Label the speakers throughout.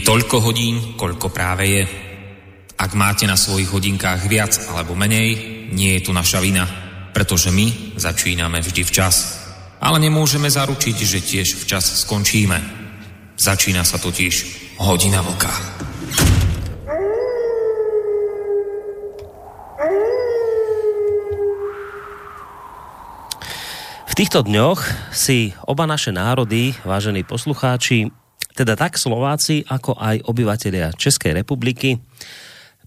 Speaker 1: Je toľko hodín, koľko práve je. Ak máte na svojich hodinkách viac alebo menej, nie je tu naša vina, pretože my začíname vždy včas. Ale nemôžeme zaručiť, že tiež včas skončíme. Začína sa totiž hodina vlka.
Speaker 2: V týchto dňoch si oba naše národy, vážení poslucháči, teda tak Slováci, ako aj obyvateľia Českej republiky,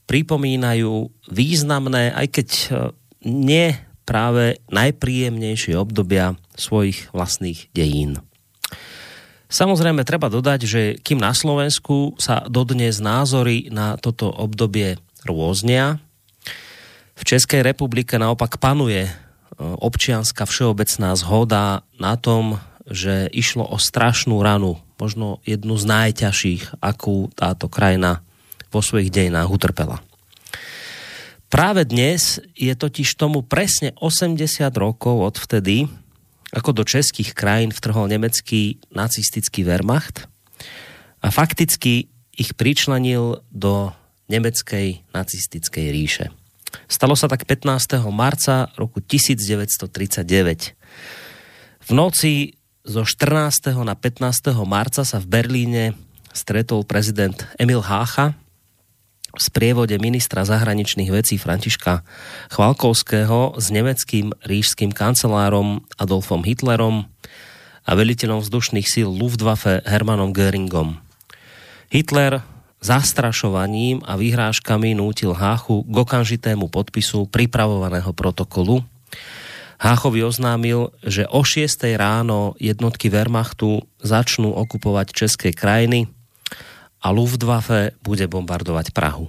Speaker 2: pripomínajú významné, aj keď e, nie práve najpríjemnejšie obdobia svojich vlastných dejín. Samozrejme, treba dodať, že kým na Slovensku sa dodnes názory na toto obdobie rôznia, v Českej republike naopak panuje občianská všeobecná zhoda na tom, že išlo o strašnú ranu, možno jednu z najťažších, akú táto krajina vo svojich dejinách utrpela. Práve dnes je totiž tomu presne 80 rokov od vtedy, ako do českých krajín vtrhol nemecký nacistický Wehrmacht a fakticky ich pričlenil do nemeckej nacistickej ríše. Stalo sa tak 15. marca roku 1939. V noci zo 14. na 15. marca sa v Berlíne stretol prezident Emil Hácha v sprievode ministra zahraničných vecí Františka Chvalkovského s nemeckým rížským kancelárom Adolfom Hitlerom a veliteľom vzdušných síl Luftwaffe Hermanom Göringom. Hitler zastrašovaním a vyhrážkami nútil Háchu k okamžitému podpisu pripravovaného protokolu. Háchovi oznámil, že o 6 ráno jednotky Wehrmachtu začnú okupovať české krajiny a Luftwaffe bude bombardovať Prahu.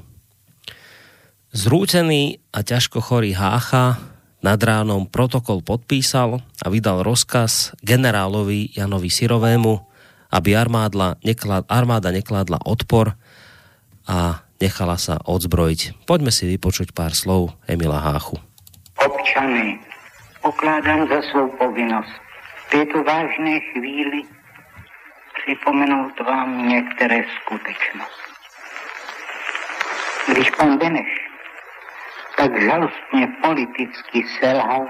Speaker 2: Zrútený a ťažko chorý Hácha nad ránom protokol podpísal a vydal rozkaz generálovi Janovi Sirovému, aby armáda, neklad, armáda nekládla odpor a nechala sa odzbrojiť. Poďme si vypočuť pár slov Emila Háchu.
Speaker 3: Občany, pokládám za svou povinnost v této vážné chvíli připomenout vám některé skutečnosti. Když pan Beneš tak žalostně politicky selhal,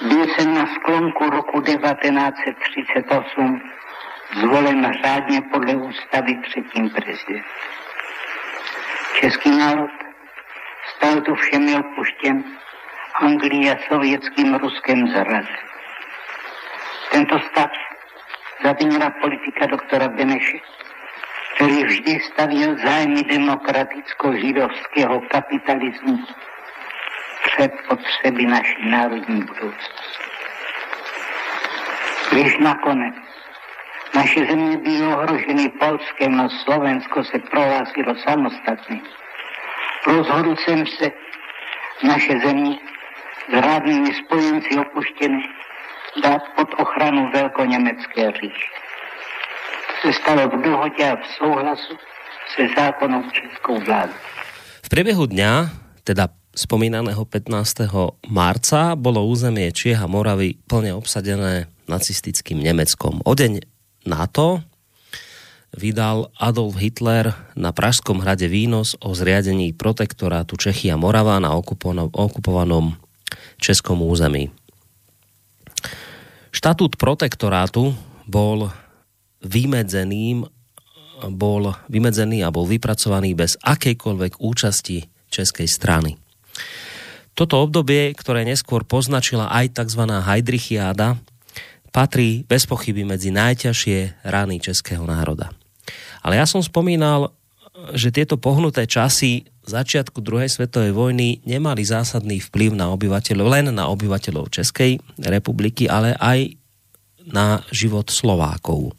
Speaker 3: byl jsem na sklonku roku 1938 zvolen řádně podle ústavy třetím prezidentem. Český národ stal tu všemi opuštěn Anglii a sovětským Ruskem zraz. Tento stav zavinila politika doktora Beneše, který vždy stavil zájmy demokraticko-židovského kapitalismu před potřeby naší národní budoucnosti. Když nakonec naše země byly ohroženy Polskem a Slovensko se prohlásilo samostatný. Rozhodl jsem se naše země rádnými spojenci opuštěné dát pod ochranu Velkoněmecké říše. Se stalo v dohodě a v souhlasu se zákonou českou vládou.
Speaker 2: V priebehu dňa, teda spomínaného 15. marca, bolo územie Čiech a Moravy plne obsadené nacistickým Nemeckom. O deň na to vydal Adolf Hitler na Pražskom hrade výnos o zriadení protektorátu Čechy a Morava na okupovanom českom území. Štatút protektorátu bol vymedzeným bol vymedzený a bol vypracovaný bez akejkoľvek účasti českej strany. Toto obdobie, ktoré neskôr poznačila aj tzv. Heidrichiáda, patrí bez pochyby medzi najťažšie rány českého národa. Ale ja som spomínal, že tieto pohnuté časy začiatku druhej svetovej vojny nemali zásadný vplyv na obyvateľov, len na obyvateľov Českej republiky, ale aj na život Slovákov.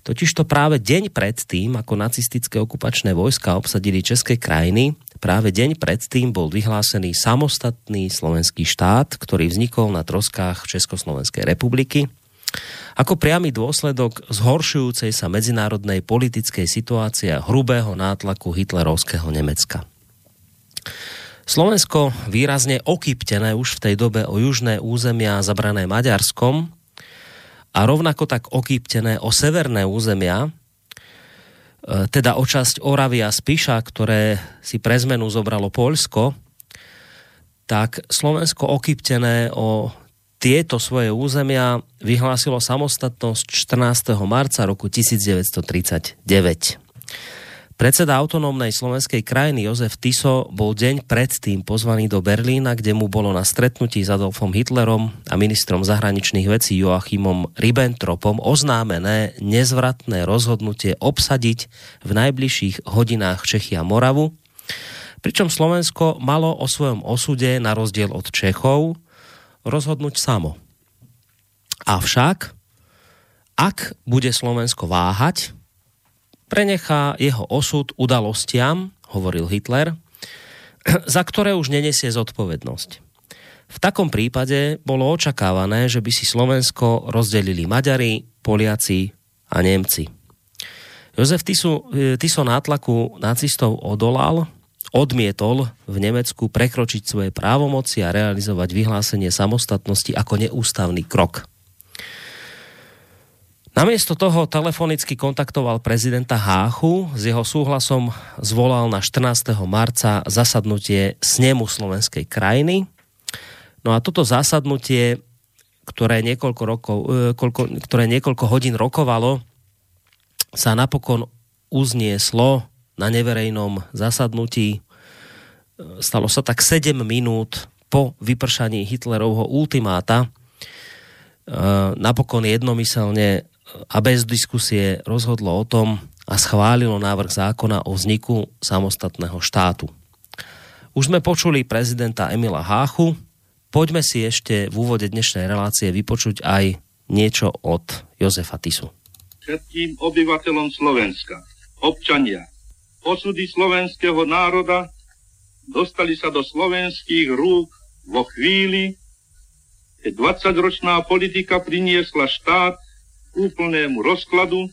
Speaker 2: Totižto práve deň pred tým, ako nacistické okupačné vojska obsadili české krajiny, práve deň predtým bol vyhlásený samostatný slovenský štát, ktorý vznikol na troskách Československej republiky ako priamy dôsledok zhoršujúcej sa medzinárodnej politickej situácie a hrubého nátlaku hitlerovského Nemecka. Slovensko výrazne okyptené už v tej dobe o južné územia zabrané Maďarskom a rovnako tak okýptené o severné územia, teda o časť Oravy Spiša, ktoré si pre zmenu zobralo Polsko, tak Slovensko okyptené o tieto svoje územia vyhlásilo samostatnosť 14. marca roku 1939. Predseda autonómnej slovenskej krajiny Jozef Tiso bol deň predtým pozvaný do Berlína, kde mu bolo na stretnutí s Adolfom Hitlerom a ministrom zahraničných vecí Joachimom Ribbentropom oznámené nezvratné rozhodnutie obsadiť v najbližších hodinách Čechy a Moravu, pričom Slovensko malo o svojom osude na rozdiel od Čechov rozhodnúť samo. Avšak, ak bude Slovensko váhať, prenechá jeho osud udalostiam, hovoril Hitler, za ktoré už nenesie zodpovednosť. V takom prípade bolo očakávané, že by si Slovensko rozdelili Maďari, Poliaci a Nemci. Jozef Tiso, Tiso nátlaku nacistov odolal, odmietol v Nemecku prekročiť svoje právomoci a realizovať vyhlásenie samostatnosti ako neústavný krok. Namiesto toho telefonicky kontaktoval prezidenta Háchu, s jeho súhlasom zvolal na 14. marca zasadnutie snemu slovenskej krajiny. No a toto zasadnutie, ktoré niekoľko, rokov, e, ktoré niekoľko hodín rokovalo, sa napokon uznieslo na neverejnom zasadnutí. E, stalo sa tak 7 minút po vypršaní Hitlerovho ultimáta. E, napokon jednomyselne a bez diskusie rozhodlo o tom a schválilo návrh zákona o vzniku samostatného štátu. Už sme počuli prezidenta Emila Háchu, poďme si ešte v úvode dnešnej relácie vypočuť aj niečo od Jozefa Tisu.
Speaker 4: Všetkým obyvateľom Slovenska, občania, osudy slovenského národa dostali sa do slovenských rúk vo chvíli, keď 20-ročná politika priniesla štát úplnému rozkladu,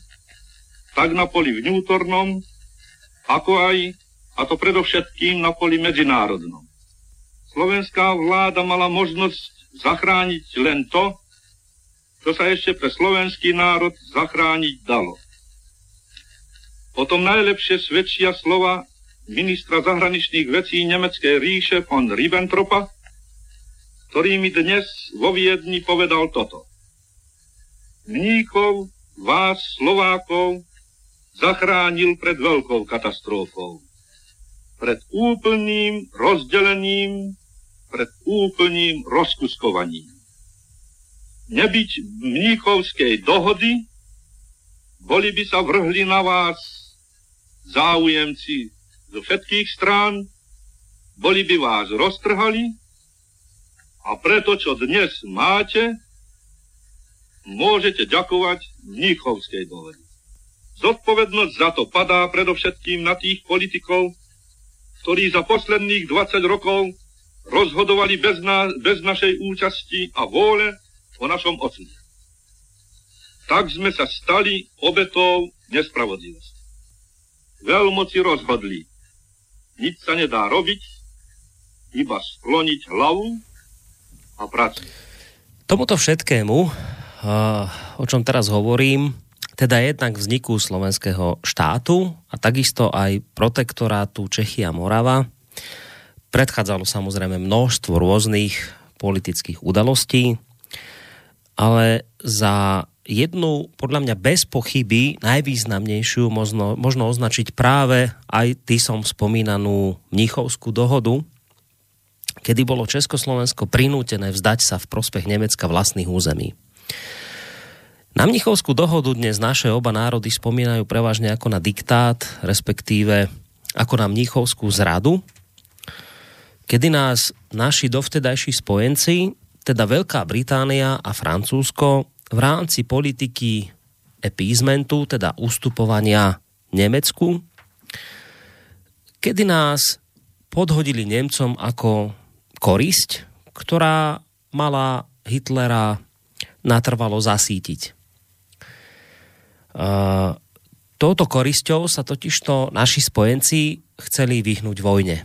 Speaker 4: tak na poli vnútornom, ako aj, a to predovšetkým na poli medzinárodnom. Slovenská vláda mala možnosť zachrániť len to, čo sa ešte pre slovenský národ zachrániť dalo. O tom najlepšie svedčia slova ministra zahraničných vecí Nemeckej ríše von Ribbentropa, ktorý mi dnes vo Viedni povedal toto. Mníkov, vás, Slovákov, zachránil pred veľkou katastrofou. Pred úplným rozdelením, pred úplným rozkuskovaním. Nebyť mníchovskej dohody, boli by sa vrhli na vás záujemci zo všetkých strán, boli by vás roztrhali a preto, čo dnes máte, môžete ďakovať Mníchovskej dohode. Zodpovednosť za to padá predovšetkým na tých politikov, ktorí za posledných 20 rokov rozhodovali bez, na, bez našej účasti a vôle o našom osude. Tak sme sa stali obetou nespravodlivosti. Veľmoci rozhodli. Nič sa nedá robiť, iba skloniť hlavu a pracovať.
Speaker 2: Tomuto všetkému o čom teraz hovorím, teda jednak vzniku slovenského štátu a takisto aj protektorátu Čechy a Morava. Predchádzalo samozrejme množstvo rôznych politických udalostí, ale za jednu, podľa mňa bez pochyby, najvýznamnejšiu možno, možno označiť práve aj ty som spomínanú Mnichovskú dohodu, kedy bolo Československo prinútené vzdať sa v prospech Nemecka vlastných území. Na Mnichovskú dohodu dnes naše oba národy spomínajú prevažne ako na diktát, respektíve ako na Mnichovskú zradu, kedy nás naši dovtedajší spojenci, teda Veľká Británia a Francúzsko, v rámci politiky epízmentu, teda ustupovania Nemecku, kedy nás podhodili Nemcom ako korisť, ktorá mala Hitlera natrvalo zasítiť. Uh, touto korisťou sa totižto naši spojenci chceli vyhnúť vojne.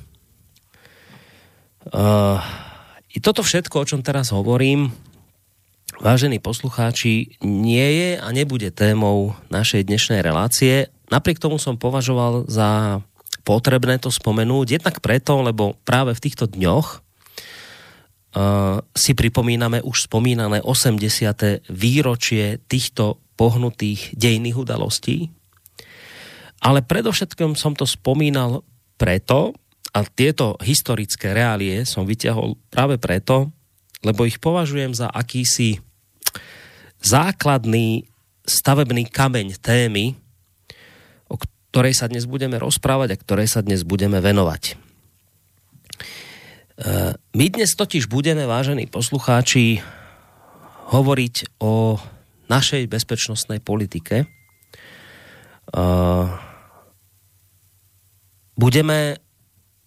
Speaker 2: Uh, toto všetko, o čom teraz hovorím, vážení poslucháči, nie je a nebude témou našej dnešnej relácie. napriek tomu som považoval za potrebné to spomenúť, jednak preto, lebo práve v týchto dňoch uh, si pripomíname už spomínané 80. výročie týchto pohnutých dejných udalostí. Ale predovšetkým som to spomínal preto, a tieto historické reálie som vyťahol práve preto, lebo ich považujem za akýsi základný stavebný kameň témy, o ktorej sa dnes budeme rozprávať a ktorej sa dnes budeme venovať. E, my dnes totiž budeme, vážení poslucháči, hovoriť o našej bezpečnostnej politike. E, budeme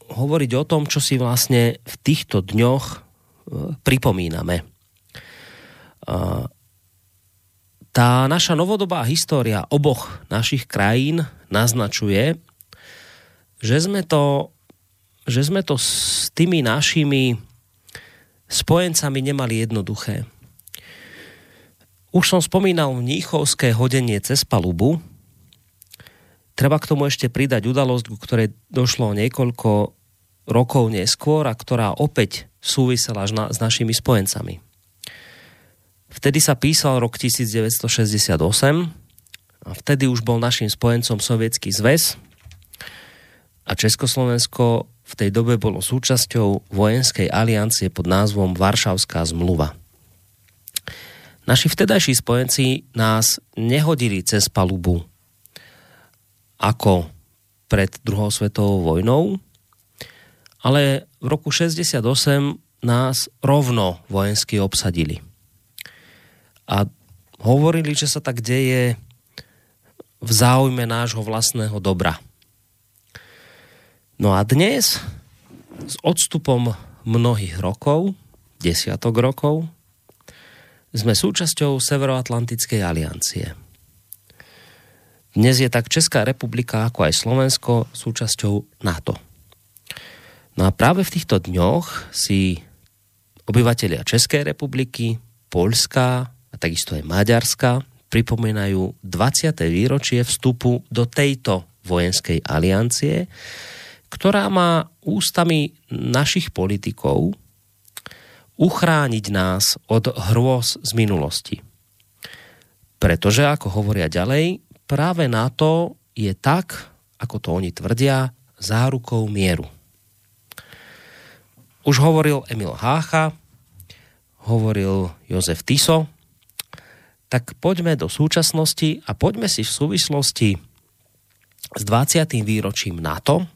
Speaker 2: hovoriť o tom, čo si vlastne v týchto dňoch e, pripomíname tá naša novodobá história oboch našich krajín naznačuje, že sme to, že sme to s tými našimi spojencami nemali jednoduché. Už som spomínal Mníchovské hodenie cez palubu. Treba k tomu ešte pridať udalosť, ku ktorej došlo niekoľko rokov neskôr a ktorá opäť súvisela s našimi spojencami. Vtedy sa písal rok 1968 a vtedy už bol našim spojencom Sovietský zväz a Československo v tej dobe bolo súčasťou vojenskej aliancie pod názvom Varšavská zmluva. Naši vtedajší spojenci nás nehodili cez palubu ako pred druhou svetovou vojnou, ale v roku 68 nás rovno vojensky obsadili a hovorili, že sa tak deje v záujme nášho vlastného dobra. No a dnes s odstupom mnohých rokov, desiatok rokov, sme súčasťou Severoatlantickej aliancie. Dnes je tak Česká republika ako aj Slovensko súčasťou NATO. No a práve v týchto dňoch si obyvateľia Českej republiky, Polska, a takisto aj Maďarska pripomínajú 20. výročie vstupu do tejto vojenskej aliancie, ktorá má ústami našich politikov uchrániť nás od hrôz z minulosti. Pretože, ako hovoria ďalej, práve na to je tak, ako to oni tvrdia, zárukou mieru. Už hovoril Emil Hácha, hovoril Jozef Tiso, tak poďme do súčasnosti a poďme si v súvislosti s 20. výročím NATO,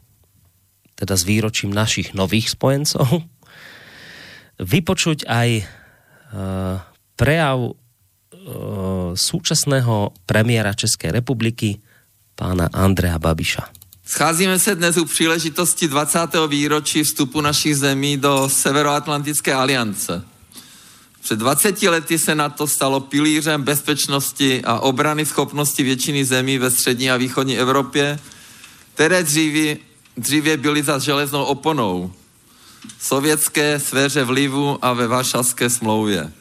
Speaker 2: teda s výročím našich nových spojencov, vypočuť aj e, prejav e, súčasného premiéra České republiky, pána Andrea Babiša.
Speaker 5: Scházíme se dnes u příležitosti 20. výročí vstupu našich zemí do Severoatlantické aliance. Před 20 lety se na to stalo pilířem bezpečnosti a obrany schopnosti většiny zemí ve střední a východní Evropě, které dříve, dříve byly za železnou oponou sovětské sféře vlivu a ve Varšavské smlouvě.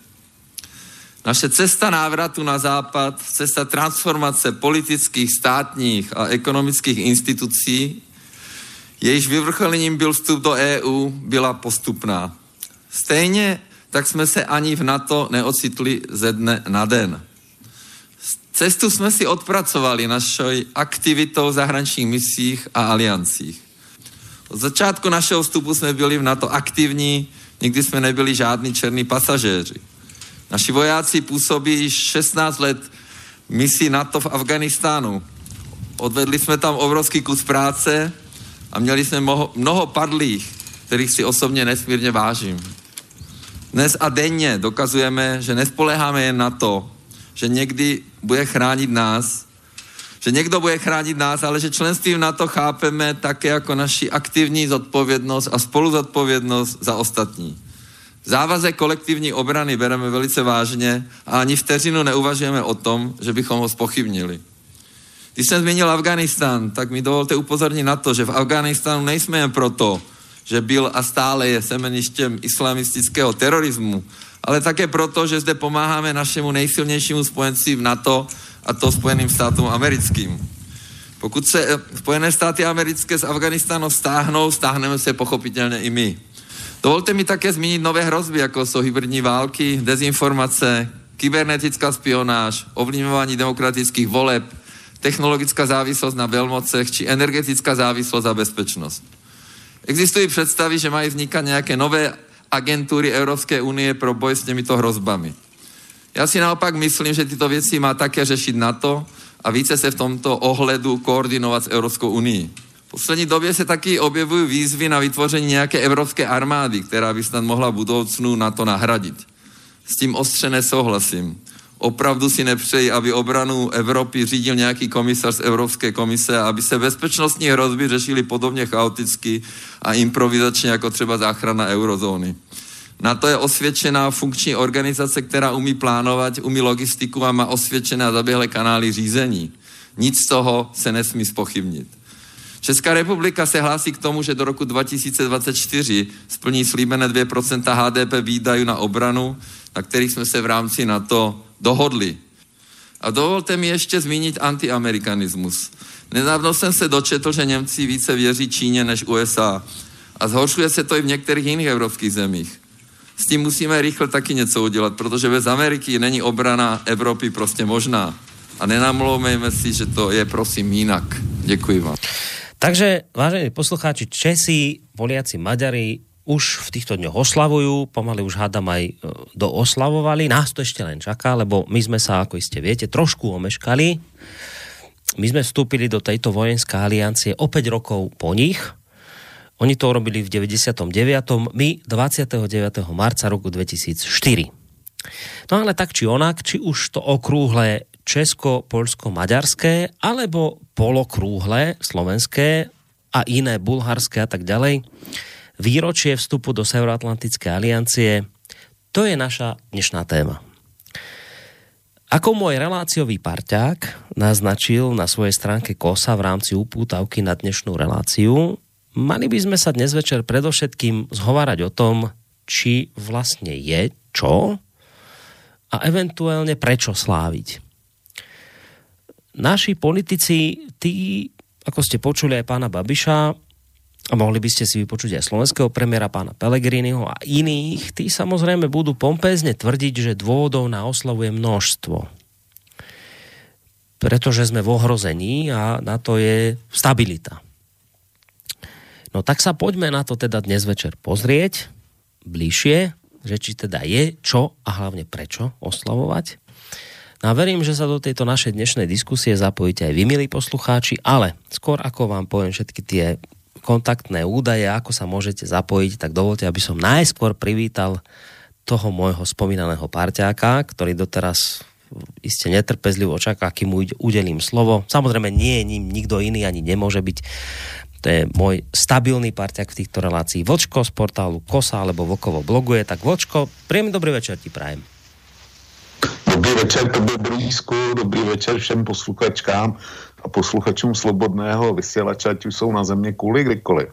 Speaker 5: Naše cesta návratu na západ, cesta transformace politických, státních a ekonomických institucí, jejíž vyvrcholením byl vstup do EU, byla postupná. Stejně tak jsme se ani v NATO neocitli ze dne na den. Cestu jsme si odpracovali našou aktivitou v zahraničních misích a aliancích. Od začátku našeho vstupu jsme byli v NATO aktivní, nikdy jsme nebyli žádní černí pasažéři. Naši vojáci působí již 16 let misi NATO v Afganistánu. Odvedli jsme tam obrovský kus práce a měli jsme mnoho, mnoho padlých, kterých si osobně nesmírně vážím. Dnes a denně dokazujeme, že nespoleháme jen na to, že někdy bude chránit nás, že někdo bude chránit nás, ale že členství v NATO chápeme také jako naši aktivní zodpovědnost a spoluzodpovědnost za ostatní. Závazek kolektivní obrany bereme velice vážně a ani vteřinu neuvažujeme o tom, že bychom ho spochybnili. Když jsem zmínil Afganistán, tak mi dovolte upozornit na to, že v Afganistánu nejsme jen proto, že byl a stále je semeništěm islamistického terorismu, ale také proto, že zde pomáháme našemu nejsilnějšímu spojenci v NATO, a to Spojeným státům americkým. Pokud se eh, Spojené státy americké z Afganistánu stáhnou, stáhneme se pochopitelně i my. Dovolte mi také zmínit nové hrozby, jako jsou hybridní války, dezinformace, kybernetická spionáž, ovlivňování demokratických voleb, technologická závislost na velmocech či energetická závislost a bezpečnost. Existují představy, že mají vznikat nějaké nové agentury Evropské unie pro boj s těmito hrozbami. Já si naopak myslím, že tyto věci má také řešit NATO a více se v tomto ohledu koordinovat s Evropskou unii. V poslední době se taky objevují výzvy na vytvoření nějaké evropské armády, která by snad mohla budoucnu na to nahradit. S tím ostře nesouhlasím. Opravdu si nepřeji, aby obranu Evropy řídil nějaký komisař z Evropské komise a aby se bezpečnostní hrozby řešily podobně chaoticky a improvizačně jako třeba záchrana eurozóny. Na to je osvědčená funkční organizace, která umí plánovat, umí logistiku a má osvědčené a zaběhlé kanály řízení. Nic z toho se nesmí spochybnit. Česká republika se hlásí k tomu, že do roku 2024 splní slíbené 2% HDP výdajů na obranu, na kterých jsme se v rámci NATO dohodli. A dovolte mi ještě zmínit antiamerikanismus. Nedávno jsem se dočetl, že Němci více věří Číně než USA. A zhoršuje se to i v některých jiných evropských zemích. S tím musíme rychle taky něco udělat, protože bez Ameriky není obrana Evropy prostě možná. A nenamlouvejme si, že to je prosím jinak. Děkuji vám.
Speaker 2: Takže, vážení poslucháči, Česi, Poliaci, Maďari už v týchto dňoch oslavujú, pomaly už hádam aj e, dooslavovali. Nás to ešte len čaká, lebo my sme sa, ako iste viete, trošku omeškali. My sme vstúpili do tejto vojenské aliancie o 5 rokov po nich. Oni to urobili v 99. My 29. marca roku 2004. No ale tak či onak, či už to okrúhle česko-polsko-maďarské, alebo polokrúhle slovenské a iné bulharské a tak ďalej, výročie vstupu do Severoatlantické aliancie, to je naša dnešná téma. Ako môj reláciový parťák naznačil na svojej stránke KOSA v rámci upútavky na dnešnú reláciu, mali by sme sa dnes večer predovšetkým zhovárať o tom, či vlastne je čo a eventuálne prečo sláviť. Naši politici, tí, ako ste počuli aj pána Babiša, a mohli by ste si vypočuť aj slovenského premiéra pána Pelegriniho a iných, tí samozrejme budú pompézne tvrdiť, že dôvodov na oslavu je množstvo. Pretože sme v ohrození a na to je stabilita. No tak sa poďme na to teda dnes večer pozrieť bližšie, že či teda je čo a hlavne prečo oslavovať. No a verím, že sa do tejto našej dnešnej diskusie zapojíte aj vy, milí poslucháči, ale skôr ako vám poviem všetky tie kontaktné údaje, ako sa môžete zapojiť, tak dovolte, aby som najskôr privítal toho môjho spomínaného parťáka, ktorý doteraz iste netrpezlivo čaká, kým mu udelím slovo. Samozrejme, nie je ním nikto iný, ani nemôže byť. To je môj stabilný parťák v týchto relácií. Vočko z portálu Kosa alebo Vokovo bloguje. Tak Vočko, príjemný dobrý večer ti prajem.
Speaker 6: Dobrý večer tobě, Brýsku, dobrý večer všem posluchačkám a posluchačům Slobodného vysílače, ať už jsou na země kvůli kdykoliv.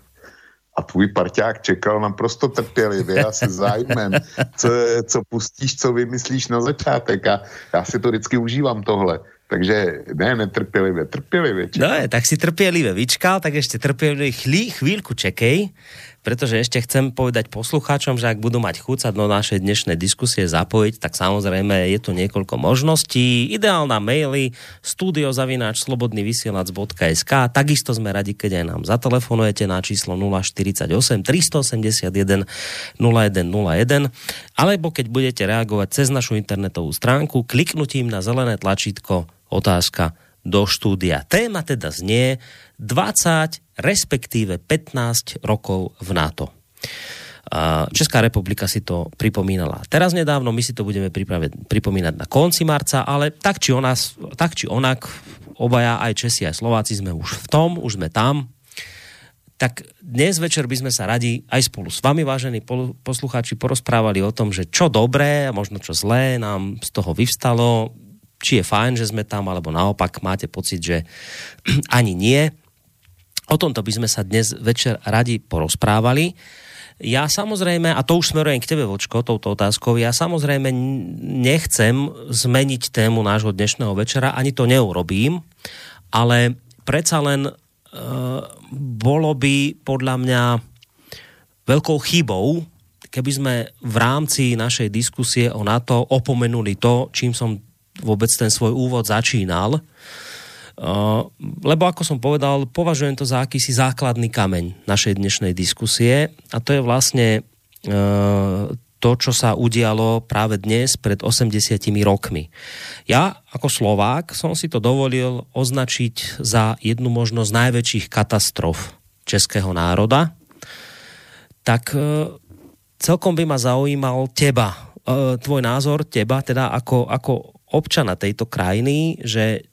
Speaker 6: A tvůj parťák čekal naprosto trpělivě a se zájmem, co, co pustíš, co vymyslíš na začátek. A já si to vždycky užívám tohle. Takže ne, netrpělivě, trpělivě.
Speaker 2: Čekal. No, tak si trpělivě vyčkal, tak ještě trpělivě chvíli, chvíľku čekej pretože ešte chcem povedať poslucháčom, že ak budú mať chuť sa do našej dnešnej diskusie zapojiť, tak samozrejme je tu niekoľko možností. Ideálna maily studiozavináč slobodnyvysielac.sk Takisto sme radi, keď aj nám zatelefonujete na číslo 048 381 0101 alebo keď budete reagovať cez našu internetovú stránku kliknutím na zelené tlačítko otázka do štúdia. Téma teda znie 20, respektíve 15 rokov v NATO. Česká republika si to pripomínala teraz nedávno, my si to budeme pripomínať na konci marca, ale tak či, onak, tak či onak, obaja aj Česi, aj Slováci sme už v tom, už sme tam, tak dnes večer by sme sa radi aj spolu s vami, vážení poslucháči, porozprávali o tom, že čo dobré a možno čo zlé nám z toho vyvstalo, či je fajn, že sme tam, alebo naopak máte pocit, že ani nie. O tomto by sme sa dnes večer radi porozprávali. Ja samozrejme, a to už smerujem k tebe, Vočko, touto otázkou, ja samozrejme nechcem zmeniť tému nášho dnešného večera, ani to neurobím, ale predsa len uh, bolo by podľa mňa veľkou chybou, keby sme v rámci našej diskusie o NATO opomenuli to, čím som vôbec ten svoj úvod začínal. Uh, lebo ako som povedal, považujem to za akýsi základný kameň našej dnešnej diskusie a to je vlastne uh, to, čo sa udialo práve dnes pred 80 rokmi. Ja ako Slovák som si to dovolil označiť za jednu možno z najväčších katastrof českého národa. Tak uh, celkom by ma zaujímal teba, tvoj názor, teba, teda ako, ako občana tejto krajiny, že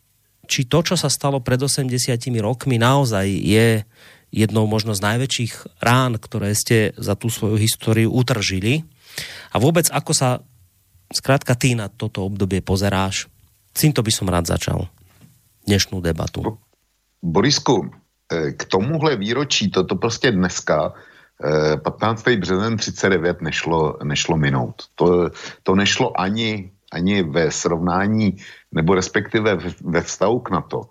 Speaker 2: či to, čo sa stalo pred 80 rokmi, naozaj je jednou možno z najväčších rán, ktoré ste za tú svoju históriu utržili. A vôbec ako sa zkrátka ty na toto obdobie pozeráš? Týmto by som rád začal dnešnú debatu.
Speaker 6: Borisku, e, k tomuhle výročí, toto prostě dneska, 15. E, březen 39 nešlo, nešlo minout. To, to nešlo ani ani ve srovnání, nebo respektive ve vztahu k NATO,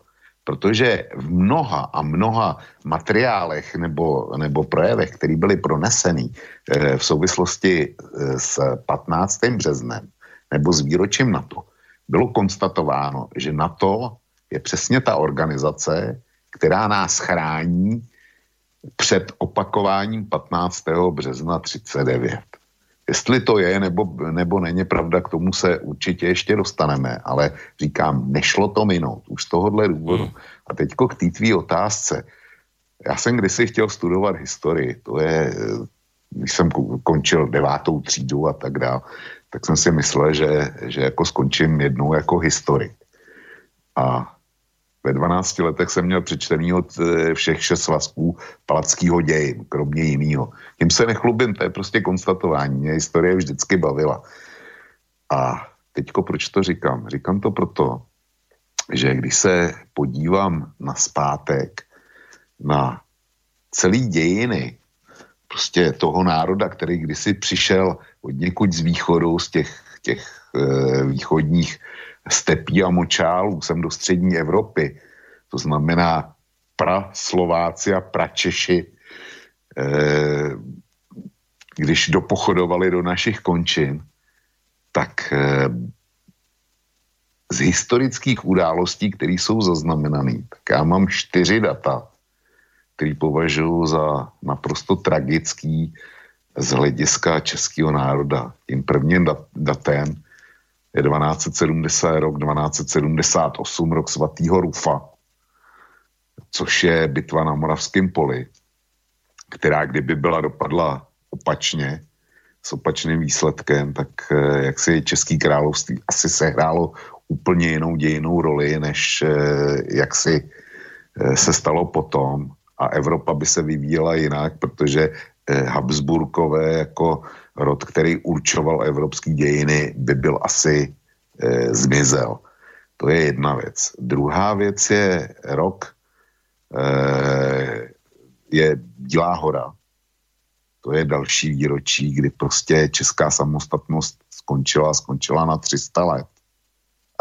Speaker 6: protože v mnoha a mnoha materiálech nebo, nebo projevech, které byly proneseny eh, v souvislosti eh, s 15. březnem nebo s výročím NATO, bylo konstatováno, že NATO je přesně ta organizace, která nás chrání před opakováním 15. března 39. Jestli to je nebo, nebo není pravda, k tomu se určitě ještě dostaneme, ale říkám, nešlo to minout, už z tohohle důvodu. Hmm. A teďko k té tvý otázce. Já jsem kdysi chtěl studovat historii, to je, když jsem končil devátou třídu a tak dále, tak jsem si myslel, že, že jako skončím jednou jako historik. A ve 12 letech jsem měl přečtený od eh, všech šest svazků palackého ději, kromě jiného. Tím se nechlubím, to je prostě konstatování. Mě historie vždycky bavila. A teďko proč to říkám? Říkám to proto, že když se podívám na zpátek, na celý dějiny prostě toho národa, který kdysi přišel od někud z východu, z těch, těch e, východních stepí a močálů sem do střední Evropy, to znamená pra Slováci a pra Češi, eh, když dopochodovali do našich končin, tak eh, z historických událostí, které jsou zaznamenané, tak já mám čtyři data, který považuji za naprosto tragický z hlediska českého národa. Tím prvním datem je 1270 rok 1278, rok svatýho Rufa, což je bitva na Moravském poli, která kdyby byla dopadla opačně, s opačným výsledkem, tak eh, jak si Český království asi sehrálo úplně jinou dějinou roli, než eh, jak si eh, se stalo potom. A Evropa by se vyvíjela jinak, protože Habsburkové jako rod, který určoval evropský dějiny, by byl asi e, zmizel. To je jedna věc. Druhá věc je rok, e, je Bílá hora. To je další výročí, kdy prostě česká samostatnost skončila, skončila na 300 let.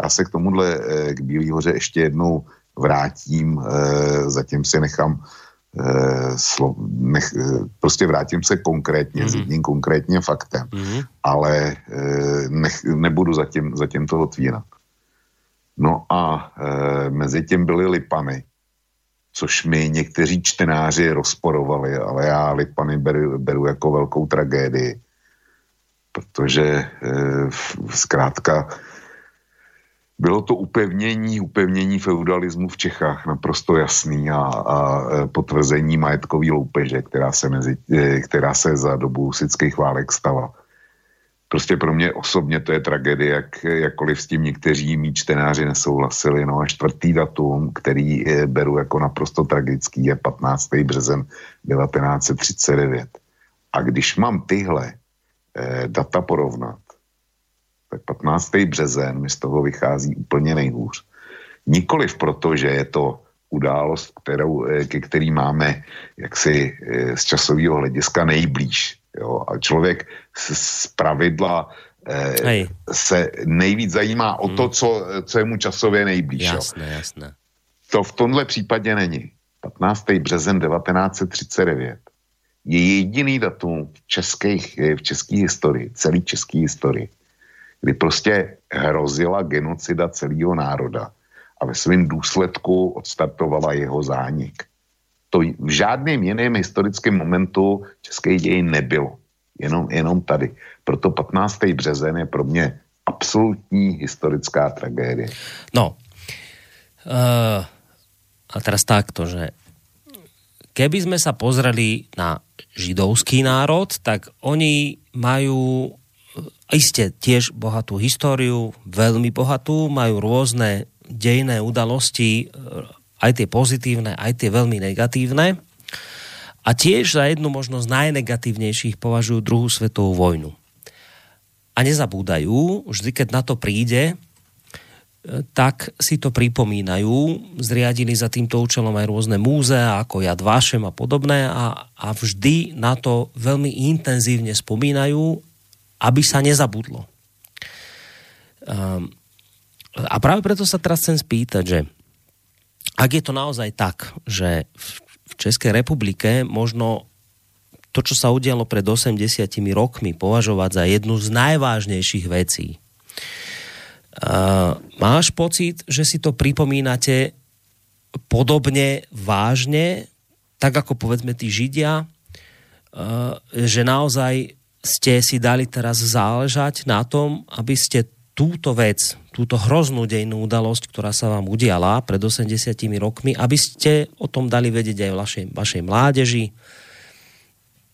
Speaker 6: Já se k tomuhle, e, k Bílé hoře ještě jednou vrátím, e, zatím si nechám slo, nech, eh, prostě vrátím se konkrétně mm-hmm. s jedním konkrétním faktem, mm-hmm. ale eh, nech, nebudu zatím, zatím to otvírat. No a e, mezi tím byly Lipany, což mi někteří čtenáři rozporovali, ale já Lipany beru, beru jako velkou tragédii, protože e, zkrátka bylo to upevnění, upevnění feudalismu v Čechách naprosto jasný a, a e, potvrzení majetkový loupeže, která se, mezi, e, která se za dobu husických válek stala. Prostě pro mě osobně to je tragédie, jak, jakkoliv s tím někteří mý čtenáři nesouhlasili. No a čtvrtý datum, který e, beru jako naprosto tragický, je 15. březen 1939. A když mám tyhle eh, data porovnat, tak 15. březen mi z toho vychází úplně nejhůř. Nikoliv proto, že je to událost, kterou, eh, ke který máme jaksi eh, z časového hlediska nejblíž. Jo? A člověk z, z pravidla eh, Hej. se nejvíc zajímá o to, hmm. co, co je mu časově nejblíž.
Speaker 2: Jasné, jo? jasné.
Speaker 6: to v tomhle případě není. 15. březen 1939 je jediný datum v, českých, v české historii, celý české historii, kdy prostě hrozila genocida celého národa a ve svém důsledku odstartovala jeho zánik. To v žádném jiném historickém momentu české ději nebylo. Jenom, jenom tady. Proto 15. březen je pro mě absolutní historická tragédie.
Speaker 2: No, uh, a teraz takto, že keby sme sa pozreli na židovský národ, tak oni majú iste tiež bohatú históriu, veľmi bohatú, majú rôzne dejné udalosti, eh, aj tie pozitívne, aj tie veľmi negatívne. A tiež za jednu možno z najnegatívnejších považujú druhú svetovú vojnu. A nezabúdajú, vždy keď na to príde, tak si to pripomínajú. Zriadili za týmto účelom aj rôzne múzea, ako Jad Vašem a podobné a, a vždy na to veľmi intenzívne spomínajú, aby sa nezabudlo. Um, a práve preto sa teraz chcem spýtať, že ak je to naozaj tak, že v Českej republike možno to, čo sa udialo pred 80 rokmi, považovať za jednu z najvážnejších vecí, Uh, máš pocit, že si to pripomínate podobne vážne, tak ako povedzme tí Židia, uh, že naozaj ste si dali teraz záležať na tom, aby ste túto vec, túto hroznú dejnú udalosť, ktorá sa vám udiala pred 80 rokmi, aby ste o tom dali vedieť aj vašej, vašej mládeži,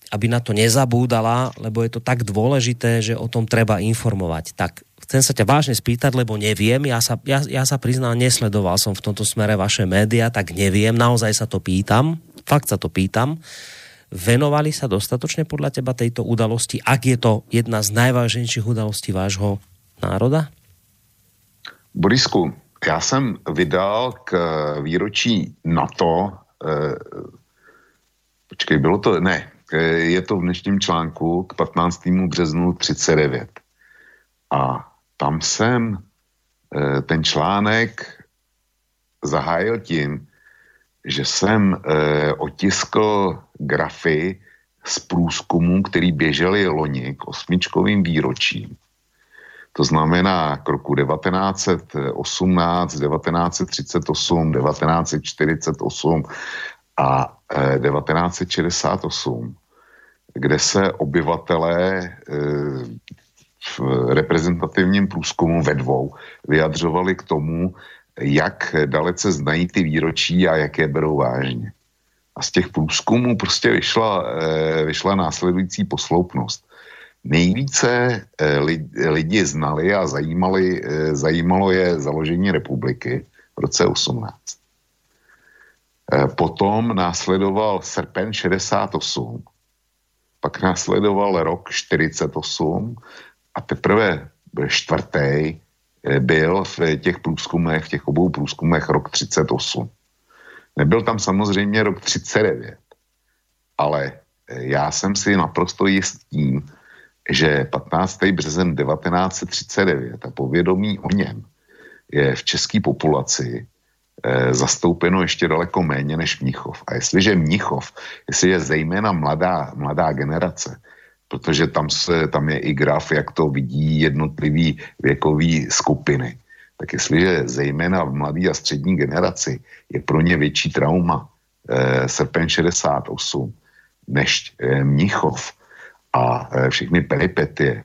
Speaker 2: aby na to nezabúdala, lebo je to tak dôležité, že o tom treba informovať. Tak chcem sa ťa vážne spýtať, lebo neviem, ja sa, ja, ja sa priznám, nesledoval som v tomto smere vaše média, tak neviem, naozaj sa to pýtam, fakt sa to pýtam. Venovali sa dostatočne podľa teba tejto udalosti, ak je to jedna z najvážnejších udalostí vášho národa?
Speaker 6: Borisku, já jsem vydal k výročí NATO, eh, počkej, bylo to, ne, je to v dnešním článku k 15. březnu 39. A tam jsem eh, ten článek zahájil tím, že jsem eh, otiskl grafy z průzkumů, který běžely loni k osmičkovým výročím. To znamená k roku 1918, 1938, 1948 a 1968, eh, kde se obyvatelé v reprezentativním průzkumu ve dvou vyjadřovali k tomu, jak dalece znají ty výročí a jak je berou vážně. A z těch průzkumů prostě vyšla, eh, vyšla následující posloupnost. Nejvíce eh, lidi znali a zajímali, eh, zajímalo je založení republiky v roce 18. Potom následoval srpen 68, pak následoval rok 48 a teprve čtvrtý byl v těch průzkumech, v těch obou průzkumech rok 38. Nebyl tam samozřejmě rok 39, ale eh, já jsem si naprosto jist tím, že 15. březen 1939 a povědomí o něm je v české populaci e, zastoupeno ještě daleko méně než Mnichov. A jestliže Mnichov, jestli je zejména mladá, mladá generace, protože tam, se, tam je i graf, jak to vidí jednotlivý věkový skupiny. Tak jestliže zejména v mladé a střední generaci je pro ně větší trauma eh, srpen 68 než eh, Mnichov a eh, všechny peripetie,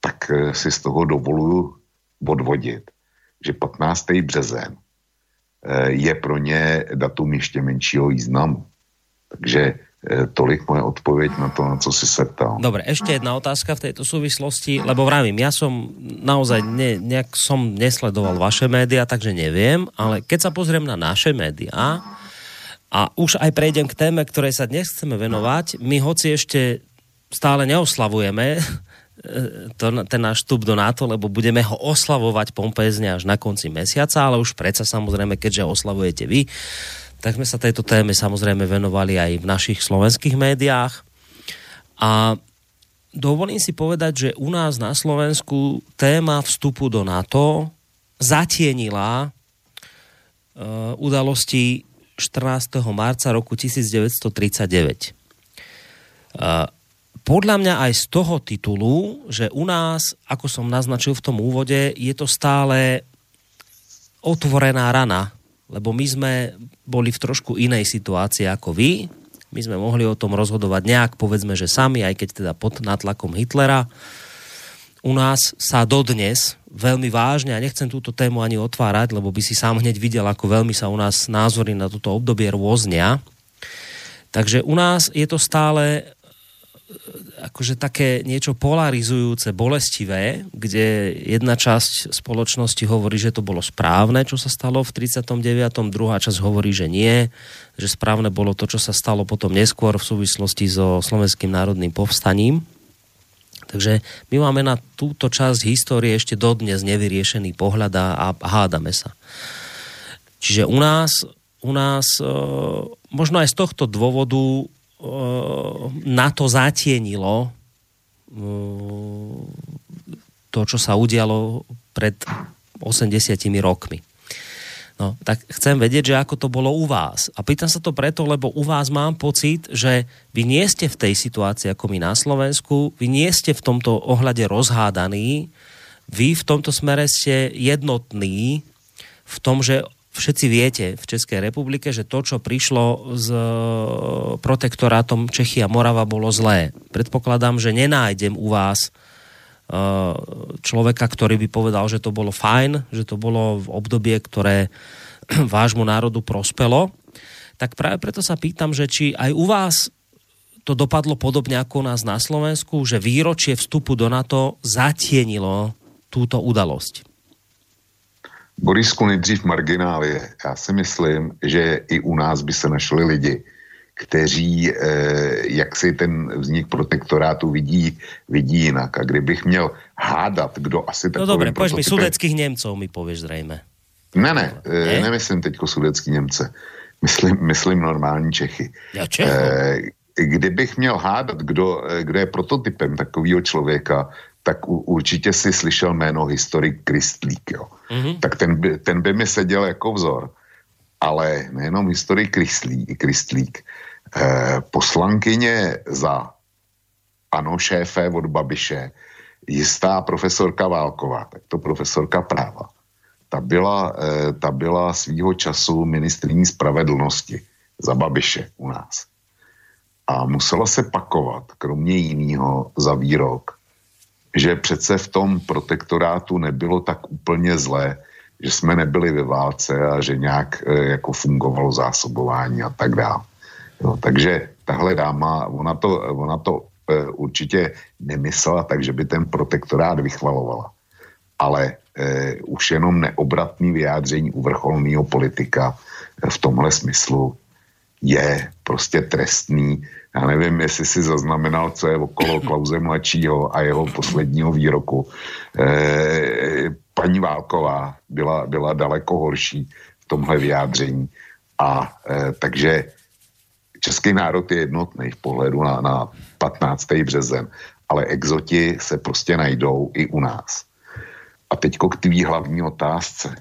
Speaker 6: tak eh, si z toho dovoluju odvodit, že 15. březen eh, je pro ně datum ještě menšího významu. Takže tolik moje odpoveď na to, na co si sa ptal.
Speaker 2: Dobre, ešte jedna otázka v tejto súvislosti, lebo vravím, ja som naozaj ne, nejak som nesledoval vaše médiá, takže neviem, ale keď sa pozriem na naše médiá a už aj prejdem k téme, ktorej sa dnes chceme venovať, my hoci ešte stále neoslavujeme e, to, ten náš vstup do NATO, lebo budeme ho oslavovať pompezne až na konci mesiaca, ale už predsa samozrejme, keďže oslavujete vy, tak sme sa tejto téme samozrejme venovali aj v našich slovenských médiách. A dovolím si povedať, že u nás na Slovensku téma vstupu do NATO zatienila udalosti 14. marca roku 1939. Podľa mňa aj z toho titulu, že u nás, ako som naznačil v tom úvode, je to stále otvorená rana, lebo my sme boli v trošku inej situácii ako vy. My sme mohli o tom rozhodovať nejak, povedzme, že sami, aj keď teda pod nátlakom Hitlera. U nás sa dodnes veľmi vážne, a nechcem túto tému ani otvárať, lebo by si sám hneď videl, ako veľmi sa u nás názory na toto obdobie rôznia. Takže u nás je to stále akože také niečo polarizujúce, bolestivé, kde jedna časť spoločnosti hovorí, že to bolo správne, čo sa stalo v 39. Druhá časť hovorí, že nie, že správne bolo to, čo sa stalo potom neskôr v súvislosti so Slovenským národným povstaním. Takže my máme na túto časť histórie ešte dodnes nevyriešený pohľad a hádame sa. Čiže u nás, u nás e, možno aj z tohto dôvodu na to zatienilo to, čo sa udialo pred 80 rokmi. No, tak chcem vedieť, že ako to bolo u vás. A pýtam sa to preto, lebo u vás mám pocit, že vy nie ste v tej situácii ako my na Slovensku, vy nie ste v tomto ohľade rozhádaní, vy v tomto smere ste jednotní v tom, že všetci viete v Českej republike, že to, čo prišlo s e, protektorátom Čechy a Morava, bolo zlé. Predpokladám, že nenájdem u vás e, človeka, ktorý by povedal, že to bolo fajn, že to bolo v obdobie, ktoré vášmu národu prospelo. Tak práve preto sa pýtam, že či aj u vás to dopadlo podobne ako u nás na Slovensku, že výročie vstupu do NATO zatienilo túto udalosť.
Speaker 6: Borisku nejdřív marginálie. Já si myslím, že i u nás by se našli lidi, kteří eh, jak si ten vznik protektorátu vidí, vidí jinak. A kdybych měl hádat, kdo asi
Speaker 2: takovým No dobre, pověš mi sudeckých Němců, mi pověš zřejmě.
Speaker 6: Ne, ne, eh, ne? nemyslím teďko sudecký Němce. Myslím, myslím normální Čechy.
Speaker 2: Já Čechu. Eh,
Speaker 6: kdybych měl hádat, kdo, eh, kdo je prototypem takového člověka, tak u, určitě si slyšel jméno historik Kristlík, jo. Mm-hmm. Tak ten by, ten by mi seděl jako vzor. Ale nejenom historik Kristlík, eh, poslankyně za ano šéfe od Babiše, jistá profesorka Válková, tak to profesorka práva, ta byla, eh, ta byla svýho času ministrní spravedlnosti za Babiše u nás. A musela se pakovat, kromě jiného, za výrok, že přece v tom protektorátu nebylo tak úplně zlé, že jsme nebyli ve válce a že nějak e, jako fungovalo zásobování a tak dále. No, takže tahle dáma, ona to, ona to e, určitě nemyslela tak, že by ten protektorát vychvalovala. Ale e, už jenom neobratný vyjádření u vrcholného politika v tomhle smyslu je prostě trestný já nevím, jestli si zaznamenal, co je okolo Klauze mladšího a jeho posledního výroku. E, paní Válková byla, byla daleko horší v tomhle vyjádření. A e, takže český národ je jednotný v pohledu na, na 15. březen, ale exoti se prostě najdou i u nás. A teďko k tvý hlavní otázce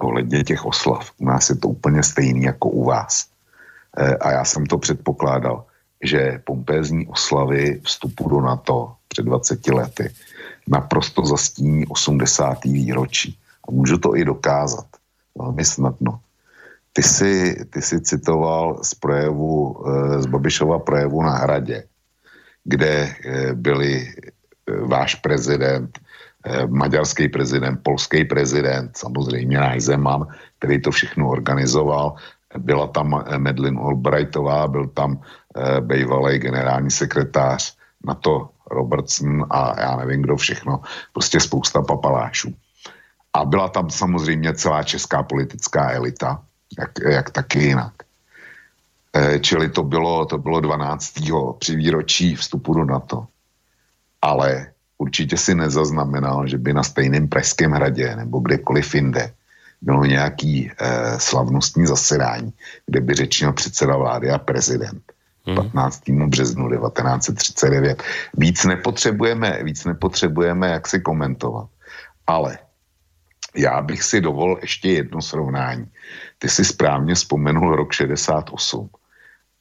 Speaker 6: ohledně těch oslav. U nás je to úplně stejný jako u vás. E, a já jsem to předpokládal že pompézní oslavy vstupu do NATO před 20 lety naprosto zastíní 80. výročí. A můžu to i dokázat velmi snadno. Ty jsi, ty jsi citoval z projevu, eh, z Babišova projevu na hradě, kde eh, byli eh, váš prezident, maďarský prezident, polský prezident, samozřejmě náš Zeman, který to všechno organizoval. Byla tam Medlin Albrightová, byl tam Eh, bývalý generální sekretář na to Robertson a já nevím kdo všechno, prostě spousta papalášů. A byla tam samozřejmě celá česká politická elita, jak, jak taky jinak. E, čili to bylo, to bylo 12. při výročí vstupu do NATO. Ale určitě si nezaznamenal, že by na stejném Pražském hradě nebo kdekoliv jinde bylo nějaký e, slavnostní zasedání, kde by řečnil předseda vlády a prezident 15. Hmm. březnu 1939. Víc nepotřebujeme, víc nepotřebujeme jak si komentovat. Ale já bych si dovolil ještě jedno srovnání. Ty si správně vzpomenul rok 68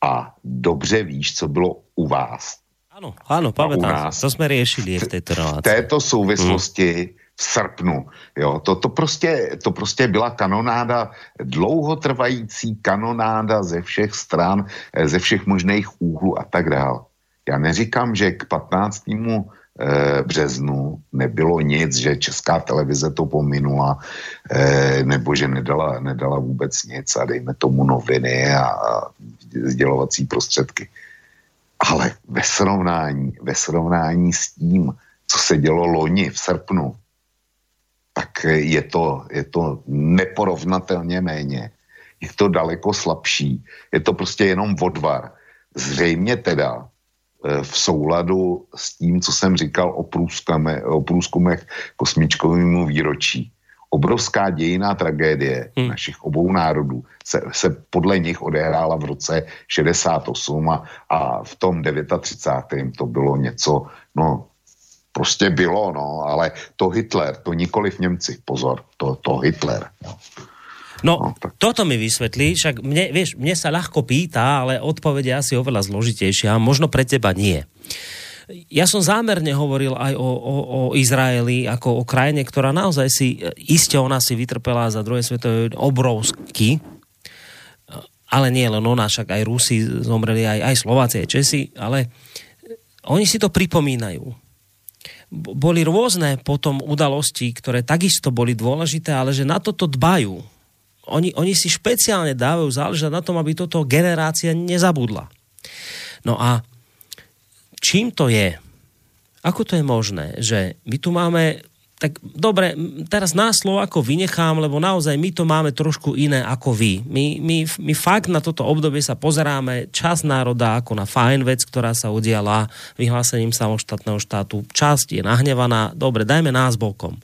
Speaker 6: a dobře víš, co bylo u vás.
Speaker 2: Ano, ano, pamätám. To jsme riešili v této
Speaker 6: relácii. V této souvislosti hmm. V srpnu. Jo, to, to, prostě, to prostě byla kanonáda, dlouhotrvající kanonáda ze všech stran, eh, ze všech možných úhlů a tak dále. Já neříkám, že k 15. Eh, březnu nebylo nic, že česká televize to pominula, eh, nebo že nedala, nedala vůbec nic a dejme tomu noviny a, a sdělovací prostředky. Ale ve srovnání, ve srovnání s tím, co se dělo loni v srpnu, tak je to, je to neporovnatelně méně. Je to daleko slabší. Je to prostě jenom odvar. Zřejmě teda Eh, v souladu s tím, co jsem říkal o, o průzkumech kosmičkovému výročí. Obrovská dějiná tragédie hmm. našich obou národů se, se podle nich odehrála v roce 68 a, a v tom 39. to bylo něco, no prostě bylo, no, ale to Hitler, to nikoli v Němci, pozor, to, to Hitler. No.
Speaker 2: No, no toto mi vysvetlí, však mne, vieš, mne sa ľahko pýta, ale odpovede asi oveľa zložitejšia, možno pre teba nie. Ja som zámerne hovoril aj o, o, o Izraeli ako o krajine, ktorá naozaj si, iste ona si vytrpela za druhé svetové obrovsky, ale nie len ona, však aj Rusi zomreli, aj, aj Slováci, aj Česi, ale oni si to pripomínajú. Boli rôzne potom udalosti, ktoré takisto boli dôležité, ale že na toto dbajú oni, oni si špeciálne dávajú záležať na tom, aby toto generácia nezabudla. No a čím to je? Ako to je možné, že my tu máme tak dobre, teraz nás Slovako vynechám, lebo naozaj my to máme trošku iné ako vy. My, my, my fakt na toto obdobie sa pozeráme čas národa ako na fajn vec, ktorá sa udiala vyhlásením samoštátneho štátu. Časť je nahnevaná, dobre, dajme nás bokom.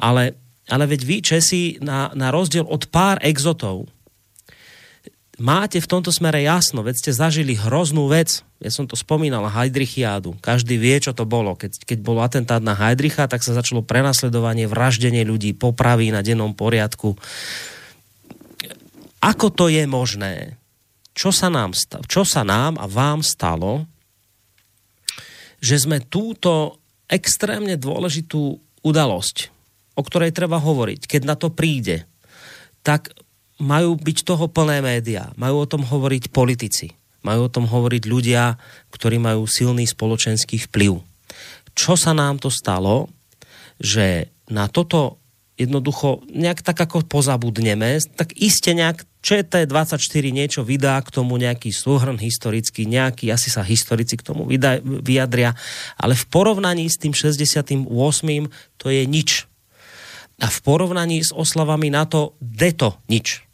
Speaker 2: Ale ale veď vy, Česi, na, na rozdiel od pár exotov, máte v tomto smere jasno, veď ste zažili hroznú vec. Ja som to spomínal, Heidrichiádu. Každý vie, čo to bolo. Keď, keď bol atentát na Heidricha, tak sa začalo prenasledovanie, vraždenie ľudí, popravy na dennom poriadku. Ako to je možné? Čo sa nám, čo sa nám a vám stalo, že sme túto extrémne dôležitú udalosť o ktorej treba hovoriť, keď na to príde, tak majú byť toho plné médiá, majú o tom hovoriť politici, majú o tom hovoriť ľudia, ktorí majú silný spoločenský vplyv. Čo sa nám to stalo, že na toto jednoducho nejak tak ako pozabudneme, tak iste nejak ČT24 niečo vydá k tomu nejaký súhrn historický, nejaký, asi sa historici k tomu vyjadria, ale v porovnaní s tým 68. to je nič a v porovnaní s oslavami na to deto nič.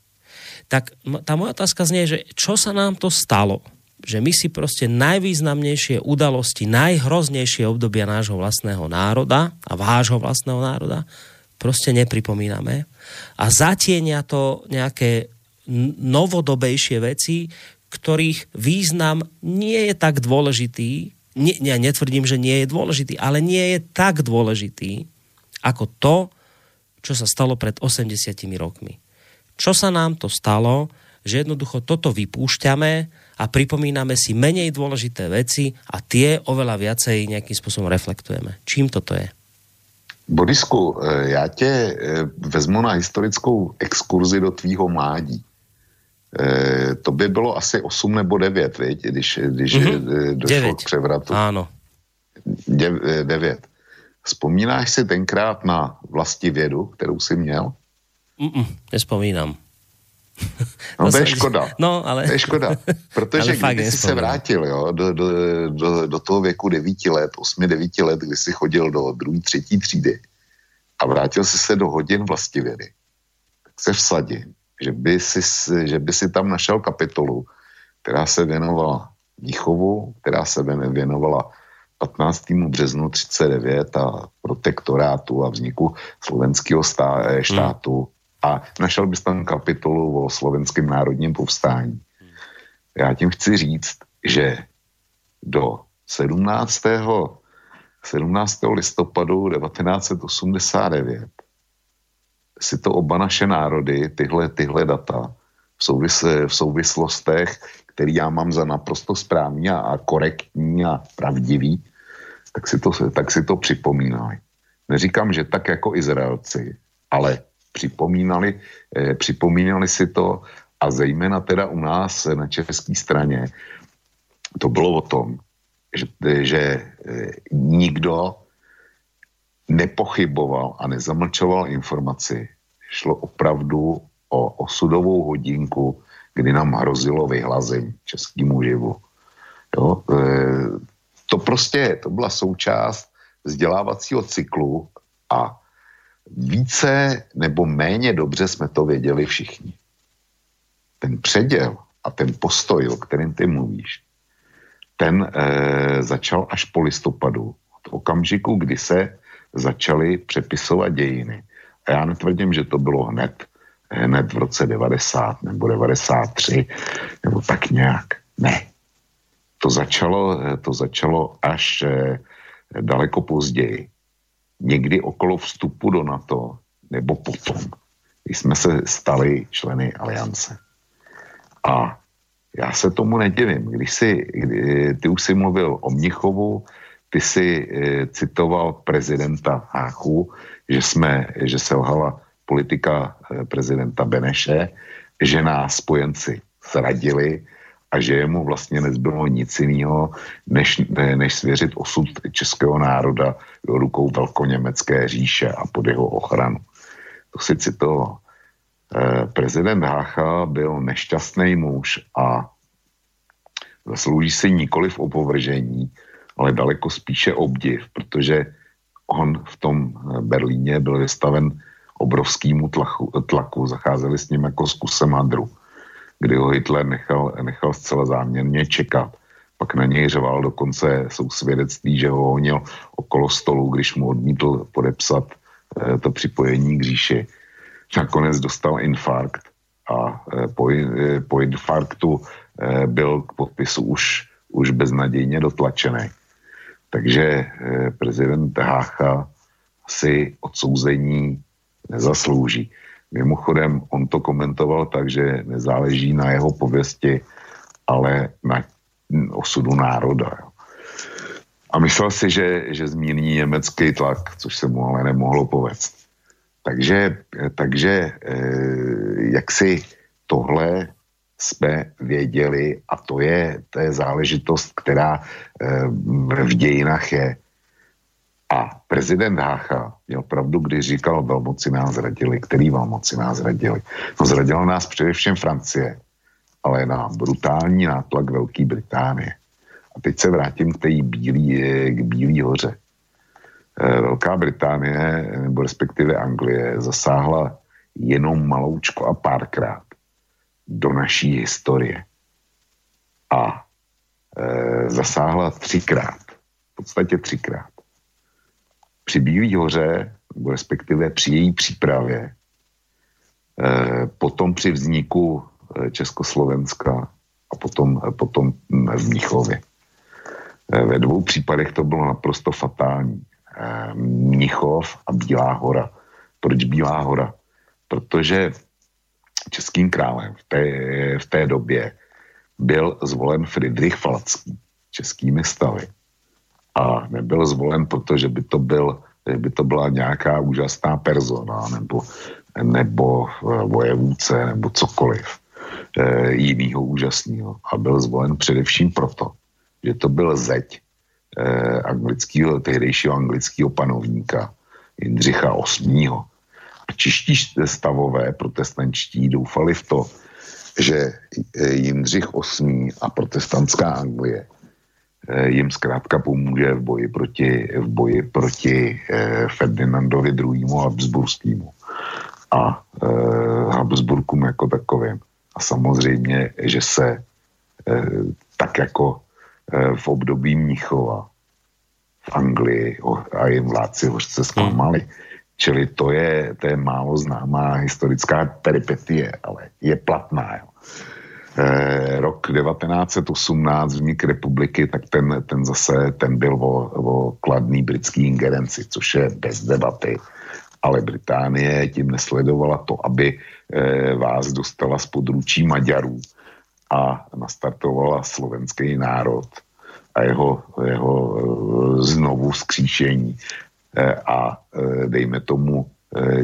Speaker 2: Tak tá moja otázka znie, že čo sa nám to stalo, že my si proste najvýznamnejšie udalosti, najhroznejšie obdobia nášho vlastného národa a vášho vlastného národa proste nepripomíname a zatienia to nejaké novodobejšie veci, ktorých význam nie je tak dôležitý, nie, ja netvrdím, že nie je dôležitý, ale nie je tak dôležitý ako to, čo sa stalo pred 80 rokmi. Čo sa nám to stalo, že jednoducho toto vypúšťame a pripomíname si menej dôležité veci a tie oveľa viacej nejakým spôsobom reflektujeme. Čím toto je?
Speaker 6: Borisku, eh, já tě eh, vezmu na historickou exkurzi do tvýho mládí. Eh, to by bylo asi 8 nebo 9, viď? když, když mm-hmm. došlo 9. k převratu.
Speaker 2: Áno.
Speaker 6: 9. Vzpomínáš si tenkrát na vlasti vědu, kterou jsi měl?
Speaker 2: Mm-mm, nespomínám.
Speaker 6: No to je škoda.
Speaker 2: No, ale...
Speaker 6: To je škoda, protože když jsi se vrátil jo, do, do, do, do toho věku devíti let, osmi, devíti let, kdy jsi chodil do druhé, třetí třídy a vrátil jsi se do hodin vědy, tak se vsadím, že by, si, že by si tam našel kapitolu, která se věnovala výchovu, která se věnovala 15. březnu 39 a protektorátu a vzniku slovenského eh, štátu hmm. A našel bys tam kapitolu o slovenském národním povstání. Já tím chci říct, že do 17. 17. listopadu 1989 si to oba naše národy, tyhle, tyhle data, v, souvis, v souvislostech, který já mám za naprosto správný a korektní a pravdivý, tak si to, tak si to připomínali. Neříkám, že tak jako Izraelci, ale připomínali, eh, připomínali si to a zejména teda u nás na české straně to bylo o tom, že, že eh, nikdo nepochyboval a nezamlčoval informaci. Šlo opravdu o osudovou hodinku, kdy nám hrozilo vyhlazení českému živu. Jo? E, to prostě, to byla součást vzdělávacího cyklu a více nebo méně dobře jsme to věděli všichni. Ten předěl a ten postoj, o kterém ty mluvíš, ten e, začal až po listopadu, od okamžiku, kdy se začaly přepisovat dějiny. A já netvrdím, že to bylo hned, hned v roce 90 nebo 93, nebo tak nějak. Ne. To začalo, to začalo až eh, daleko později. Někdy okolo vstupu do NATO, nebo potom, když jsme se stali členy aliance. A já se tomu nedivím. Když si, kdy, ty už si mluvil o Mnichovu, ty si e, citoval prezidenta Háchu, že, jsme, že se lhala politika e, prezidenta Beneše, že nás spojenci zradili a že jemu vlastně nezbylo nic jiného, než, ne, než svěřit osud českého národa do rukou velkoněmecké říše a pod jeho ochranu. To si citoval. E, prezident Hácha byl nešťastný muž a zaslouží si nikoli v opovržení, ale daleko spíše obdiv, protože on v tom eh, Berlíně byl vystaven obrovskému tlaku, tlaku zacházeli s ním jako s kusem hadru, kdy ho Hitler nechal, nechal zcela záměrně čekat. Pak na něj řval, dokonce jsou svědectví, že ho honil okolo stolu, když mu odmítl podepsat eh, to připojení k říši. Nakonec dostal infarkt a eh, po, eh, po infarktu eh, byl k podpisu už, už beznadějně dotlačený. Takže eh, prezident Hácha si odsouzení nezaslouží. Mimochodem, on to komentoval tak, že nezáleží na jeho pověsti, ale na osudu národa. Jo. A myslel si, že, že zmírní německý tlak, což se mu ale nemohlo povést. Takže, takže eh, jak si tohle jsme věděli a to je, to je záležitost, která e, v dějinách je. A prezident Hácha měl pravdu, když říkal, velmoci nás zradili. Který velmoci nás zradili? No zradila nás především Francie, ale na brutální nátlak Velké Británie. A teď se vrátím k té bílý, k Bílý hoře. E, Velká Británie, nebo respektive Anglie, zasáhla jenom maloučko a párkrát do naší historie. A e, zasáhla třikrát, v podstatě třikrát. Při Bílý hoře, respektive při její přípravě, e, potom při vzniku e, Československa a potom, e, potom v Mnichově. Ve dvou případech to bylo naprosto fatální. Mnichov a Bílá hora. Proč Bílá hora? Protože českým králem v té, v té době byl zvolen Friedrich Falacký českými stavy. A nebyl zvolen, protože by to, byl, by to byla nějaká úžasná persona nebo, nebo eh, vojevůdce nebo cokoliv e, jinýho úžasného. A byl zvolen především proto, že to byl zeď e, anglického, tehdejšího anglického panovníka Jindřicha VIII Čeští stavové protestančtí doufali v to, že Jindřich VIII a protestantská Anglie eh, jim zkrátka pomůže v boji proti, v boji proti eh, Ferdinandovi II. Habsburskému a eh, Habsburkům jako takovým. A samozřejmě, že se tak jako v období Mnichova v Anglii a jim vládci hořce zklamali. Hmm Čili to je, to je málo známá historická peripetie, ale je platná. Jo. E, rok 1918 vznik republiky, tak ten, ten zase ten byl o, o kladný britský ingerenci, což je bez debaty. ale Británie tím nesledovala to, aby eh, vás dostala z područí Maďarů a nastartovala slovenský národ a jeho, jeho eh, znovu skříšení a dejme tomu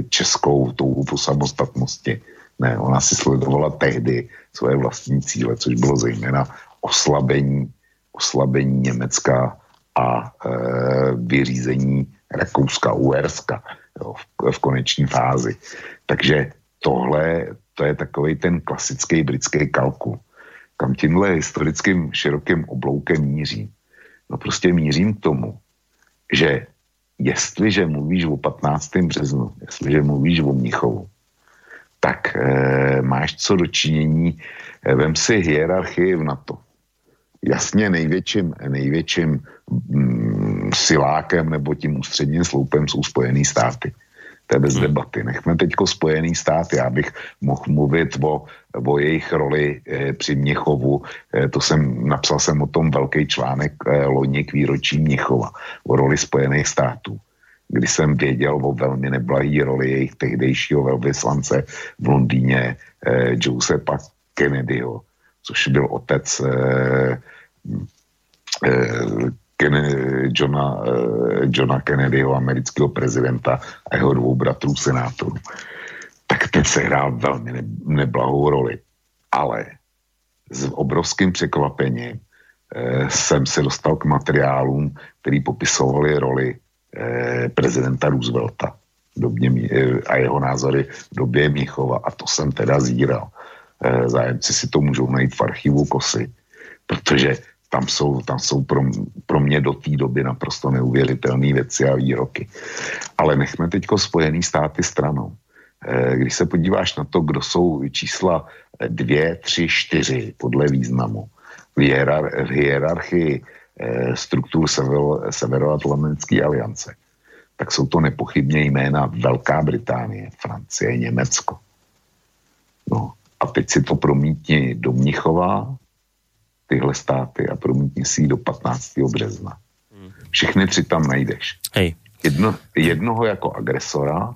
Speaker 6: českou touhu po samostatnosti. Ne, ona si sledovala tehdy svoje vlastní cíle, což bylo zejména oslabení, oslabení Německa a e, vyřízení Rakouska-Uherska jo, v, v koneční fázi. Takže tohle, to je takový ten klasický britský kalkul. Kam tímhle historickým širokým obloukem mířím? No prostě mířím k tomu, že jestliže mluvíš o 15. březnu, jestliže mluvíš o Mnichovu, tak e, máš co dočinění, e, vem si hierarchii v NATO. Jasně největším, největším mm, silákem nebo tím ústředním sloupem jsou Spojené státy. To je bez hmm. debaty. Nechme teďko Spojený státy. Já bych mohl mluvit o, o jejich roli e, při Měchovu. E, to jsem, napsal jsem o tom velký článek e, loni k výročí Měchova. O roli Spojených států kdy jsem věděl o velmi neblahý roli jejich tehdejšího velvyslance v Londýně eh, Josepa Kennedyho, což byl otec eh, eh, Kennedy, Johna, eh, Johna Kennedyho, amerického prezidenta a jeho dvou bratrů senátorů. Tak ten se hrál velmi ne, neblahou roli. Ale s obrovským překvapením eh, jsem se dostal k materiálům, který popisovali roli prezidenta Roosevelta eh, a jeho názory v době Míchova. A to jsem teda zíral. Eh, zájemci si to můžou najít v archivu Kosy, protože tam jsou, tam jsou pro, pro mě do té doby naprosto neuvěřitelné věci a výroky. Ale nechme teď Spojený státy stranou. Když se podíváš na to, kdo jsou čísla dvě, tři, čtyři podle významu v, hierar- v hierarchii Eh, struktur Severoatlantické aliance, tak jsou to nepochybně jména Velká Británie, Francie, Německo. No a teď si to promítni do Mnichova, tyhle státy a promítni si do 15. března. Všechny tři tam najdeš.
Speaker 2: Hej.
Speaker 6: Jedno, jednoho jako agresora,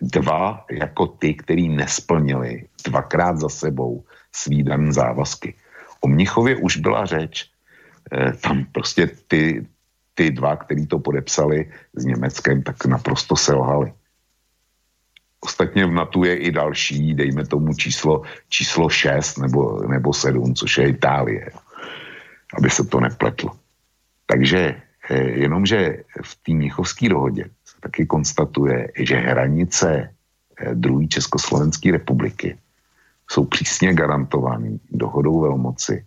Speaker 6: dva jako ty, který nesplnili dvakrát za sebou svý daný závazky. O Mnichově už byla řeč, tam prostě ty, ty dva, který to podepsali s Německem, tak naprosto selhali. Ostatně v NATO je i další, dejme tomu číslo, číslo 6 nebo, nebo 7, což je Itálie, aby se to nepletlo. Takže eh, jenomže v té Měchovské dohodě se taky konstatuje, že hranice eh, druhé Československé republiky jsou přísně garantované dohodou velmoci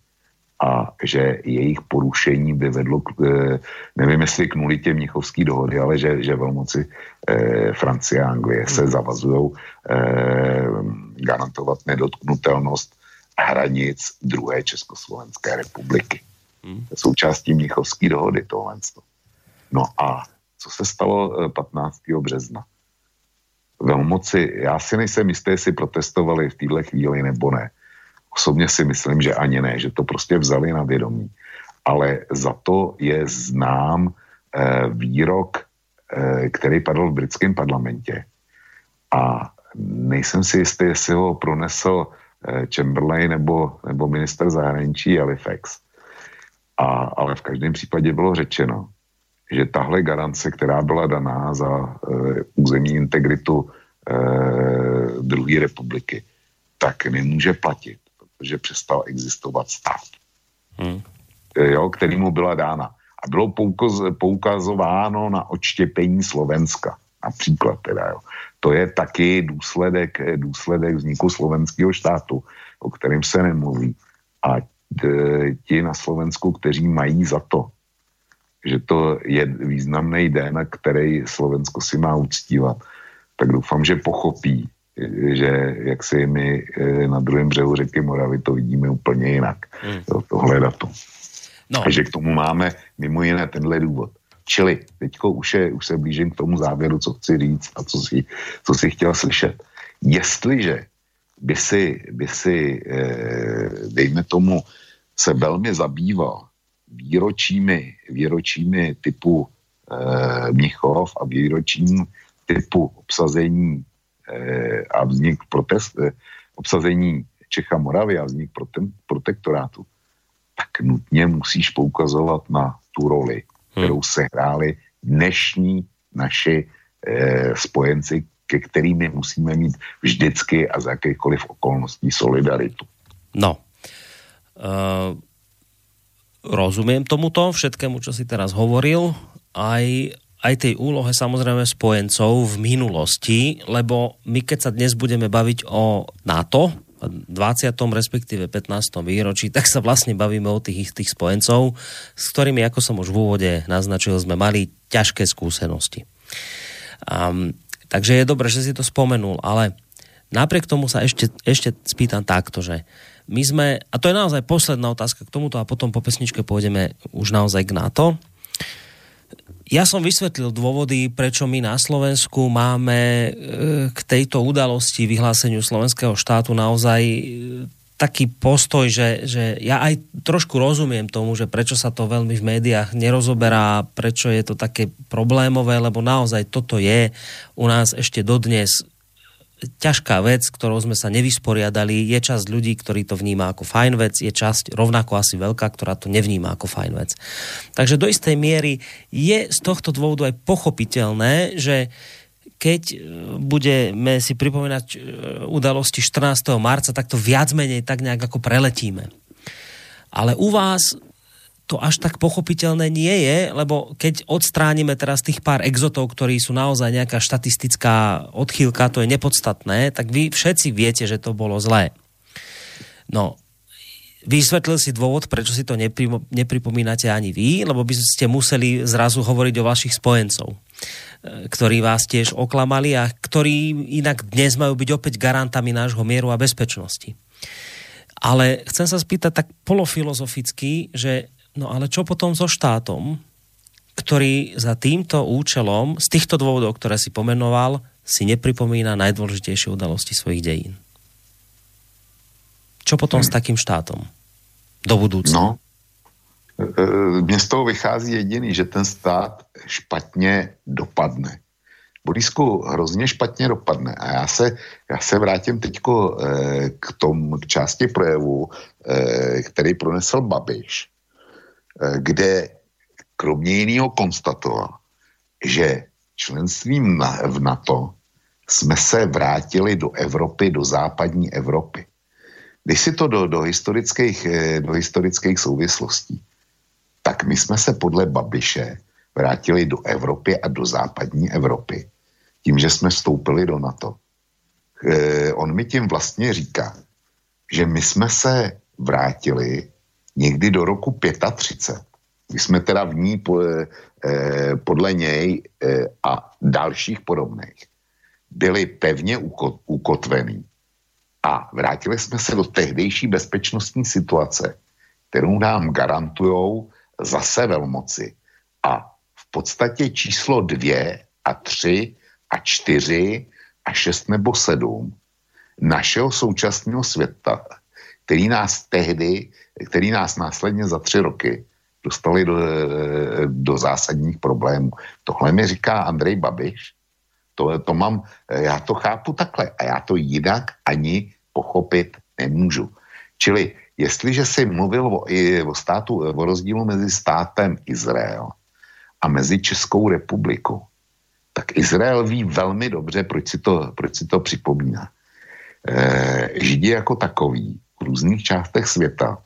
Speaker 6: a že jejich porušení by vedlo, k, eh, nevím jestli k nulitě Mnichovské dohody, ale že, že velmoci eh, Francie a Anglie se zavazují eh, garantovat nedotknutelnost hranic druhé Československé republiky. Hmm. Součástí Mnichovské dohody tohle. No a co se stalo 15. Eh, března? Velmoci, já si nejsem jistý, jestli protestovali v této chvíli nebo ne Osobně si myslím, že ani ne, že to prostě vzali na vědomí. Ale za to je znám eh, výrok, eh, který padl v britském parlamentě. A nejsem si jistý, jestli ho pronesl eh, Chamberlain nebo, nebo minister zahraničí Halifax. A, ale v každém případě bylo řečeno, že tahle garance, která byla daná za uh, územní integritu uh, druhé republiky, tak nemůže platit protože přestal existovat stát, hmm. jo, který mu byla dána. A bylo poukaz, poukazováno na odštěpení Slovenska. Například teda, jo. To je taky důsledek, důsledek vzniku slovenského štátu, o kterém se nemluví. A ti na Slovensku, kteří mají za to, že to je významný den, který Slovensko si má uctívat, tak doufám, že pochopí, že jak si my eh, na druhém břehu řeky Moravy to vidíme úplně jinak. Hmm. tohle datum. No. A že k tomu máme mimo jiné tenhle důvod. Čili teďko už, je, už se blížím k tomu závěru, co chci říct a co si, co si chtěl slyšet. Jestliže by si, by si eh, dejme tomu, se velmi zabýval výročími, výročími typu eh, Mnichov a výročím typu obsazení a vznik protest, eh, obsazení Čecha Moravy a vznik prote, protektorátu, tak nutně musíš poukazovat na tu roli, kterou hmm. se hráli dnešní naši eh, spojenci, ke kterými musíme mít vždycky a za jakýchkoliv okolností solidaritu.
Speaker 2: No, uh, rozumiem tomuto, všetkému, čo si teraz hovoril, aj, aj tej úlohe samozrejme spojencov v minulosti, lebo my keď sa dnes budeme baviť o NATO, 20. respektíve 15. výročí, tak sa vlastne bavíme o tých istých spojencov, s ktorými, ako som už v úvode naznačil, sme mali ťažké skúsenosti. Um, takže je dobré, že si to spomenul, ale napriek tomu sa ešte, ešte spýtam takto, že my sme, a to je naozaj posledná otázka k tomuto a potom po pesničke pôjdeme už naozaj k NATO. Ja som vysvetlil dôvody, prečo my na Slovensku máme e, k tejto udalosti vyhláseniu slovenského štátu naozaj e, taký postoj, že, že ja aj trošku rozumiem tomu, že prečo sa to veľmi v médiách nerozoberá, prečo je to také problémové, lebo naozaj toto je u nás ešte dodnes ťažká vec, ktorou sme sa nevysporiadali. Je časť ľudí, ktorí to vníma ako fajn vec, je časť rovnako asi veľká, ktorá to nevníma ako fajn vec. Takže do istej miery je z tohto dôvodu aj pochopiteľné, že keď e, budeme si pripomínať e, udalosti 14. marca, tak to viac menej tak nejak ako preletíme. Ale u vás to až tak pochopiteľné nie je, lebo keď odstránime teraz tých pár exotov, ktorí sú naozaj nejaká štatistická odchýlka, to je nepodstatné, tak vy všetci viete, že to bolo zlé. No, vysvetlil si dôvod, prečo si to nepripomínate ani vy, lebo by ste museli zrazu hovoriť o vašich spojencov, e, ktorí vás tiež oklamali a ktorí inak dnes majú byť opäť garantami nášho mieru a bezpečnosti. Ale chcem sa spýtať tak polofilozoficky, že No ale čo potom so štátom, ktorý za týmto účelom, z týchto dôvodov, ktoré si pomenoval, si nepripomína najdôležitejšie udalosti svojich dejín? Čo potom hmm. s takým štátom? Do budoucna?
Speaker 6: No, e, e, mně z toho vychází jediný, že ten stát špatně dopadne. Borisku hrozně špatně dopadne. A já se, já se vrátím teďko e, k, tom, k části projevu, který pronesl Babiš kde kromě jiného konstatoval, že členstvím v NATO jsme se vrátili do Evropy, do západní Evropy. Když si to do, do, historických, eh, do historických souvislostí, tak my jsme se podle Babiše vrátili do Evropy a do západní Evropy tím, že jsme vstoupili do NATO. E, on mi tím vlastně říká, že my jsme se vrátili někdy do roku 35. My jsme teda v ní po, eh, podle něj eh, a dalších podobných byli pevně ukot, ukotvení a vrátili jsme se do tehdejší bezpečnostní situace, kterou nám garantují zase velmoci. A v podstatě číslo dvě a tři a čtyři a šest nebo sedm našeho současného světa, který nás tehdy který nás následně za tři roky dostali do, do zásadních problémů. Tohle mi říká Andrej Babiš. To, to mám, já to chápu takhle a já to jinak ani pochopit nemůžu. Čili jestliže si mluvil o, o, státu, o rozdílu mezi státem Izrael a mezi Českou republikou, tak Izrael ví velmi dobře, proč si to, proč si to připomíná. E, Židi jako takový v různých částech světa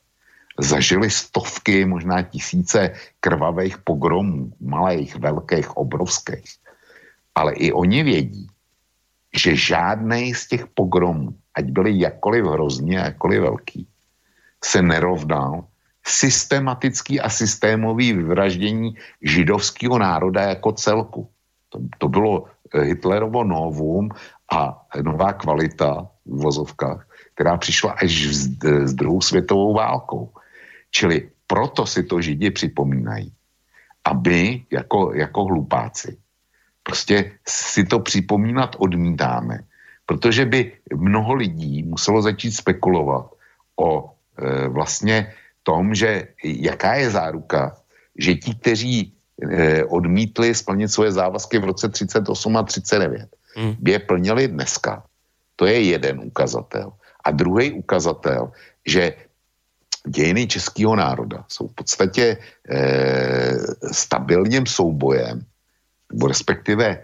Speaker 6: zažili stovky, možná tisíce krvavých pogromů, malých, velkých, obrovských. Ale i oni vědí, že žádný z těch pogromů, ať byly jakkoliv hrozně, jakkoliv velký, se nerovnal systematický a systémový vyvraždění židovského národa jako celku. To, to bylo Hitlerovo novum a nová kvalita v vozovkách, která přišla až s, s druhou světovou válkou. Čili proto si to Židi připomínají. A my, jako, jako hlupáci, prostě si to připomínat odmítáme, protože by mnoho lidí muselo začít spekulovat o e, vlastně tom, že jaká je záruka, že ti, kteří eh, odmítli splnit svoje závazky v roce 38 a 39, hmm. by je plnili dneska. To je jeden ukazatel. A druhý ukazatel, že dějiny českého národa jsou v podstatě eh, stabilním soubojem, nebo respektive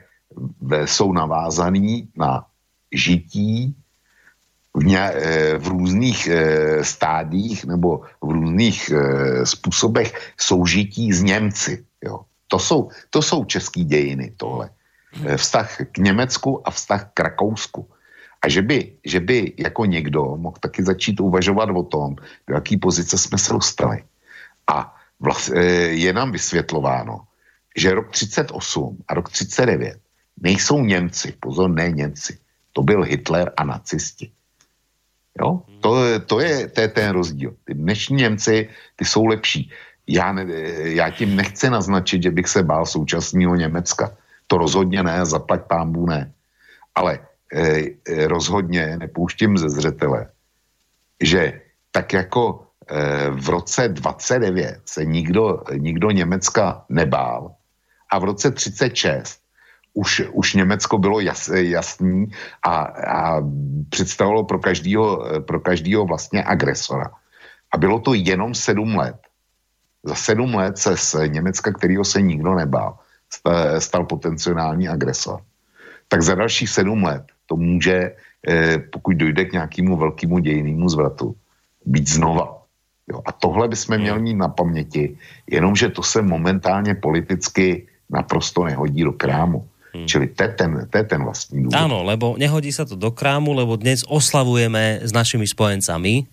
Speaker 6: jsou navázaný na žití v, ně, eh, v různých eh, stádích nebo v různých eh, způsobech soužití s Němci. Jo. To, jsou, to jsou český dějiny tohle. Vztah k Německu a vztah k Rakousku. A že by, že by jako někdo mohl taky začít uvažovat o tom, do jaký pozice jsme se dostali. A vlast, je nám vysvětlováno, že rok 38 a rok 39 nejsou Němci, pozor, ne Němci. To byl Hitler a nacisti. Jo? To, to, je, to je ten rozdíl. Ty dnešní Němci, ty jsou lepší. Já, ne, já tím nechci naznačit, že bych se bál současného Německa. To rozhodně ne, zaplať pámbu ne. Ale rozhodně nepouštím ze zřetele, že tak jako eh, v roce 29 se nikdo, nikdo Německa nebál a v roce 36 už, už Německo bylo jas, jasný a, a představilo pro každýho, pro každýho vlastně agresora. A bylo to jenom sedm let. Za sedm let se z Německa, kterého se nikdo nebál, stal potenciální agresor. Tak za dalších sedm let to může, eh, pokud dojde k nějakému velkému dějnému zvratu, být znova. Jo, a tohle bychom měli mít na paměti, jenomže to se momentálně politicky naprosto nehodí do krámu. Hmm. Čili to je, ten, to je ten vlastní důvod.
Speaker 2: Áno, lebo nehodí sa to do krámu, lebo dnes oslavujeme s našimi spojencami,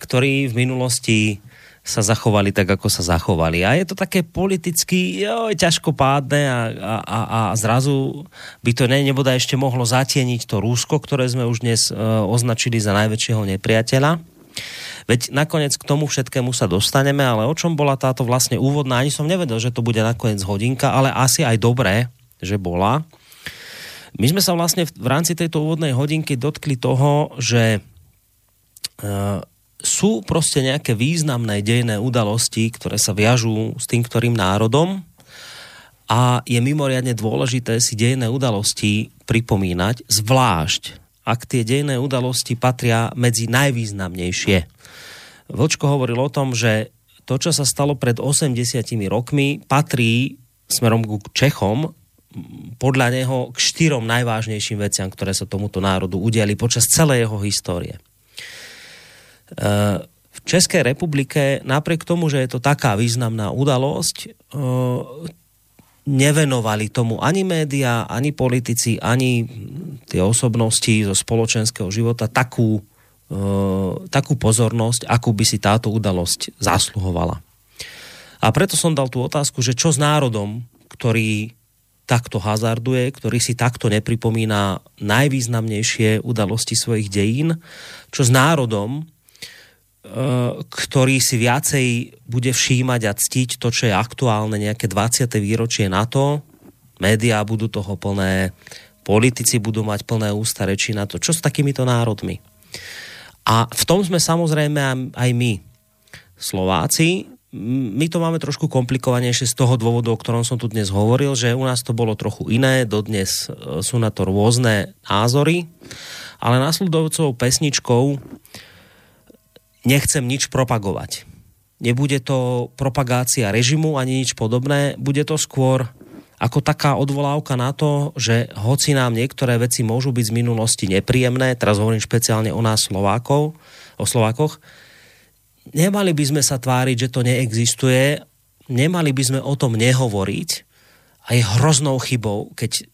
Speaker 2: ktorí v minulosti sa zachovali tak, ako sa zachovali. A je to také politicky jo, ťažkopádne a, a, a, a zrazu by to ne, neboda ešte mohlo zatieniť to Rúsko, ktoré sme už dnes e, označili za najväčšieho nepriateľa. Veď nakoniec k tomu všetkému sa dostaneme, ale o čom bola táto vlastne úvodná, ani som nevedel, že to bude nakoniec hodinka, ale asi aj dobré, že bola. My sme sa vlastne v rámci tejto úvodnej hodinky dotkli toho, že e, sú proste nejaké významné dejné udalosti, ktoré sa viažú s tým, ktorým národom a je mimoriadne dôležité si dejné udalosti pripomínať, zvlášť ak tie dejné udalosti patria medzi najvýznamnejšie. Vlčko hovoril o tom, že to, čo sa stalo pred 80 rokmi, patrí smerom k Čechom podľa neho k štyrom najvážnejším veciam, ktoré sa tomuto národu udiali počas celej jeho histórie. V Českej republike, napriek tomu, že je to taká významná udalosť, e, nevenovali tomu ani média, ani politici, ani tie osobnosti zo spoločenského života takú, e, takú pozornosť, akú by si táto udalosť zasluhovala. A preto som dal tú otázku, že čo s národom, ktorý takto hazarduje, ktorý si takto nepripomína najvýznamnejšie udalosti svojich dejín, čo s národom, ktorý si viacej bude všímať a ctiť to, čo je aktuálne, nejaké 20. výročie na to, médiá budú toho plné, politici budú mať plné ústa reči na to, čo s takýmito národmi. A v tom sme samozrejme aj my, Slováci, my to máme trošku komplikovanejšie z toho dôvodu, o ktorom som tu dnes hovoril, že u nás to bolo trochu iné, dodnes e, sú na to rôzne názory, ale následovcovou pesničkou nechcem nič propagovať. Nebude to propagácia režimu ani nič podobné, bude to skôr ako taká odvolávka na to, že hoci nám niektoré veci môžu byť z minulosti nepríjemné, teraz hovorím špeciálne o nás Slovákov, o Slovákoch, nemali by sme sa tváriť, že to neexistuje, nemali by sme o tom nehovoriť a je hroznou chybou, keď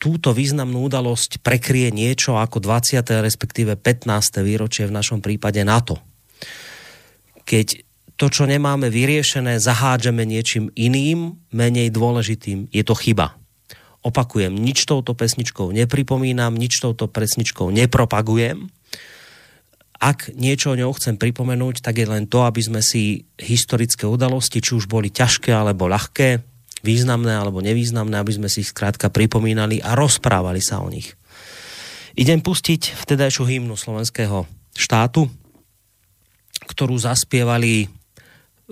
Speaker 2: túto významnú udalosť prekrie niečo ako 20. respektíve 15. výročie v našom prípade NATO. Keď to, čo nemáme vyriešené, zahádžeme niečím iným, menej dôležitým, je to chyba. Opakujem, nič touto pesničkou nepripomínam, nič touto pesničkou nepropagujem, ak niečo o ňou chcem pripomenúť, tak je len to, aby sme si historické udalosti, či už boli ťažké alebo ľahké, významné alebo nevýznamné, aby sme si ich skrátka pripomínali a rozprávali sa o nich. Idem pustiť vtedajšiu hymnu slovenského štátu, ktorú zaspievali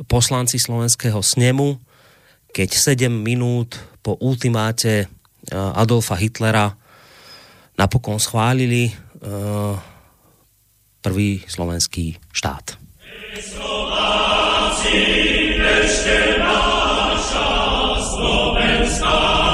Speaker 2: poslanci slovenského snemu, keď 7 minút po ultimáte Adolfa Hitlera napokon schválili prvý slovenský štát. Slováci, ešte naša Slovenská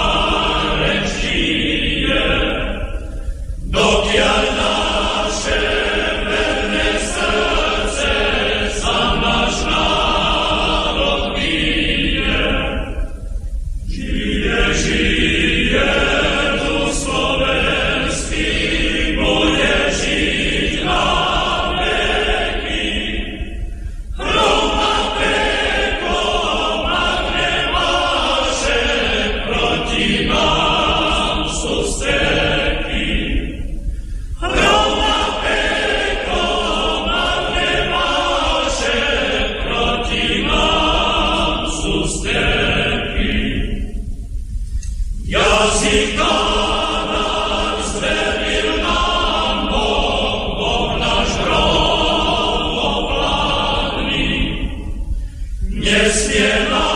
Speaker 2: Jest nie ma.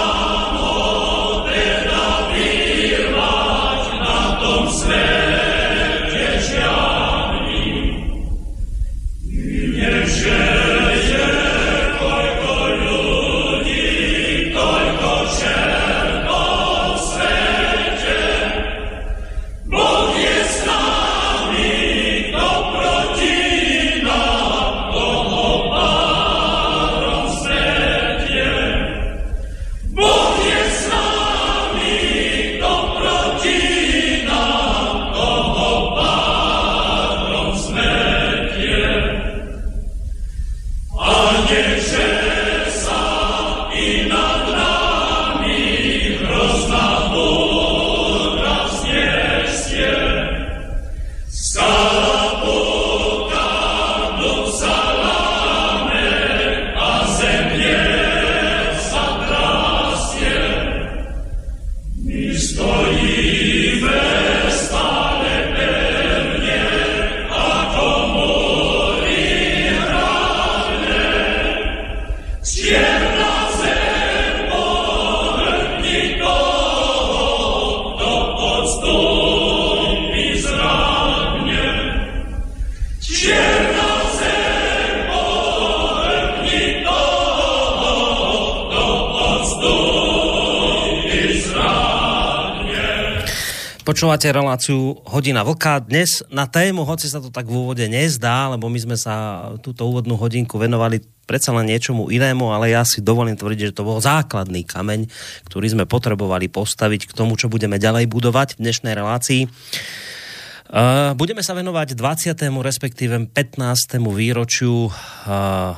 Speaker 2: Počúvate reláciu Hodina Vlka. Dnes na tému, hoci sa to tak v úvode nezdá, lebo my sme sa túto úvodnú hodinku venovali predsa len niečomu inému, ale ja si dovolím tvrdiť, že to bol základný kameň, ktorý sme potrebovali postaviť k tomu, čo budeme ďalej budovať v dnešnej relácii. Uh, budeme sa venovať 20. respektíve 15. výročiu uh,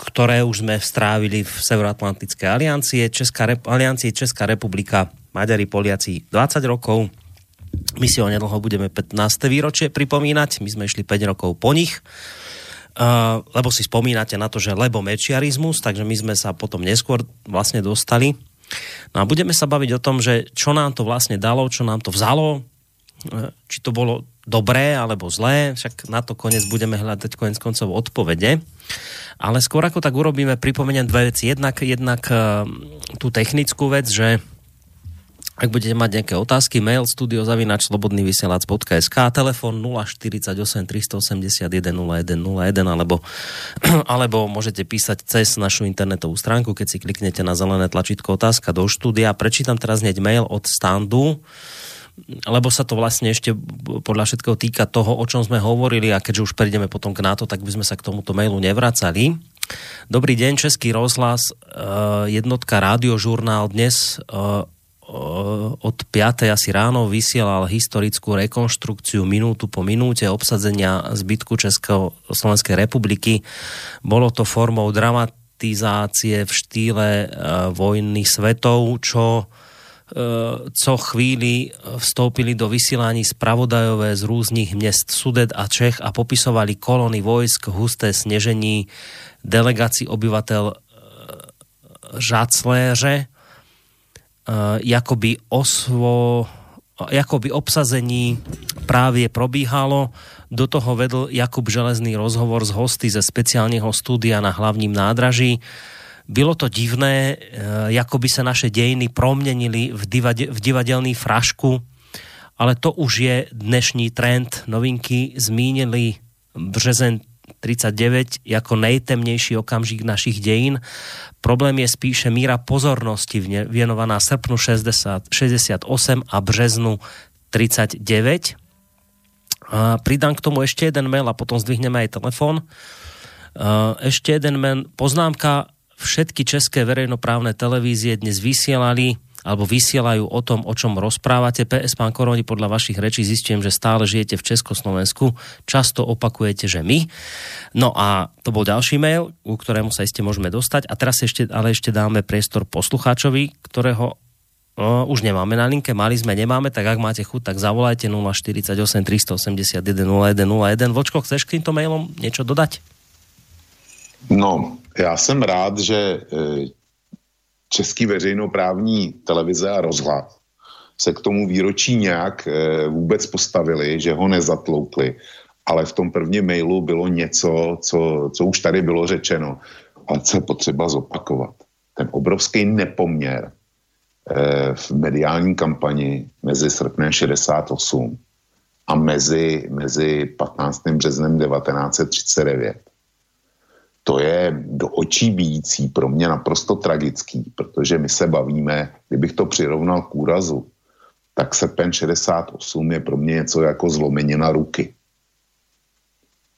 Speaker 2: ktoré už sme strávili v Severoatlantickej aliancie, Česká, aliancii Česká republika Maďari, Poliaci 20 rokov. My si onedlho budeme 15. výročie pripomínať, my sme išli 5 rokov po nich. Uh, lebo si spomínate na to, že lebo mečiarizmus, takže my sme sa potom neskôr vlastne dostali. No a budeme sa baviť o tom, že čo nám to vlastne dalo, čo nám to vzalo, uh, či to bolo dobré alebo zlé, však na to konec budeme hľadať konec koncov odpovede. Ale skôr ako tak urobíme, pripomeniem dve veci. Jednak, jednak uh, tú technickú vec, že ak budete mať nejaké otázky, mail studiozavinačslobodnyvysielac.sk telefon 048 381 0101 alebo, alebo môžete písať cez našu internetovú stránku, keď si kliknete na zelené tlačítko otázka do štúdia. Prečítam teraz hneď mail od Standu, lebo sa to vlastne ešte podľa všetkého týka toho, o čom sme hovorili a keďže už prejdeme potom k NATO, tak by sme sa k tomuto mailu nevracali. Dobrý deň, Český rozhlas, eh, jednotka Rádiožurnál dnes eh, od 5. asi ráno vysielal historickú rekonštrukciu minútu po minúte obsadzenia zbytku Česko-Slovenskej republiky. Bolo to formou dramatizácie v štýle e, vojny svetov, čo e, co chvíli vstoupili do vysielaní spravodajové z různych měst Sudet a Čech a popisovali kolony vojsk, husté snežení, delegácií obyvateľ e, Žacléře, jakoby osvo, jakoby obsazení právě probíhalo. Do toho vedl Jakub Železný rozhovor s hosty ze speciálneho studia na hlavním nádraží. bylo to divné, ako by sa naše dejiny proměnili v, divade, v divadelný frašku, ale to už je dnešní trend. Novinky zmínili březen 39 jako nejtemnější okamžik našich dejín. Problém je spíše míra pozornosti věnovaná srpnu 60, 68 a březnu 39. A pridám k tomu ešte jeden mail a potom zdvihneme aj telefon. Ešte jeden mail, poznámka, všetky české verejnoprávne televízie dnes vysielali alebo vysielajú o tom, o čom rozprávate. PS, pán Koroni, podľa vašich rečí zistujem, že stále žijete v Československu. Často opakujete, že my. No a to bol ďalší mail, u ktorému sa iste môžeme dostať. A teraz ešte, ale ešte dáme priestor poslucháčovi, ktorého No, už nemáme na linke, mali sme, nemáme, tak ak máte chuť, tak zavolajte 048 381 0101. Vočko, chceš k týmto mailom niečo dodať?
Speaker 6: No, já jsem rád, že e, český veřejnoprávní televize a rozhlas se k tomu výročí nějak e, vůbec postavili, že ho nezatloukli, ale v tom prvním mailu bylo něco, co, co už tady bylo řečeno, a co je potřeba zopakovat. Ten obrovský nepoměr Eh, v mediální kampani mezi srpnem 68 a mezi, mezi 15. březnem 1939. To je do očí bíjící, pro mě naprosto tragický, protože my se bavíme, kdybych to přirovnal k úrazu, tak srpen 68 je pro mě něco jako zlomenina ruky.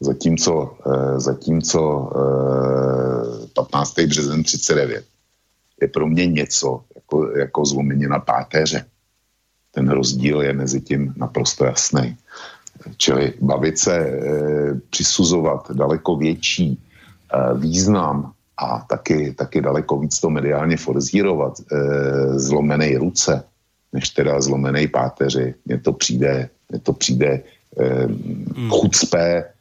Speaker 6: Zatímco, eh, zatímco 15. Eh, březen 39 je pro mě něco jako, jako zlomenina páteře. Ten rozdíl je mezi tím naprosto jasný. Čili bavit se, e, přisuzovat daleko větší význam a taky, taky daleko víc to mediálně forzírovat e, zlomené ruce, než teda zlomené páteři. Mně to přijde, mně to přijde e, hmm. chucpé,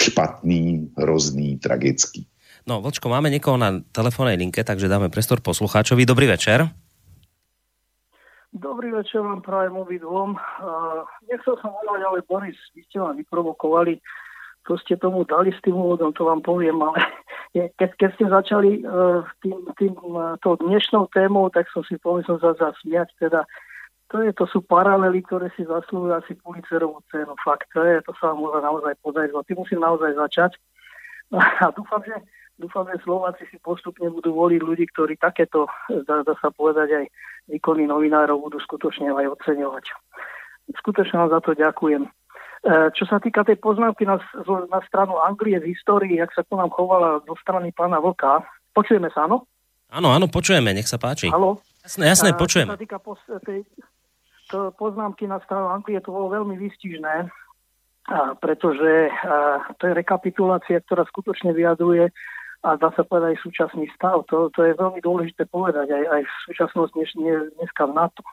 Speaker 6: špatný, hrozný, tragický.
Speaker 2: No, Vočko, máme niekoho na telefónnej linke, takže dáme prestor poslucháčovi. Dobrý večer.
Speaker 7: Dobrý večer vám prajem obidvom. Uh, nechcel som volať, ale Boris, vy ste ma vyprovokovali. To ste tomu dali s tým úvodom, to vám poviem, ale keď, keď ste začali uh, tým, tým, uh, tou dnešnou témou, tak som si pomyslel za zasmiať. Teda to, je, to sú paralely, ktoré si zaslúhujú asi Pulitzerovú cenu. Fakt, to, je, to sa vám môže naozaj podať. Tým musím naozaj začať. A dúfam, že dúfam, že Slováci si postupne budú voliť ľudí, ktorí takéto, dá, dá sa povedať, aj výkony novinárov budú skutočne aj oceňovať. Skutočne vám za to ďakujem. E, čo sa týka tej poznámky na, na stranu Anglie z histórii, jak sa to nám chovala zo strany pána Vlka, počujeme sa, áno?
Speaker 2: Áno, áno, počujeme, nech sa páči.
Speaker 7: Halo?
Speaker 2: Jasné, jasné, počujeme.
Speaker 7: Čo sa týka pos, tej, to poznámky na stranu Anglie, to bolo veľmi výstižné, a pretože to je rekapitulácia, ktorá skutočne vyjadruje a dá sa povedať aj súčasný stav. To, to je veľmi dôležité povedať aj, aj v súčasnosti dnes, dneska v NATO.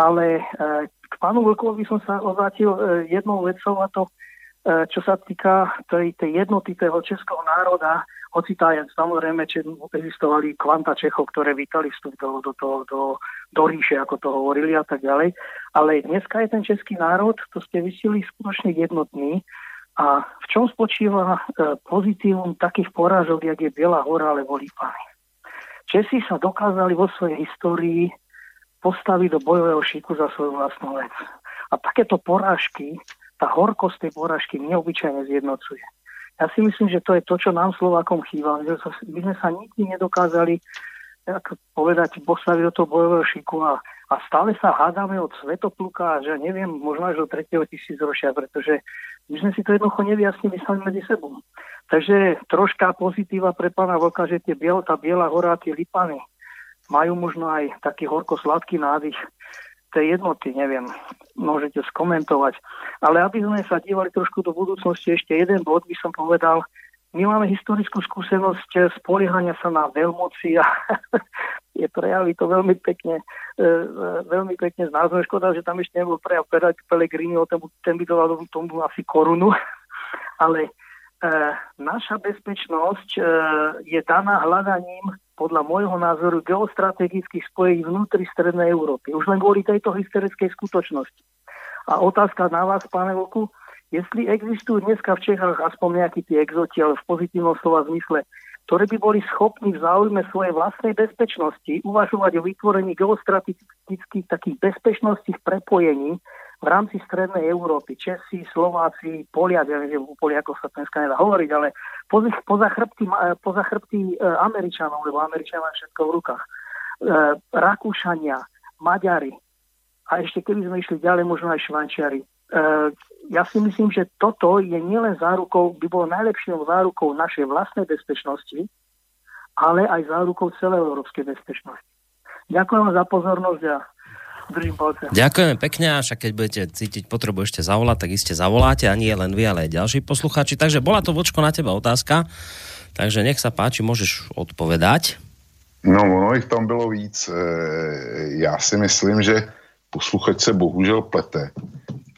Speaker 7: Ale e, k pánu Vlkovi som sa obrátil e, jednou vecou a to, e, čo sa týka tej, tej jednoty toho českého národa, hoci tá je samozrejme, že existovali kvanta Čechov, ktoré vítali vstup do, do, do, do, do ríše, ako to hovorili a tak ďalej. Ale dneska je ten český národ, to ste vysili skutočne jednotný a v čom spočíva pozitívum takých porážok, jak je Biela hora alebo Lipany? Česi sa dokázali vo svojej histórii postaviť do bojového šiku za svoju vlastnú vec. A takéto porážky, tá horkosť tej porážky neobyčajne zjednocuje. Ja si myslím, že to je to, čo nám Slovákom chýba. My sme sa nikdy nedokázali tak povedať, postaviť do toho bojového šiku a a stále sa hádame od Svetopluka, že neviem, možno až do 3. tisícročia, pretože my sme si to jednoducho nevyjasnili sami medzi sebou. Takže troška pozitíva pre pána Vlka, že tie biel, tá biela hora, tie lipany majú možno aj taký horko-sladký nádych tej jednoty, neviem, môžete skomentovať. Ale aby sme sa dívali trošku do budúcnosti, ešte jeden bod by som povedal, my máme historickú skúsenosť spoliehania sa na veľmoci a je prejaví to veľmi pekne, e, e, veľmi pekne znázorné. Škoda, že tam ešte nebol prejav Pelegrini, o tom, ten by dal tomu asi korunu, ale e, naša bezpečnosť e, je daná hľadaním podľa môjho názoru geostrategických spojení vnútri Strednej Európy. Už len kvôli tejto historickej skutočnosti. A otázka na vás, pane Voku, Jestli existujú dneska v Čechách aspoň nejakí tí exoti, ale v pozitívnom slova zmysle, ktoré by boli schopní v záujme svojej vlastnej bezpečnosti uvažovať o vytvorení geostratických takých bezpečnostných prepojení v rámci strednej Európy. Česi, Slováci, Poliak, ja viem, že u Poliakov sa dneska nedá hovoriť, ale poza, chrbty, poza chrbty Američanov, lebo Američania všetko v rukách. Rakúšania, Maďari, a ešte keby sme išli ďalej, možno aj Švančiari. Ja si myslím, že toto je nielen zárukou, by bolo najlepšou zárukou našej vlastnej bezpečnosti, ale aj zárukou celej európskej bezpečnosti. Ďakujem vám za pozornosť a držím palce.
Speaker 2: Ďakujeme pekne a však keď budete cítiť potrebu ešte zavolať, tak iste zavoláte a nie len vy, ale aj ďalší poslucháči. Takže bola to vočko na teba otázka, takže nech sa páči, môžeš odpovedať.
Speaker 6: No, ono ich tam bylo víc. E, já si myslím, že posluchač se bohužel plete,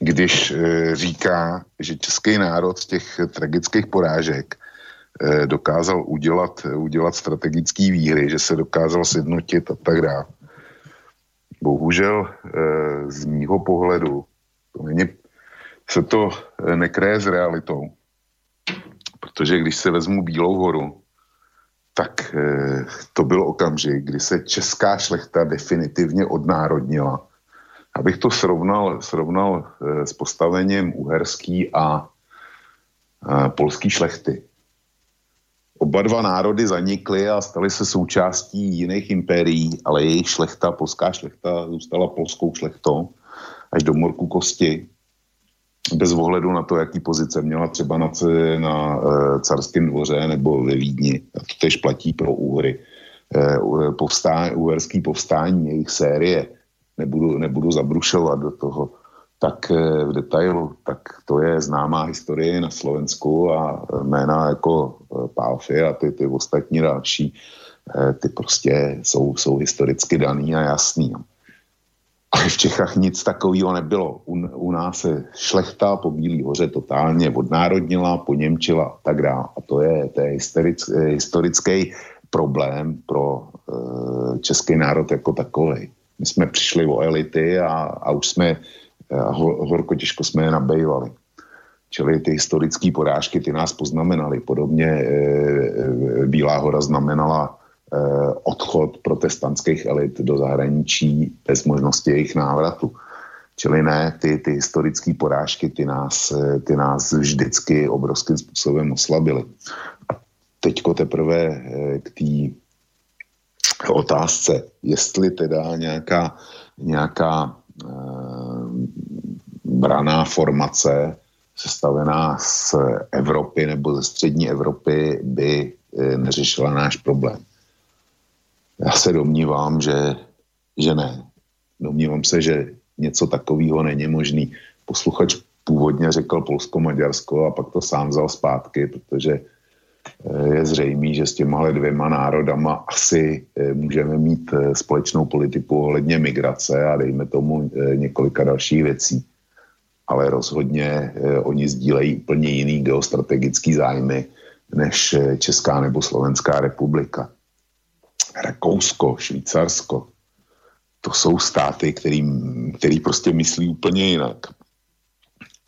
Speaker 6: když e, říká, že český národ z těch tragických porážek e, dokázal udělat, udělat strategický výhry, že se dokázal sjednotit a tak dále. Bohužel e, z mýho pohledu to není, se to nekreje s realitou. Protože když se vezmu Bílou horu, tak to byl okamžik, kdy se česká šlechta definitivně odnárodnila Abych to srovnal, srovnal s postavením uherský a polský šlechty. Oba dva národy zanikly a staly se součástí jiných impérií, ale jejich šlechta, polská šlechta, zůstala polskou šlechtou až do morku kosti. Bez ohledu na to, jaký pozice měla třeba na, na e, carském dvoře nebo ve Vídni. A to tež platí pro úhry. E, povstání, uherský povstání, jejich série nebudu, nebudu zabrušovat do toho tak eh, v detailu, tak to je známá historie na Slovensku a jména jako eh, Pálfy a ty, ty ostatní další, eh, ty prostě jsou, jsou historicky daný a jasný. Ale v Čechách nic takového nebylo. U, u nás se šlechta po Bílý hoře totálně odnárodnila, poněmčila a tak dále. A to je, to je historický, historický problém pro e, český národ jako takový. My jsme přišli o elity a, a už jsme, horko těžko jsme je nabejvali. Čili ty historické porážky, ty nás poznamenaly. Podobně e, e, Bílá hora znamenala e, odchod protestantských elit do zahraničí bez možnosti jejich návratu. Čili ne, ty, ty historické porážky, ty nás, ty nás vždycky obrovským způsobem oslabily. A teďko teprve k té otázce, jestli teda nějaká, nějaká braná formace sestavená z Evropy nebo ze střední Evropy by e, neřešila náš problém. Já se domnívám, že, že ne. Domnívám se, že něco takového není možný. Posluchač původně řekl Polsko-Maďarsko a pak to sám vzal zpátky, protože je zřejmé, že s těma dvěma národama asi eh, můžeme mít eh, společnou politiku ohledně migrace a dejme tomu eh, několika dalších věcí. Ale rozhodně oni sdílejí úplně jiný geostrategický zájmy než Česká nebo Slovenská republika. Rakousko, Švýcarsko, to jsou státy, který, který prostě myslí úplně jinak.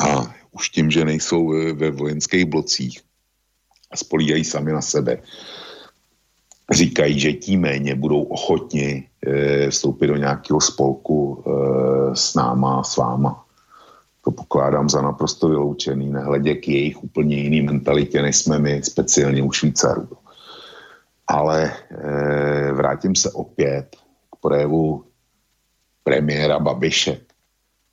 Speaker 6: A už tím, že nejsou ve vojenských blocích, spolíhají sami na sebe. Říkají, že tím méně budou ochotni e, vstoupit do nějakého spolku e, s náma, s váma. To pokládám za naprosto vyloučený, nehledě k jejich úplně jiný mentalitě, než jsme my, speciálně u Švýcarů. Ale e, vrátím se opět k projevu premiéra Babiše.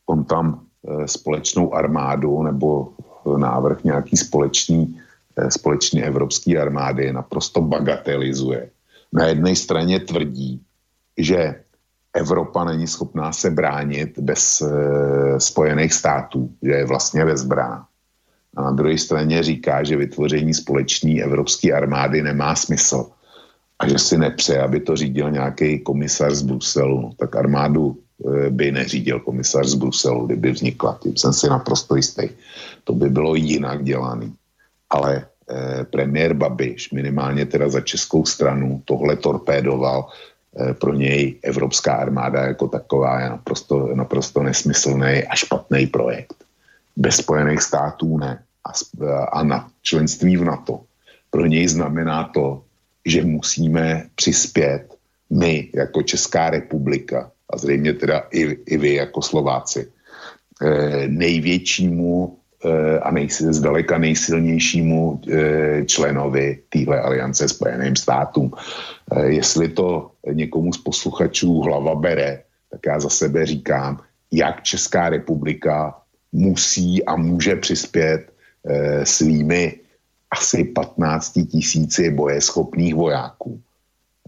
Speaker 6: On tam e, společnou armádu nebo návrh nějaký společný Eh, společné evropské armády naprosto bagatelizuje. Na jedné straně tvrdí, že Evropa není schopná se bránit bez e, Spojených států, že je vlastně bezbrána. A na druhé straně říká, že vytvoření společné evropské armády nemá smysl a že si nepře, aby to řídil nějaký komisař z Bruselu. No, tak armádu e, by neřídil komisař z Bruselu, kdyby vznikla. Tím jsem si naprosto jistý. To by bylo jinak dělaný ale eh, premiér Babiš minimálně teda za českou stranu tohle torpédoval. Eh, pro něj Evropská armáda jako taková je naprosto, naprosto nesmyslný a špatný projekt. Bez Spojených států ne. A, a na členství v NATO pro něj znamená to, že musíme přispět my jako Česká republika a zřejmě teda i, i vy jako Slováci eh, největšímu eh, a nejsi, zdaleka nejsilnějšímu eh, členovi téhle aliance Spojeným státům. Jestli to někomu z posluchačů hlava bere, tak já za sebe říkám, jak Česká republika musí a může přispět svými asi 15 tisíci bojeschopných vojáků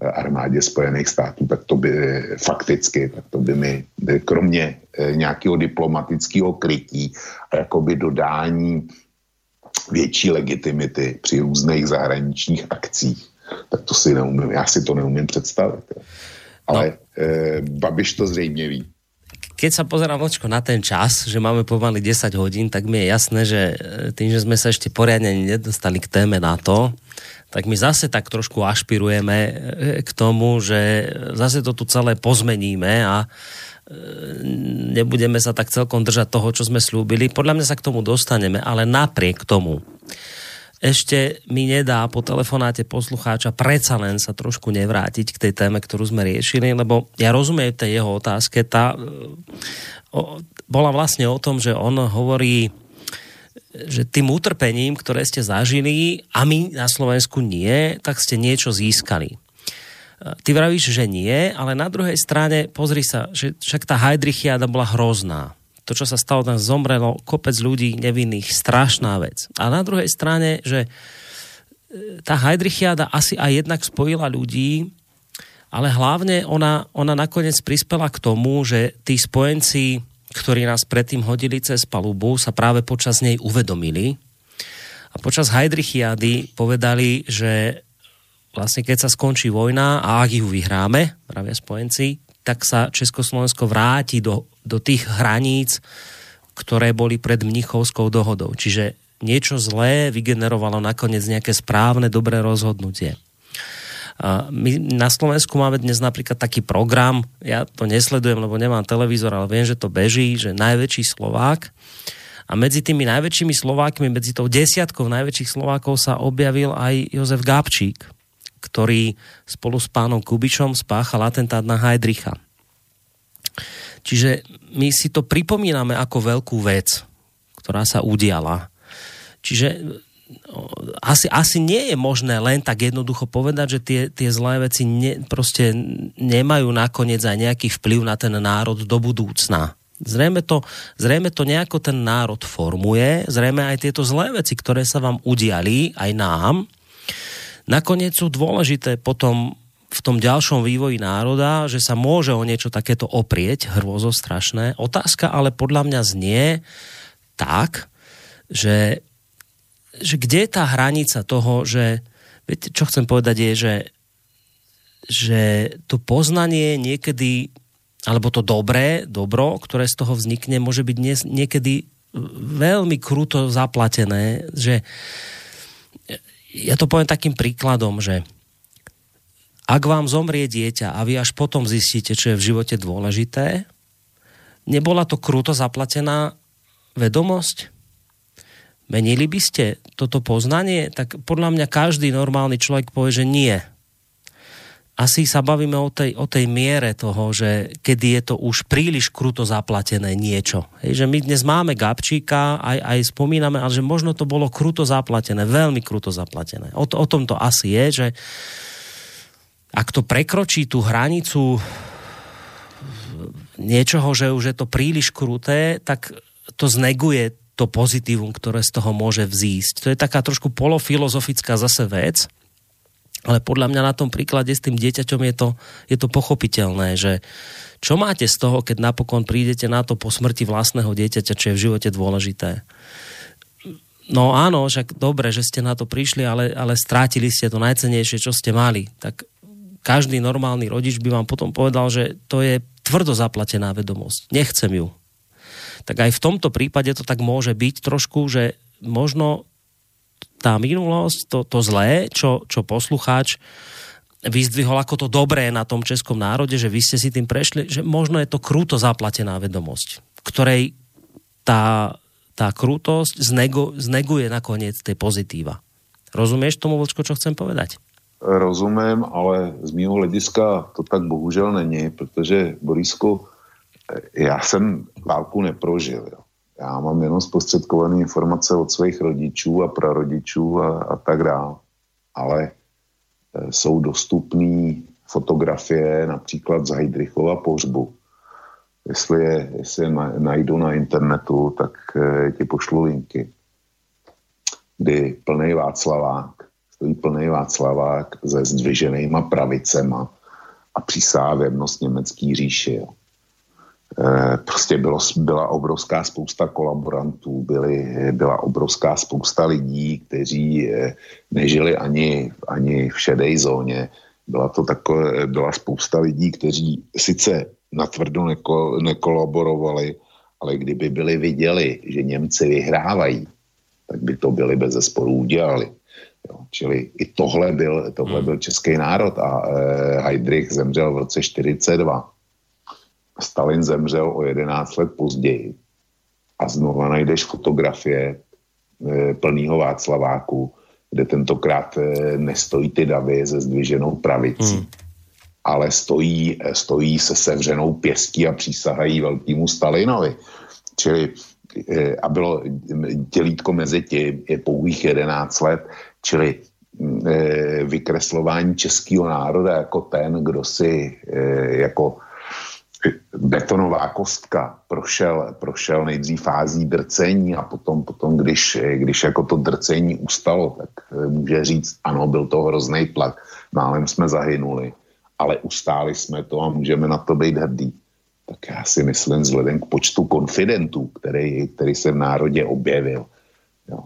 Speaker 6: armádě Spojených států, tak to by fakticky, tak to by mi kromě eh, nějakého diplomatického krytí a jakoby dodání větší legitimity při různých zahraničních akcích, tak to si neumím, já si to neumím představit. Ale no. eh, Babiš to zřejmě ví.
Speaker 2: Keď sa pozerám vočko na ten čas, že máme pomaly 10 hodín, tak mi je jasné, že eh, tým, že sme sa ešte poriadne nedostali k téme na to, tak my zase tak trošku ašpirujeme e, k tomu, že zase to tu celé pozmeníme a e, nebudeme sa tak celkom držať toho, čo sme slúbili. Podľa mňa sa k tomu dostaneme, ale napriek tomu ešte mi nedá po telefonáte poslucháča predsa len sa trošku nevrátiť k tej téme, ktorú sme riešili, lebo ja rozumiem tej jeho otázke. Tá e, o, bola vlastne o tom, že on hovorí že tým utrpením, ktoré ste zažili a my na Slovensku nie, tak ste niečo získali. E, ty vravíš, že nie, ale na druhej strane pozri sa, že však tá Heidrichiada bola hrozná. To, čo sa stalo, tam zomrelo kopec ľudí nevinných, strašná vec. A na druhej strane, že e, tá Heidrichiada asi aj jednak spojila ľudí, ale hlavne ona, ona nakoniec prispela k tomu, že tí spojenci ktorí nás predtým hodili cez palubu, sa práve počas nej uvedomili. A počas Heidrichiady povedali, že vlastne keď sa skončí vojna a ak ju vyhráme, pravia spojenci, tak sa Československo vráti do, do tých hraníc, ktoré boli pred Mnichovskou dohodou. Čiže niečo zlé vygenerovalo nakoniec nejaké správne, dobré rozhodnutie. My na Slovensku máme dnes napríklad taký program, ja to nesledujem, lebo nemám televízor, ale viem, že to beží, že najväčší Slovák a medzi tými najväčšími Slovákmi, medzi tou desiatkou najväčších Slovákov sa objavil aj Jozef Gabčík, ktorý spolu s pánom Kubičom spáchal atentát na Heidricha. Čiže my si to pripomíname ako veľkú vec, ktorá sa udiala. Čiže asi, asi nie je možné len tak jednoducho povedať, že tie, tie zlé veci ne, proste nemajú nakoniec aj nejaký vplyv na ten národ do budúcna. Zrejme to, zrejme to nejako ten národ formuje, zrejme aj tieto zlé veci, ktoré sa vám udiali, aj nám, nakoniec sú dôležité potom v tom ďalšom vývoji národa, že sa môže o niečo takéto oprieť, hrôzo strašné. Otázka ale podľa mňa znie tak, že že kde je tá hranica toho, že viete, čo chcem povedať je, že, že to poznanie niekedy, alebo to dobré, dobro, ktoré z toho vznikne, môže byť dnes, niekedy veľmi kruto zaplatené, že ja to poviem takým príkladom, že ak vám zomrie dieťa a vy až potom zistíte, čo je v živote dôležité, nebola to kruto zaplatená vedomosť? Menili by ste toto poznanie? Tak podľa mňa každý normálny človek povie, že nie. Asi sa bavíme o tej, o tej miere toho, že kedy je to už príliš kruto zaplatené niečo. Hej, že my dnes máme Gabčíka, aj, aj spomíname, ale že možno to bolo kruto zaplatené, veľmi kruto zaplatené. O, o tom to asi je, že ak to prekročí tú hranicu niečoho, že už je to príliš kruté, tak to zneguje to pozitívum, ktoré z toho môže vzísť. To je taká trošku polofilozofická zase vec, ale podľa mňa na tom príklade s tým dieťaťom je to, je to pochopiteľné, že čo máte z toho, keď napokon prídete na to po smrti vlastného dieťaťa, čo je v živote dôležité. No áno, však dobre, že ste na to prišli, ale, ale strátili ste to najcenejšie, čo ste mali. Tak každý normálny rodič by vám potom povedal, že to je tvrdo zaplatená vedomosť. Nechcem ju tak aj v tomto prípade to tak môže byť trošku, že možno tá minulosť, to, to zlé, čo, čo poslucháč vyzdvihol ako to dobré na tom českom národe, že vy ste si tým prešli, že možno je to krúto zaplatená vedomosť, ktorej tá, tá krútosť znego, zneguje nakoniec tie pozitíva. Rozumieš tomu, Vlčko, čo chcem povedať?
Speaker 6: rozumím, ale z mého hlediska to tak bohužel není, protože Borisku, já jsem válku neprožil. Jo. Já mám jenom zprostředkované informace od svých rodičů a prarodičů a, a tak dále. Ale e, jsou dostupné fotografie například z Heidrichova pohřbu. Jestli je, jestli je najdu na internetu, tak e, ti pošlu linky, kdy plný Václavák, stojí plný Václavák se zdviženýma pravicema a přísá věrnost německý říši. Jo. E, prostě bylo, byla obrovská spousta kolaborantů, byly, byla obrovská spousta lidí, kteří e, nežili ani, ani v šedé zóně. Byla to takové, byla spousta lidí, kteří sice natvrdo neko, nekolaborovali, ale kdyby byli viděli, že Němci vyhrávají, tak by to byli bez zesporu udělali. Jo, čili i tohle byl, tohle hmm. byl český národ a e, Heydrich zemřel v roce 42. Stalin zemřel o 11 let později. A znova najdeš fotografie e, plného Václaváku, kde tentokrát e, nestojí ty davy se zdviženou pravicí, hmm. ale stojí, e, stojí se sevřenou pěstí a přísahají velkému Stalinovi. Čili a bylo dělítko mezi tím je pouhých 11 let, čili vykreslování českého národa jako ten, kdo si jako betonová kostka prošel, prošel nejdřív fází drcení a potom, potom když, když jako to drcení ustalo, tak e, může říct, ano, byl to hrozný tlak, málem jsme zahynuli, ale ustáli jsme to a můžeme na to být hrdí. Tak já si myslím, vzhledem k počtu konfidentů, který, který se v národě objevil, jo,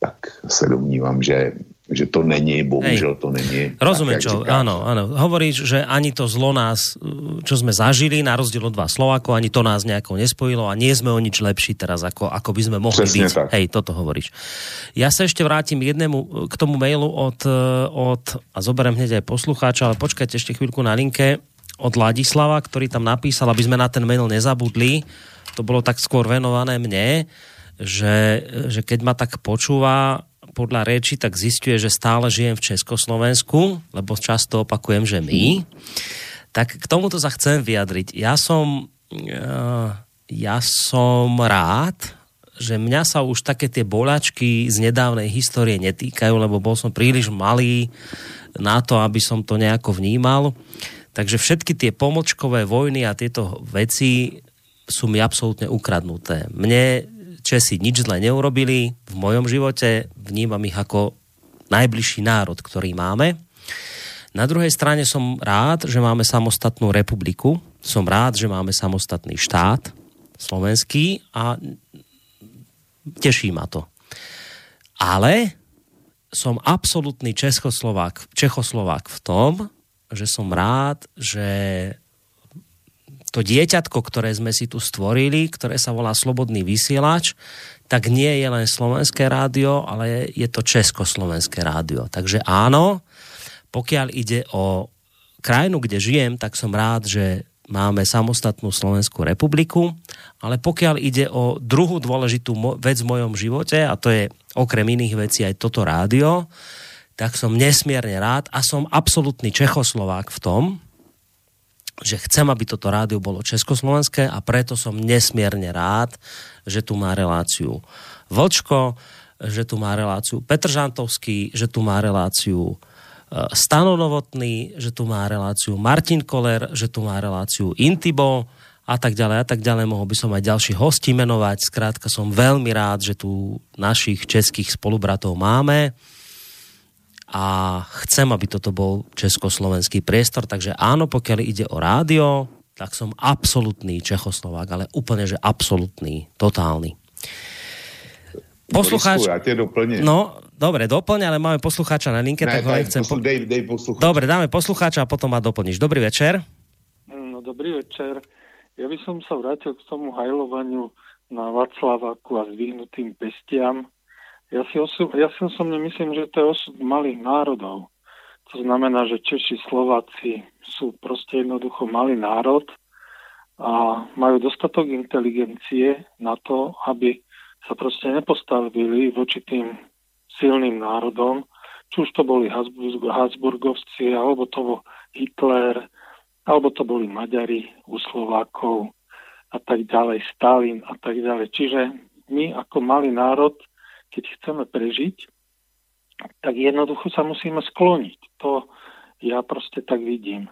Speaker 6: tak se domnívám, že že to není, bohužel to není.
Speaker 2: Rozumiem, čo, áno, áno. Hovoríš, že ani to zlo nás, čo sme zažili, na rozdiel od vás Slovákov, ani to nás nejako nespojilo a nie sme o nič lepší teraz, ako, ako by sme mohli Přesne byť. Tak. Hej, toto hovoríš. Ja sa ešte vrátim jednému, k tomu mailu od, od a zoberiem hneď aj poslucháča, ale počkajte ešte chvíľku na linke, od Ladislava, ktorý tam napísal, aby sme na ten mail nezabudli, to bolo tak skôr venované mne, že, že keď ma tak počúva, podľa reči, tak zistuje, že stále žijem v Československu, lebo často opakujem, že my. Tak k tomuto sa chcem vyjadriť. Ja som, eh, ja som rád, že mňa sa už také tie bolačky z nedávnej histórie netýkajú, lebo bol som príliš malý na to, aby som to nejako vnímal. Takže všetky tie pomočkové vojny a tieto veci sú mi absolútne ukradnuté. Mne Česi nič zle neurobili v mojom živote, vnímam ich ako najbližší národ, ktorý máme. Na druhej strane som rád, že máme samostatnú republiku, som rád, že máme samostatný štát slovenský a teší ma to. Ale som absolútny Čechoslovák, Čechoslovák v tom, že som rád, že to dieťatko, ktoré sme si tu stvorili, ktoré sa volá Slobodný vysielač, tak nie je len slovenské rádio, ale je to československé rádio. Takže áno, pokiaľ ide o krajinu, kde žijem, tak som rád, že máme samostatnú Slovenskú republiku, ale pokiaľ ide o druhú dôležitú vec v mojom živote, a to je okrem iných vecí aj toto rádio, tak som nesmierne rád a som absolútny Čechoslovák v tom, že chcem, aby toto rádio bolo československé a preto som nesmierne rád, že tu má reláciu Vlčko, že tu má reláciu Petr Žantovský, že tu má reláciu e, Stano že tu má reláciu Martin Koller, že tu má reláciu Intibo a tak ďalej a tak ďalej. Mohol by som aj ďalších hostí menovať. Skrátka som veľmi rád, že tu našich českých spolubratov máme a chcem, aby toto bol československý priestor, takže áno, pokiaľ ide o rádio, tak som absolútny Čechoslovák, ale úplne, že absolútny, totálny.
Speaker 6: Poslucháč... ja tie doplním.
Speaker 2: No, dobre, doplň, ale máme poslucháča na linke, ne, tak ho nechcem...
Speaker 6: Poslu... Dej, dej poslucháča.
Speaker 2: Dobre, dáme poslucháča a potom ma doplníš. Dobrý večer.
Speaker 8: No, dobrý večer. Ja by som sa vrátil k tomu hajlovaniu na Václaváku a zdvihnutým pestiam ja si, osu, ja si osobne myslím, že to je osud malých národov. To znamená, že Češi, Slováci sú proste jednoducho malý národ a majú dostatok inteligencie na to, aby sa proste nepostavili voči tým silným národom, či už to boli Habsburgovci, alebo to bol Hitler, alebo to boli Maďari u Slovákov a tak ďalej, Stalin a tak ďalej. Čiže my ako malý národ, keď chceme prežiť, tak jednoducho sa musíme skloniť. To ja proste tak vidím.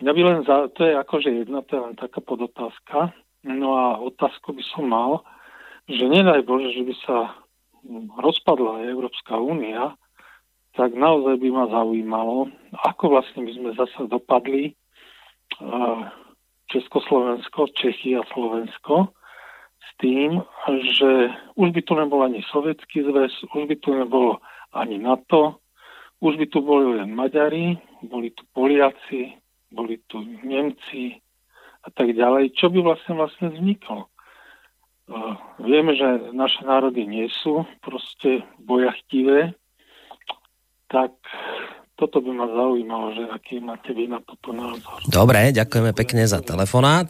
Speaker 8: Ja by len za, to je akože jedna, to je len taká podotázka. No a otázku by som mal, že nedaj Bože, že by sa rozpadla Európska únia, tak naozaj by ma zaujímalo, ako vlastne by sme zase dopadli Československo, Čechy a Slovensko tým, že už by tu nebol ani Sovietský zväz, už by tu nebolo ani NATO, už by tu boli len Maďari, boli tu Poliaci, boli tu Nemci a tak ďalej. Čo by vlastne vlastne vzniklo? Vieme, že naše národy nie sú proste bojachtivé, tak toto by ma zaujímalo, že aký máte vy na toto názor.
Speaker 2: Dobre, ďakujeme pekne za telefonát.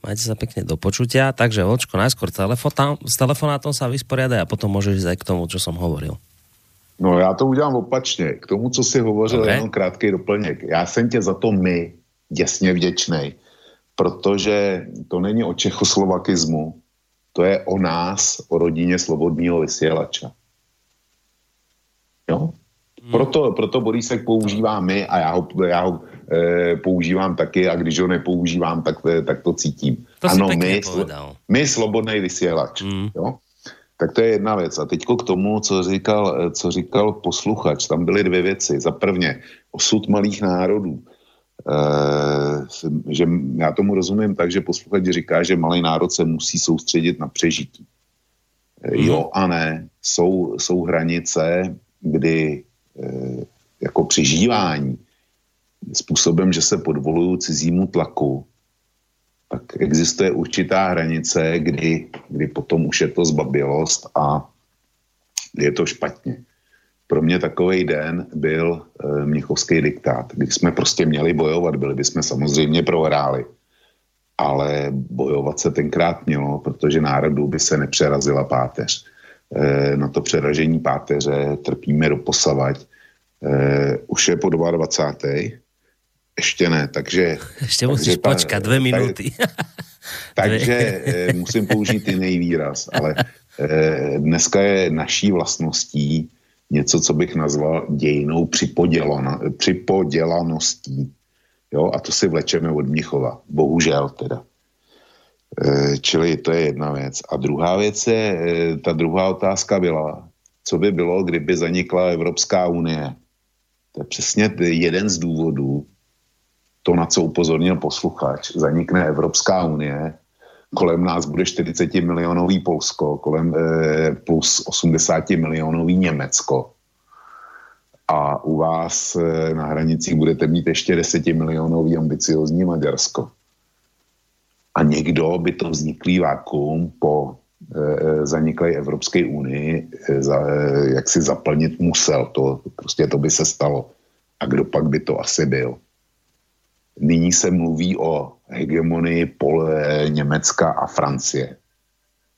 Speaker 2: Majte sa pekne do počutia. Takže Vočko, najskôr telefotá, s telefonátom sa vysporiadaj a potom môžeš ísť aj k tomu, čo som hovoril.
Speaker 6: No já to udělám opačně. K tomu, co si hovořil, Dobre. jenom krátký doplněk. Já jsem tě za to my děsně vděčný, protože to není o čechoslovakismu, to je o nás, o rodině slobodního vysílača. Jo? Proto, proto Borisek používá my a já ho, já ho e, používám taky a když ho nepoužívám, tak, tak to cítím.
Speaker 2: To
Speaker 6: ano,
Speaker 2: my,
Speaker 6: my slobodný vysílač. Hmm. Jo? Tak to je jedna věc. A teďko k tomu, co říkal, co říkal posluchač. Tam byly dvě věci. Za prvně, osud malých národů. Eh, že já tomu rozumím tak, že posluchač říká, že malý národ se musí soustředit na přežití. Mm. Jo a ne. Jsou, jsou hranice, kdy eh, jako přežívání způsobem, že se podvolují cizímu tlaku, tak existuje určitá hranice, kdy, kdy potom už je to zbabilost a je to špatně pro mě takový den byl e, Mnichovský diktát, kdy jsme prostě měli bojovat, byli bychom samozřejmě prohráli, ale bojovat se tenkrát mělo, protože národu by se nepřerazila páteř. E, na to přeražení páteře trpíme do posavať. E, už je po 22. Ještě ne, takže...
Speaker 2: Ještě musíš ta, počkat dvě minuty.
Speaker 6: Tak, takže e, musím použít jiný výraz, ale dneska je naší vlastností něco, co bych nazval dějinou připodělaností. Jo, a to si vlečeme od Mnichova. Bohužel teda. E, čili to je jedna věc. A druhá věc je, e, ta druhá otázka byla, co by bylo, kdyby zanikla Evropská unie. To je přesně jeden z důvodů, to, na co upozornil posluchač. Zanikne Evropská unie, kolem nás bude 40 milionový Polsko, kolem eh, plus 80 milionový Německo. A u vás eh, na hranicích budete mít ještě 10 milionový ambiciozní Maďarsko. A někdo by to vzniklý vákuum po eh, zaniklé Evropské unii eh, za, eh, jak si zaplnit musel. To, prostě to by se stalo. A kdo pak by to asi byl? Nyní se mluví o hegemonii pole Německa a Francie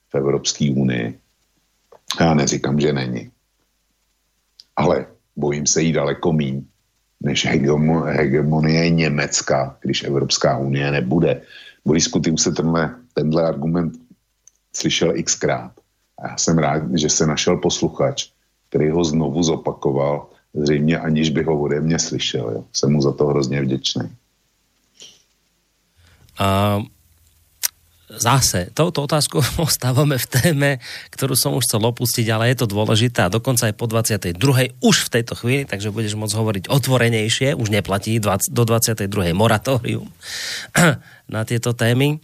Speaker 6: v Evropské unii. Já neříkám, že není. Ale bojím se jí daleko míň než hegemonie Německa, když Evropská unie nebude. Borisku, ty se tenhle, tenhle argument slyšel xkrát. A já jsem rád, že se našel posluchač, který ho znovu zopakoval, zřejmě aniž by ho ode mě slyšel. Jo. Jsem mu za to hrozně vděčný.
Speaker 2: Uh, zase, touto otázku ostávame v téme, ktorú som už chcel opustiť, ale je to dôležité a dokonca aj po 22. už v tejto chvíli, takže budeš môcť hovoriť otvorenejšie, už neplatí 20, do 22. moratórium na tieto témy.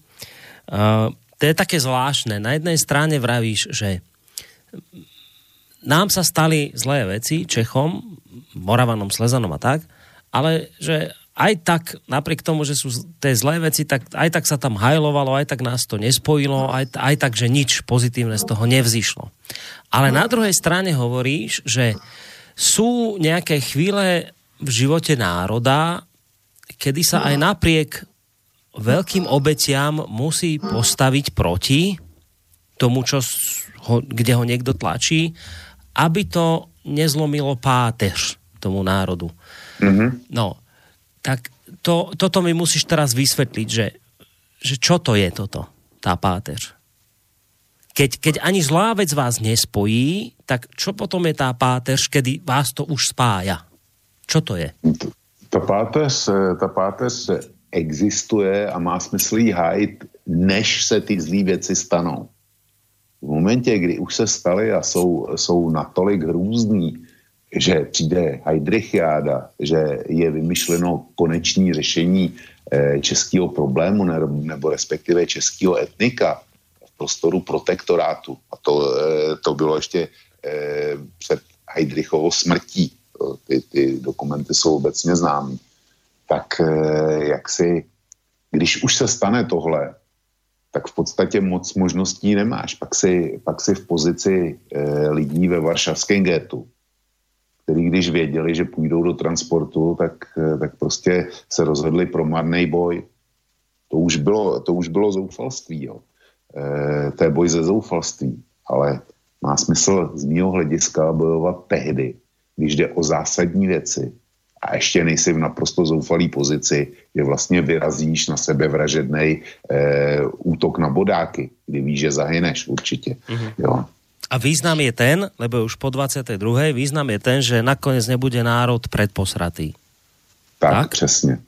Speaker 2: Uh, to je také zvláštne. Na jednej strane vravíš, že nám sa stali zlé veci, Čechom, Moravanom, Slezanom a tak, ale že aj tak, napriek tomu, že sú tie zlé veci, tak aj tak sa tam hajlovalo, aj tak nás to nespojilo, aj, aj tak, že nič pozitívne z toho nevzýšlo. Ale na druhej strane hovoríš, že sú nejaké chvíle v živote národa, kedy sa aj napriek veľkým obetiam musí postaviť proti tomu, čo ho, kde ho niekto tlačí, aby to nezlomilo páteř tomu národu. Mm-hmm. No, tak to, toto mi musíš teraz vysvetliť, že, že čo to je toto, tá páteř. Keď, keď ani zlá vec vás nespojí, tak čo potom je tá páteř, kedy vás to už spája? Čo to je?
Speaker 6: Ta páteř, ta páteř existuje a má smysl hájit, než se ty zlý věci stanou. V momentě, kdy už se staly a jsou, jsou natolik hrůzný, že přijde Heidrichiáda, že je vymyšleno konečné řešení eh, českého problému nebo respektive českého etnika v prostoru protektorátu. A to, eh, to bylo ještě eh, před Heidrichovou smrtí. Ty, ty dokumenty jsou obecně známé. Tak jak si, když už se stane tohle, tak v podstatě moc možností nemáš. Pak si, pak si v pozici lidí ve varšavském getu, který když věděli, že půjdou do transportu, tak, eh, tak prostě se rozhodli pro marný boj. To už bylo, to už bylo zoufalství, jo. E, to je boj ze zoufalství, ale má smysl z mého hlediska bojovat tehdy, když jde o zásadní věci a ještě nejsi v naprosto zoufalý pozici, že vlastně vyrazíš na sebe vražednej e, útok na bodáky, kdy víš, že zahyneš určitě. Mm-hmm. Jo.
Speaker 2: A význam je ten, lebo už po 22. význam je ten, že nakoniec nebude národ predposratý.
Speaker 6: Tak, tak? přesně.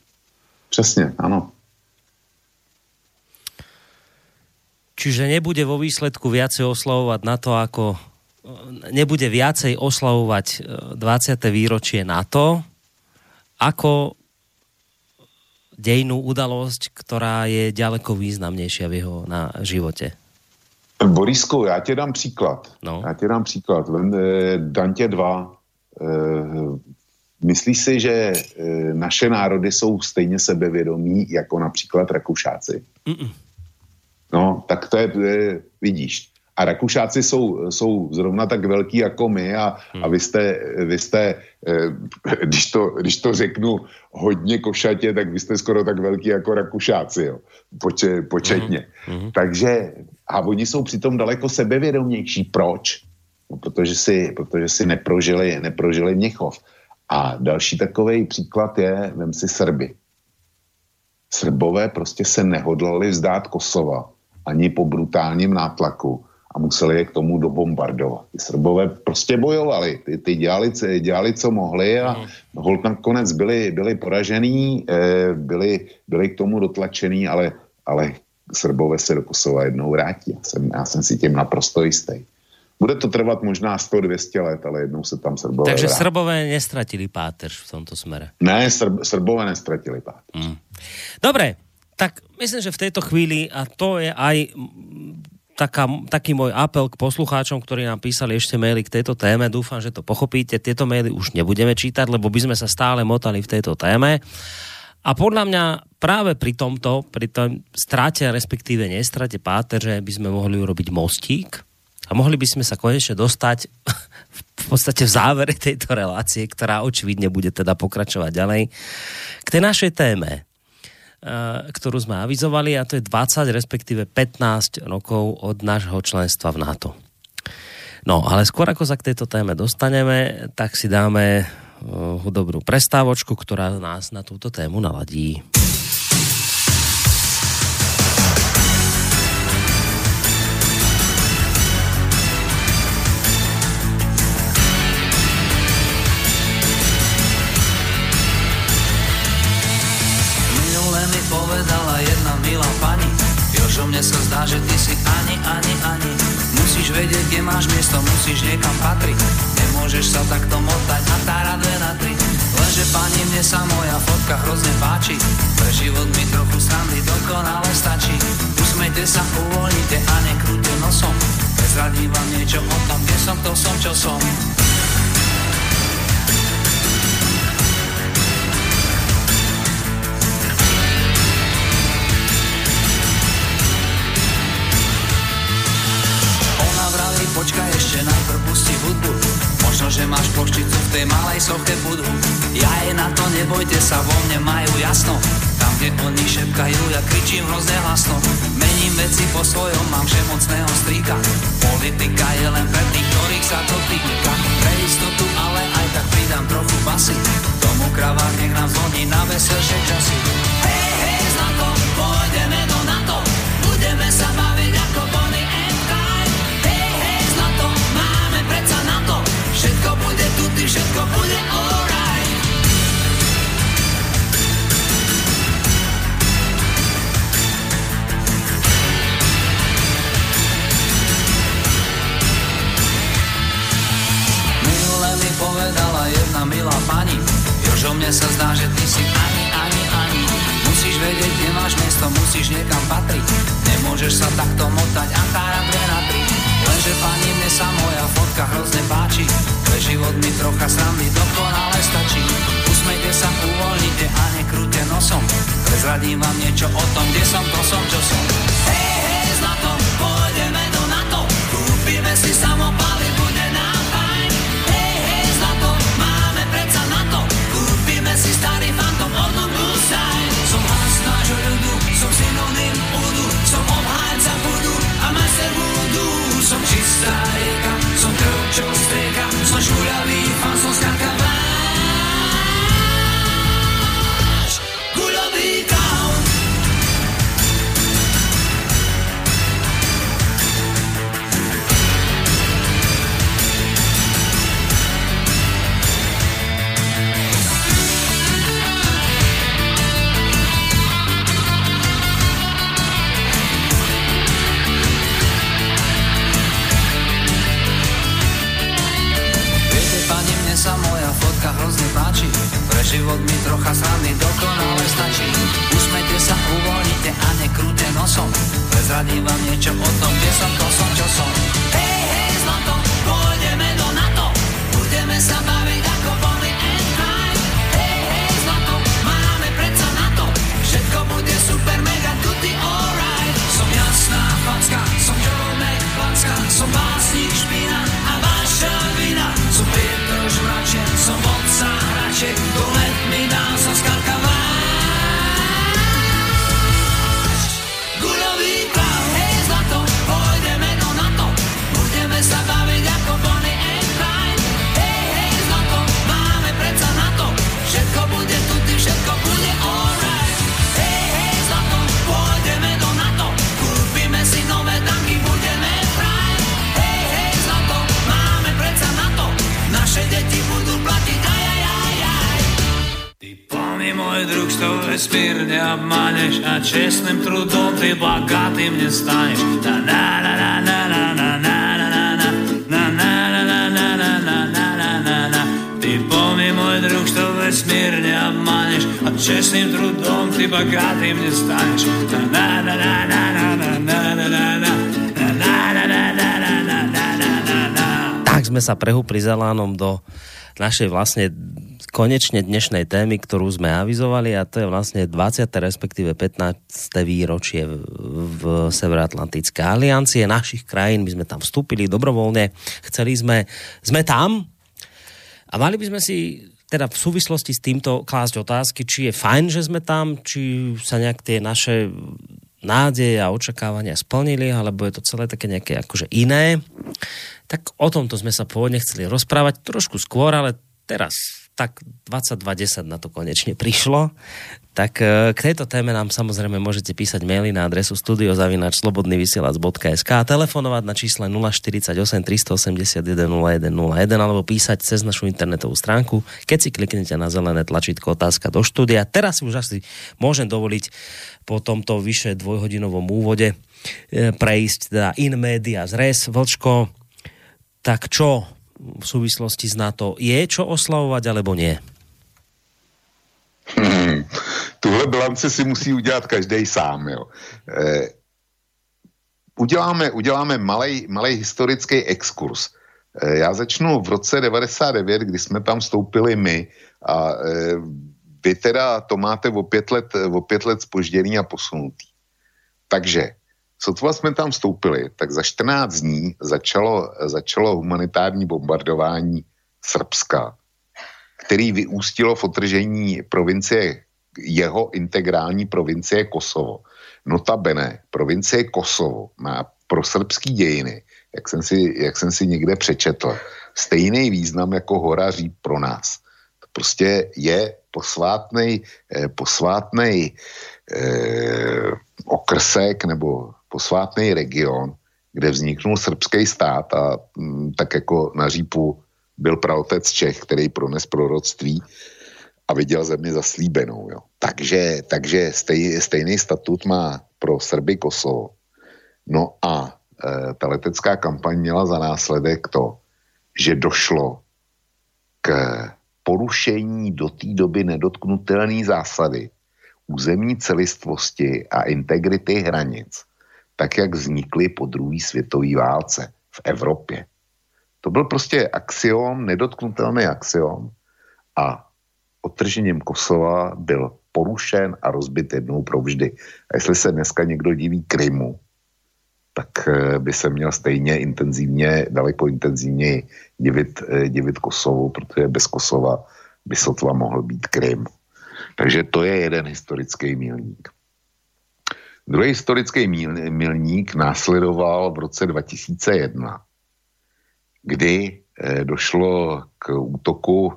Speaker 6: Přesně, ano.
Speaker 2: Čiže nebude vo výsledku viacej oslavovať na to, ako nebude viacej oslavovať 20. E, výročie NATO, ako dejnú udalosť, ktorá je ďaleko významnejšia v jeho na živote.
Speaker 6: Borisko, já ti dám příklad. No. Já ti dám příklad. Eh, Dantě 2. Eh, myslíš si, že eh, naše národy jsou stejně sebevědomí jako například Rakušáci? Mm-mm. No, tak to je, vidíš. A Rakušáci jsou, jsou zrovna tak velký jako my a, hmm. a vy jste, vy jste když, to, když to řeknu hodně košatě, tak vy jste skoro tak velký jako Rakušáci, jo, Poče, početně. Hmm. Hmm. Takže a oni jsou přitom daleko sebevědomější. Proč? No, protože si, protože si neprožili, neprožili Měchov. A další takový příklad je, vem si Srby. Srbové prostě se nehodlali vzdát Kosova ani po brutálním nátlaku a museli je k tomu dobombardovat. Ty Srbové prostě bojovali, ty, ty dělali, dělali, co mohli a mm. hold nakonec byli, byli poražený, eh, byli, byli k tomu dotlačený, ale, ale Srbové se do Kosova jednou vrátí. Já jsem, já jsem si tím naprosto jistý. Bude to trvat možná 100-200 let, ale jednou se tam Srbové
Speaker 2: Takže vrátí. Srbové nestratili páteř v tomto smere.
Speaker 6: Ne, Srb, Srbové nestratili páteř. Mm.
Speaker 2: Dobre, tak myslím, že v tejto chvíli, a to je aj taká, taký môj apel k poslucháčom, ktorí nám písali ešte maily k tejto téme. Dúfam, že to pochopíte. Tieto maily už nebudeme čítať, lebo by sme sa stále motali v tejto téme. A podľa mňa práve pri tomto, pri tom stráte, respektíve nestrate páteře, by sme mohli urobiť mostík a mohli by sme sa konečne dostať v podstate v závere tejto relácie, ktorá očividne bude teda pokračovať ďalej, k tej našej téme, ktorú sme avizovali a to je 20, respektíve 15 rokov od nášho členstva v NATO. No, ale skôr ako sa k tejto téme dostaneme, tak si dáme hudobnú prestávočku, ktorá nás na túto tému naladí.
Speaker 9: Jožo, mne sa zdá, že ty si ani, ani, ani. Musíš vedieť, kde máš miesto, musíš niekam patriť. Nemôžeš sa takto motať a tára dve na tri Lenže pani, mne sa moja fotka hrozne páči. Pre život mi trochu srandy dokonale stačí. Usmejte sa, uvoľnite a nekrúte nosom. Prezradím vám niečo o tom, kde som, kto som, čo som počkaj ešte najprv pusti hudbu Možno, že máš pošticu v tej malej soche budhu Ja je na to, nebojte sa, vo mne majú jasno Tam kde oni šepkajú, ja kričím hrozne hlasno. Mením veci po svojom, mám všemocného strýka. Politika je len pre tých, ktorých sa to týka. Pre istotu, ale aj tak pridám trochu basy. Tomu kravár nech nám zvoní na veselšie časy. Všetko bude alright. Minule mi povedala jedna milá pani Jožo, mne sa zdá, že ty si ani, ani, ani. Musíš vedieť, kde máš miesto, musíš niekam patriť. Nemôžeš sa takto motať a tára dve na tri Lenže pani, mne sa moja fotka hrozne páči. Pre život mi trocha srandy dokonale stačí. Usmejte sa, uvoľnite a nekrúte nosom. Prezradím vám niečo o tom, kde som, to som, čo som. Hej, hej, zlato, pôjdeme do NATO. Kúpime si samopaly, sariga som klucz Prezradím vám niečo o tom, беспирни обманешь, а честным трудом ты богатым не станешь. Ты помни, мой друг, что весь мир не обманешь, а честным трудом ты богатым не станешь.
Speaker 2: Tak sme sa prehúpli za lánom do našej vlastne konečne dnešnej témy, ktorú sme avizovali a to je vlastne 20. respektíve 15. výročie v, Severoatlantické aliancie našich krajín. My sme tam vstúpili dobrovoľne, chceli sme, sme tam a mali by sme si teda v súvislosti s týmto klásť otázky, či je fajn, že sme tam, či sa nejak tie naše nádeje a očakávania splnili, alebo je to celé také nejaké akože iné. Tak o tomto sme sa pôvodne chceli rozprávať trošku skôr, ale teraz tak 22.10 na to konečne prišlo. Tak e, k tejto téme nám samozrejme môžete písať maily na adresu studiozavinačslobodnyvysielac.sk a telefonovať na čísle 048 381 0101 alebo písať cez našu internetovú stránku, keď si kliknete na zelené tlačítko otázka do štúdia. Teraz si už asi môžem dovoliť po tomto vyše dvojhodinovom úvode e, prejsť teda in media zres. Vlčko, tak čo v súvislosti s NATO je čo oslavovať alebo nie?
Speaker 6: Hmm. Tuhle bilanci si musí udělat každý sám. Jo. E, uděláme uděláme malej, malej historický exkurs. E, já začnu v roce 99, kdy jsme tam vstoupili my a e, vy teda to máte o pět let, o pět let spožděný a posunutý. Takže sotva jsme tam vstoupili, tak za 14 dní začalo, začalo humanitární bombardování Srbska, který vyústilo v otržení provincie jeho integrální provincie Kosovo. Notabene, provincie Kosovo má pro srbský dějiny, jak jsem si, jak jsem si někde přečetl, stejný význam jako hora Říp pro nás. To prostě je posvátnej, eh, posvátnej eh, okrsek nebo posvátný region, kde vzniknul srbský stát a mm, tak jako na Řípu byl praotec Čech, který prones proroctví a viděl zemi zaslíbenou. Jo. Takže, takže stej, stejný statut má pro Srby Kosovo. No a e, ta letecká kampaň měla za následek to, že došlo k porušení do té doby nedotknutelné zásady územní celistvosti a integrity hranic, tak jak vznikly po druhé světové válce v Evropě. To byl prostě axiom, nedotknutelný axiom a otržením Kosova byl porušen a rozbit jednou provždy. A jestli se dneska někdo diví Krymu, tak eh, by se měl stejně intenzivně, daleko intenzivněji divit, eh, divit Kosovu, protože bez Kosova by sotva mohl být Krym. Takže to je jeden historický milník. Druhý historický milník následoval v roce 2001, kdy eh, došlo k útoku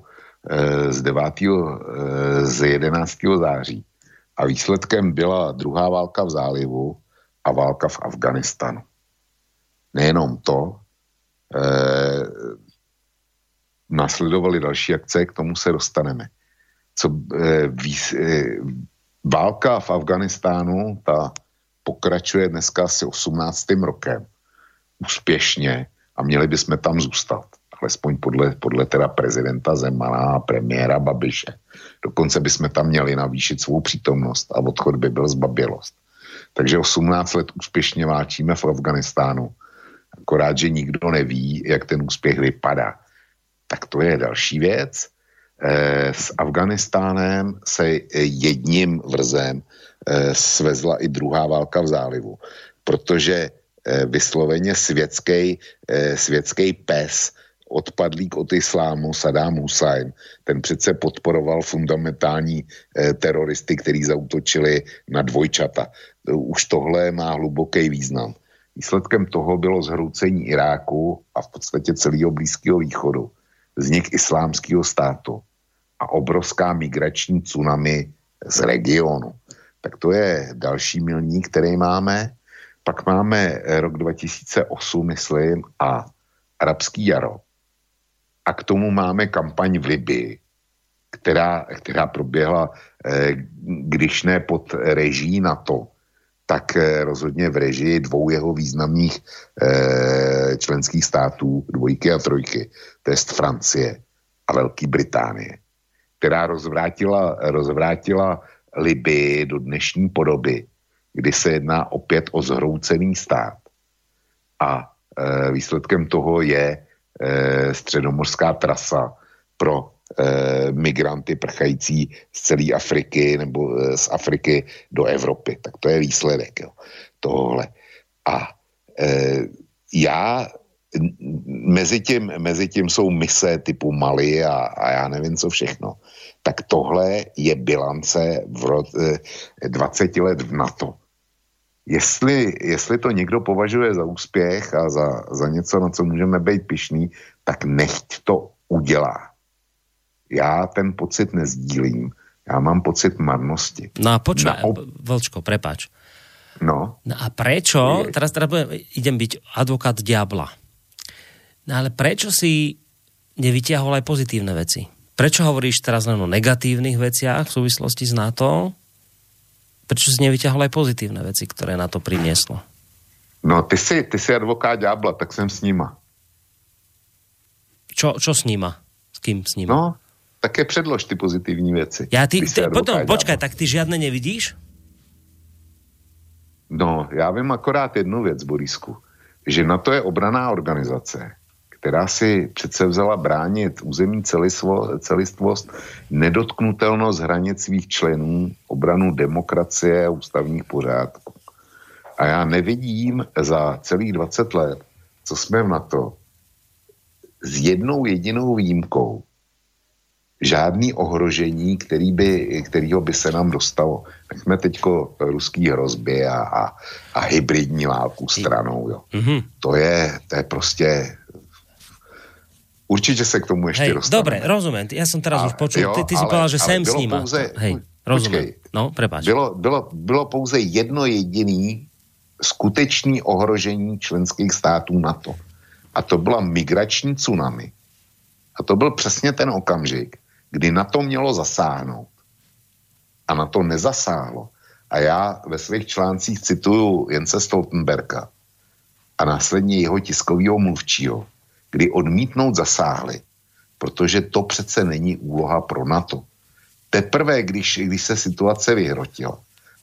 Speaker 6: eh, z 9. Eh, z 11. září a výsledkem byla druhá válka v zálivu a válka v Afganistanu. Nejenom to, eh, nasledovaly další akce, k tomu se dostaneme. Co, eh, víc, eh, válka v Afganistánu, ta pokračuje dneska asi 18. rokem úspěšně a měli bychom tam zůstat. Alespoň podle, podle teda prezidenta Zemana a premiéra Babiše. Dokonce bychom tam měli navýšit svou přítomnost a odchod by byl zbabilost. Takže 18 let úspěšně válčíme v Afganistánu. Akorát, že nikdo neví, jak ten úspěch vypadá. Tak to je další věc. E, s Afganistánem se jedním vrzem e, svezla i druhá válka v zálivu, protože vysloveně světský, světský pes odpadlík od islámu Saddam Hussein, ten přece podporoval fundamentální eh, teroristy, kteří zautočili na dvojčata. Už tohle má hluboký význam. Výsledkem toho bylo zhroucení Iráku a v podstatě celého Blízkého východu, vznik islámského státu a obrovská migrační tsunami z regionu. Tak to je další milník, který máme. Pak máme rok 2008, myslím, a arabský jaro a k tomu máme kampaň v Libii, která, která proběhla, eh, když ne pod reží NATO, tak eh, rozhodně v režii dvou jeho významných eh, členských států, dvojky a trojky, to je Francie a Velké Británie, která rozvrátila, rozvrátila Libii do dnešní podoby, kdy se jedná opět o zhroucený stát. A výsledkem toho je eh, středomorská trasa pro eh, migranty prchající z celé Afriky nebo eh, z Afriky do Evropy. Tak to je výsledek jo, tohle. A eh, já mezi tím, mezi tím jsou mise typu Mali a, a já nevím co všechno. Tak tohle je bilance v rod, eh, 20 let v NATO Jestli, jestli to někdo považuje za úspěch a za, za něco, na co můžeme být pišný, tak nechť to udělá. Já ten pocit nezdílím. Já mám pocit marnosti.
Speaker 2: No a počkaj, op- Vlčko, prepáč.
Speaker 6: No.
Speaker 2: No a prečo, teraz, teraz budem, idem byť advokát diabla. No ale prečo si nevytiahol aj pozitívne veci? Prečo hovoríš teraz len o negatívnych veciach v súvislosti s NATO prečo si nevyťahol aj pozitívne veci, ktoré na to prinieslo?
Speaker 6: No, ty si, ty si advokát ďábla, tak jsem s nima.
Speaker 2: Čo, čo s nima? S kým s nima?
Speaker 6: No, také předlož ty pozitivní věci.
Speaker 2: Ja ty, ty, potom, počkaj, tak ty žiadne nevidíš?
Speaker 6: No, já vím akorát jednu věc, Borisku, že na to je obraná organizace, která si přece vzala bránit územní celistvo, celistvost, nedotknutelnost hranic svých členů, obranu demokracie a ústavních pořádků. A já nevidím za celých 20 let, co jsme v NATO, s jednou jedinou výjimkou, žádný ohrožení, který by, kterýho by se nám dostalo. Nechme teďko ruský hrozby a, a, a hybridní válku stranou. Jo. Mm-hmm. To, je, to je prostě Určitě se k tomu ještě
Speaker 2: Hej,
Speaker 6: dostaneme.
Speaker 2: Dobre, rozumím. Já jsem teraz a, už počul. Jo, ty, ty si povedal, že jsem s ním.
Speaker 6: Pouze,
Speaker 2: Hej, rozumím. Počkej, no, prepáč.
Speaker 6: Bylo, bylo, bylo pouze jedno jediný skutečný ohrožení členských států NATO. A to byla migrační tsunami. A to byl přesně ten okamžik, kdy na to mělo zasáhnout. A na to nezasáhlo. A já ve svých článcích cituju Jence Stoltenberga a následně jeho tiskového mluvčího, kdy odmítnout zasáhli, protože to přece není úloha pro NATO. Teprve, když, když se situace vyhrotila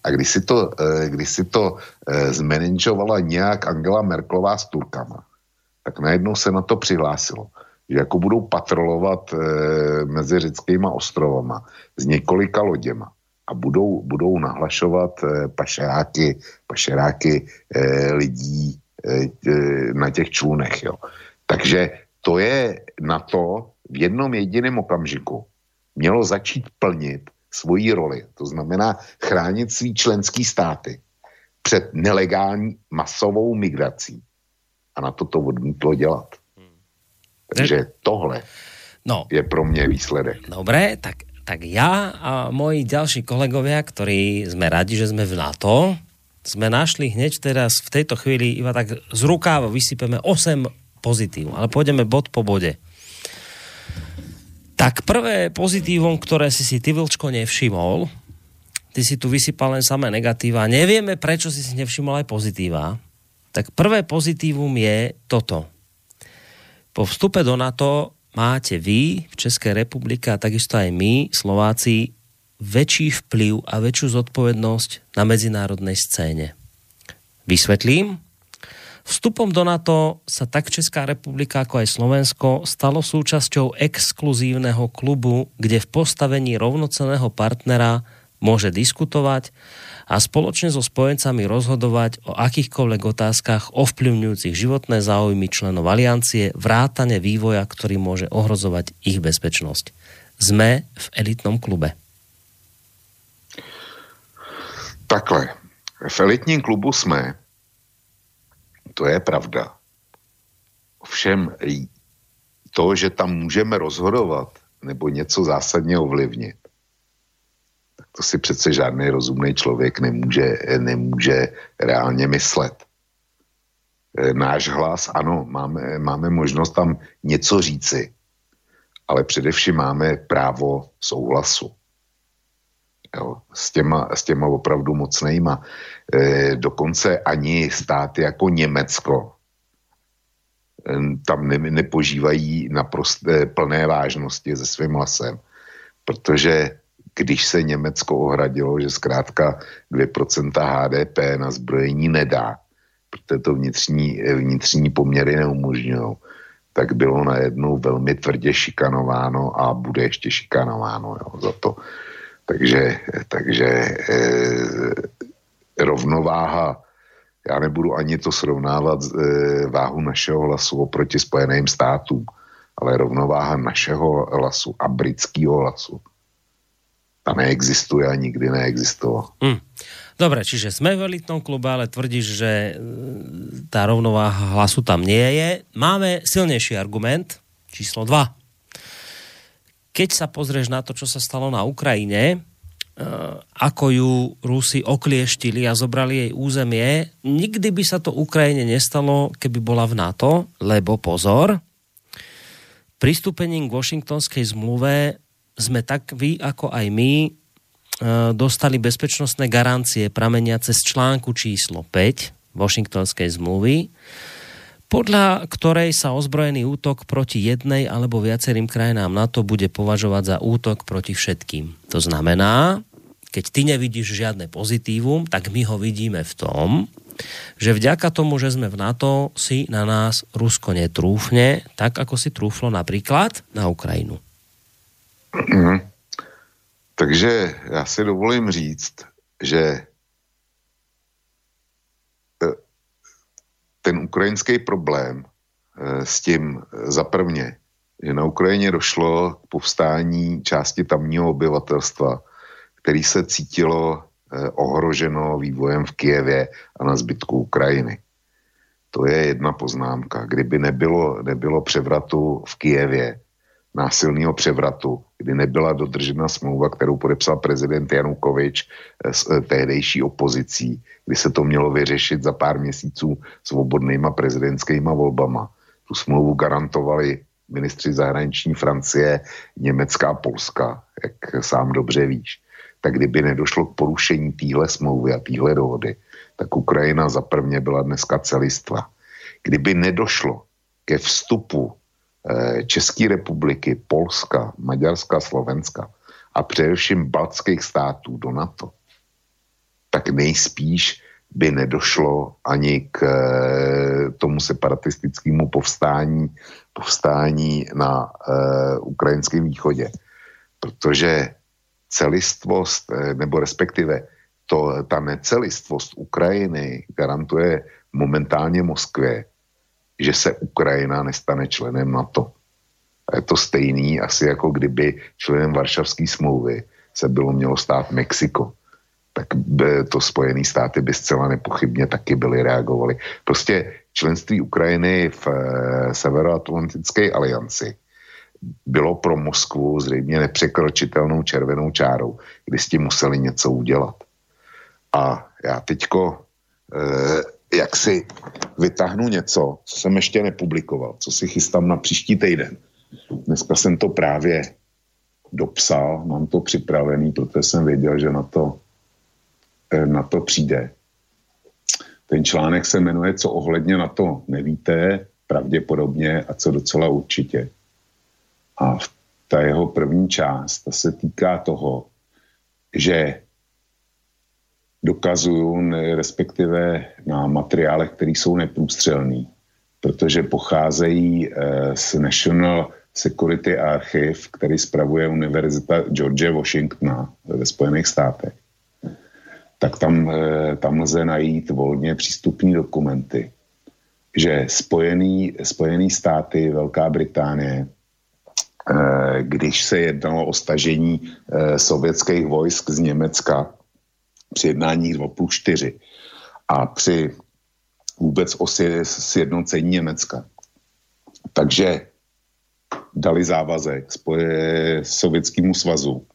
Speaker 6: a když si to, eh, když si to eh, zmanageovala nějak Angela Merklová s Turkama, tak najednou se na to přihlásilo, jako budou patrolovat eh, mezi řeckýma ostrovama s několika loděma a budou, budou nahlašovat pašeráky, pašeráky lidí na těch člunech. Jo. Takže to je na to v jednom jediném okamžiku mělo začít plnit svoji roli. To znamená chránit svý členský státy před nelegální masovou migrací. A na to to odmítlo dělat. Takže tohle no. je pro mě výsledek.
Speaker 2: Dobré, tak, tak já a moji další kolegovia, ktorí sme radi, že sme v NATO, sme našli hneď teraz v tejto chvíli iba tak z rukáva vysypeme 8 pozitív, ale pôjdeme bod po bode. Tak prvé pozitívum, ktoré si si ty, Vlčko, nevšimol, ty si tu vysypal len samé negatíva, nevieme, prečo si si nevšimol aj pozitíva, tak prvé pozitívum je toto. Po vstupe do NATO máte vy v Českej republike a takisto aj my, Slováci, väčší vplyv a väčšiu zodpovednosť na medzinárodnej scéne. Vysvetlím. Vstupom do NATO sa tak Česká republika ako aj Slovensko stalo súčasťou exkluzívneho klubu, kde v postavení rovnoceného partnera môže diskutovať a spoločne so spojencami rozhodovať o akýchkoľvek otázkach ovplyvňujúcich životné záujmy členov aliancie, vrátane vývoja, ktorý môže ohrozovať ich bezpečnosť. Sme v elitnom klube.
Speaker 6: Takhle. V elitním klubu jsme to je pravda. Ovšem to, že tam můžeme rozhodovat nebo něco zásadně ovlivnit, si přece žádný rozumný člověk nemůže, nemůže reálně myslet. E, náš hlas, ano, máme, máme možnost tam něco říci, ale především máme právo souhlasu jo, s, těma, s těma opravdu mocnejma. E, dokonce ani státy jako Německo e, tam ne, nepožívají naprosto e, plné vážnosti se svým hlasem, protože když se Německo ohradilo, že zkrátka 2% HDP na zbrojení nedá, protože to vnitřní, vnitřní poměry neumožňují, tak bylo najednou velmi tvrdě šikanováno a bude ještě šikanováno jo, za to. Takže, takže e, rovnováha, já nebudu ani to srovnávat e, váhu našeho hlasu oproti Spojeným státům, ale rovnováha našeho hlasu a britského hlasu, ta neexistuje a nikdy neexistovala. Hmm.
Speaker 2: Dobre, čiže sme v elitnom klube, ale tvrdíš, že e, tá rovnováha hlasu tam nie je. Máme silnejší argument, číslo 2 keď sa pozrieš na to, čo sa stalo na Ukrajine, eh, ako ju Rusi oklieštili a zobrali jej územie, nikdy by sa to Ukrajine nestalo, keby bola v NATO, lebo pozor, pristúpením k Washingtonskej zmluve sme tak vy, ako aj my, eh, dostali bezpečnostné garancie prameniace z článku číslo 5 Washingtonskej zmluvy, podľa ktorej sa ozbrojený útok proti jednej alebo viacerým krajinám NATO bude považovať za útok proti všetkým. To znamená, keď ty nevidíš žiadne pozitívum, tak my ho vidíme v tom, že vďaka tomu, že sme v NATO, si na nás Rusko netrúfne, tak ako si trúflo napríklad na Ukrajinu.
Speaker 6: Mm. Takže já si dovolím říct, že ten ukrajinský problém eh, s tím eh, zaprvně že na Ukrajině došlo k povstání části tamního obyvatelstva, který se cítilo eh, ohroženo vývojem v Kijevě a na zbytku Ukrajiny. To je jedna poznámka. Kdyby nebylo, nebylo převratu v Kijevě, násilného převratu, kdy nebyla dodržena smlouva, kterou podepsal prezident Janukovič eh, s eh, tehdejší opozicí, kdy se to mělo vyřešit za pár měsíců svobodnýma prezidentskýma volbama. Tu smlouvu garantovali ministři zahraniční Francie, Německa a Polska, jak sám dobře víš. Tak kdyby nedošlo k porušení téhle smlouvy a téhle dohody, tak Ukrajina za prvně byla dneska celistva. Kdyby nedošlo ke vstupu České republiky, Polska, Maďarska, Slovenska a především baltských států do NATO, tak nejspíš by nedošlo ani k eh, tomu separatistickému povstání, povstání na uh, ukrajinském východě. Protože celistvost, nebo respektive to, ta necelistvost Ukrajiny garantuje momentálně Moskvě, že se Ukrajina nestane členem NATO. A je to stejný asi jako kdyby členem Varšavské smlouvy se bylo mělo stát Mexiko. Tak by to Spojené státy by zcela nepochybně taky byly reagovali. Prostě členství Ukrajiny v e, Severoatlantické alianci bylo pro Moskvu zřejmě nepřekročitelnou červenou čárou, kdy s tím museli něco udělat. A já teďko e, jak si vytáhnu něco, co jsem ještě nepublikoval, co si chystám na příští týden. Dneska jsem to právě dopsal, mám to připravený, protože jsem věděl, že na to, eh, na to přijde. Ten článek se jmenuje Co ohledně na to nevíte, pravděpodobně a co docela určitě. A ta jeho první část ta se týká toho, že dokazuju, respektive na materiálech, které jsou neprůstřelný, protože pocházejí eh, z National Security Archive, který spravuje Univerzita George Washingtona ve Spojených státech. Tak tam, eh, tam lze najít volně přístupní dokumenty, že Spojený, Spojený státy, Velká Británie, eh, když se jednalo o stažení sovětských vojsk z Německa, při jednání 2 plus 4 a při vůbec o sjednocení Německa. Takže dali závazek spoje Sovětskému svazu,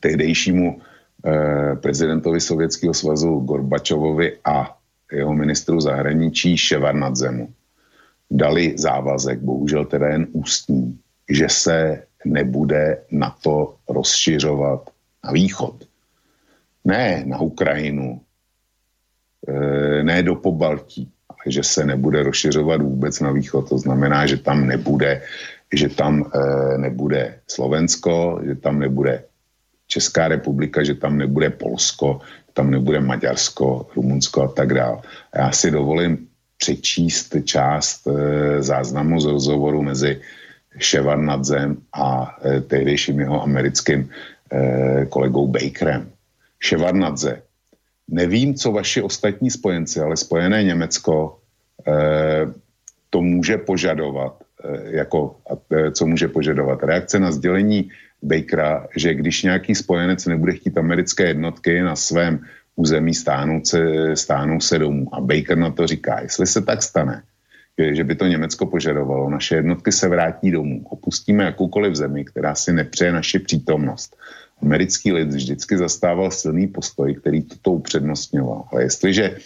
Speaker 6: tehdejšímu eh, prezidentovi Sovětského svazu Gorbačovovi a jeho ministru zahraničí Ševarnadzemu. Dali závazek, bohužel teda jen ústní, že se nebude na to rozšiřovat na východ ne na Ukrajinu, e, ne do Pobaltí, ale že se nebude rozšiřovat vůbec na východ. To znamená, že tam nebude, že tam e, nebude Slovensko, že tam nebude Česká republika, že tam nebude Polsko, tam nebude Maďarsko, Rumunsko a tak dále. Já si dovolím přečíst část e, záznamu z rozhovoru mezi Ševarnadzem a tehdejším jeho americkým kolegou Bakerem. Ševarnadze. Nevím, co vaši ostatní spojenci, ale spojené Německo eh, to může požadovat, eh, jako, eh, co může požadovat. Reakce na sdělení Bakera, že když nějaký spojenec nebude chtít americké jednotky na svém území, stáhnou se, stáhnou se domů. A Baker na to říká, jestli se tak stane, že by to Německo požadovalo, naše jednotky se vrátí domů, opustíme jakoukoliv zemi, která si nepřeje naši přítomnost americký lid vždycky zastával silný postoj, který toto upřednostňoval. Ale jestliže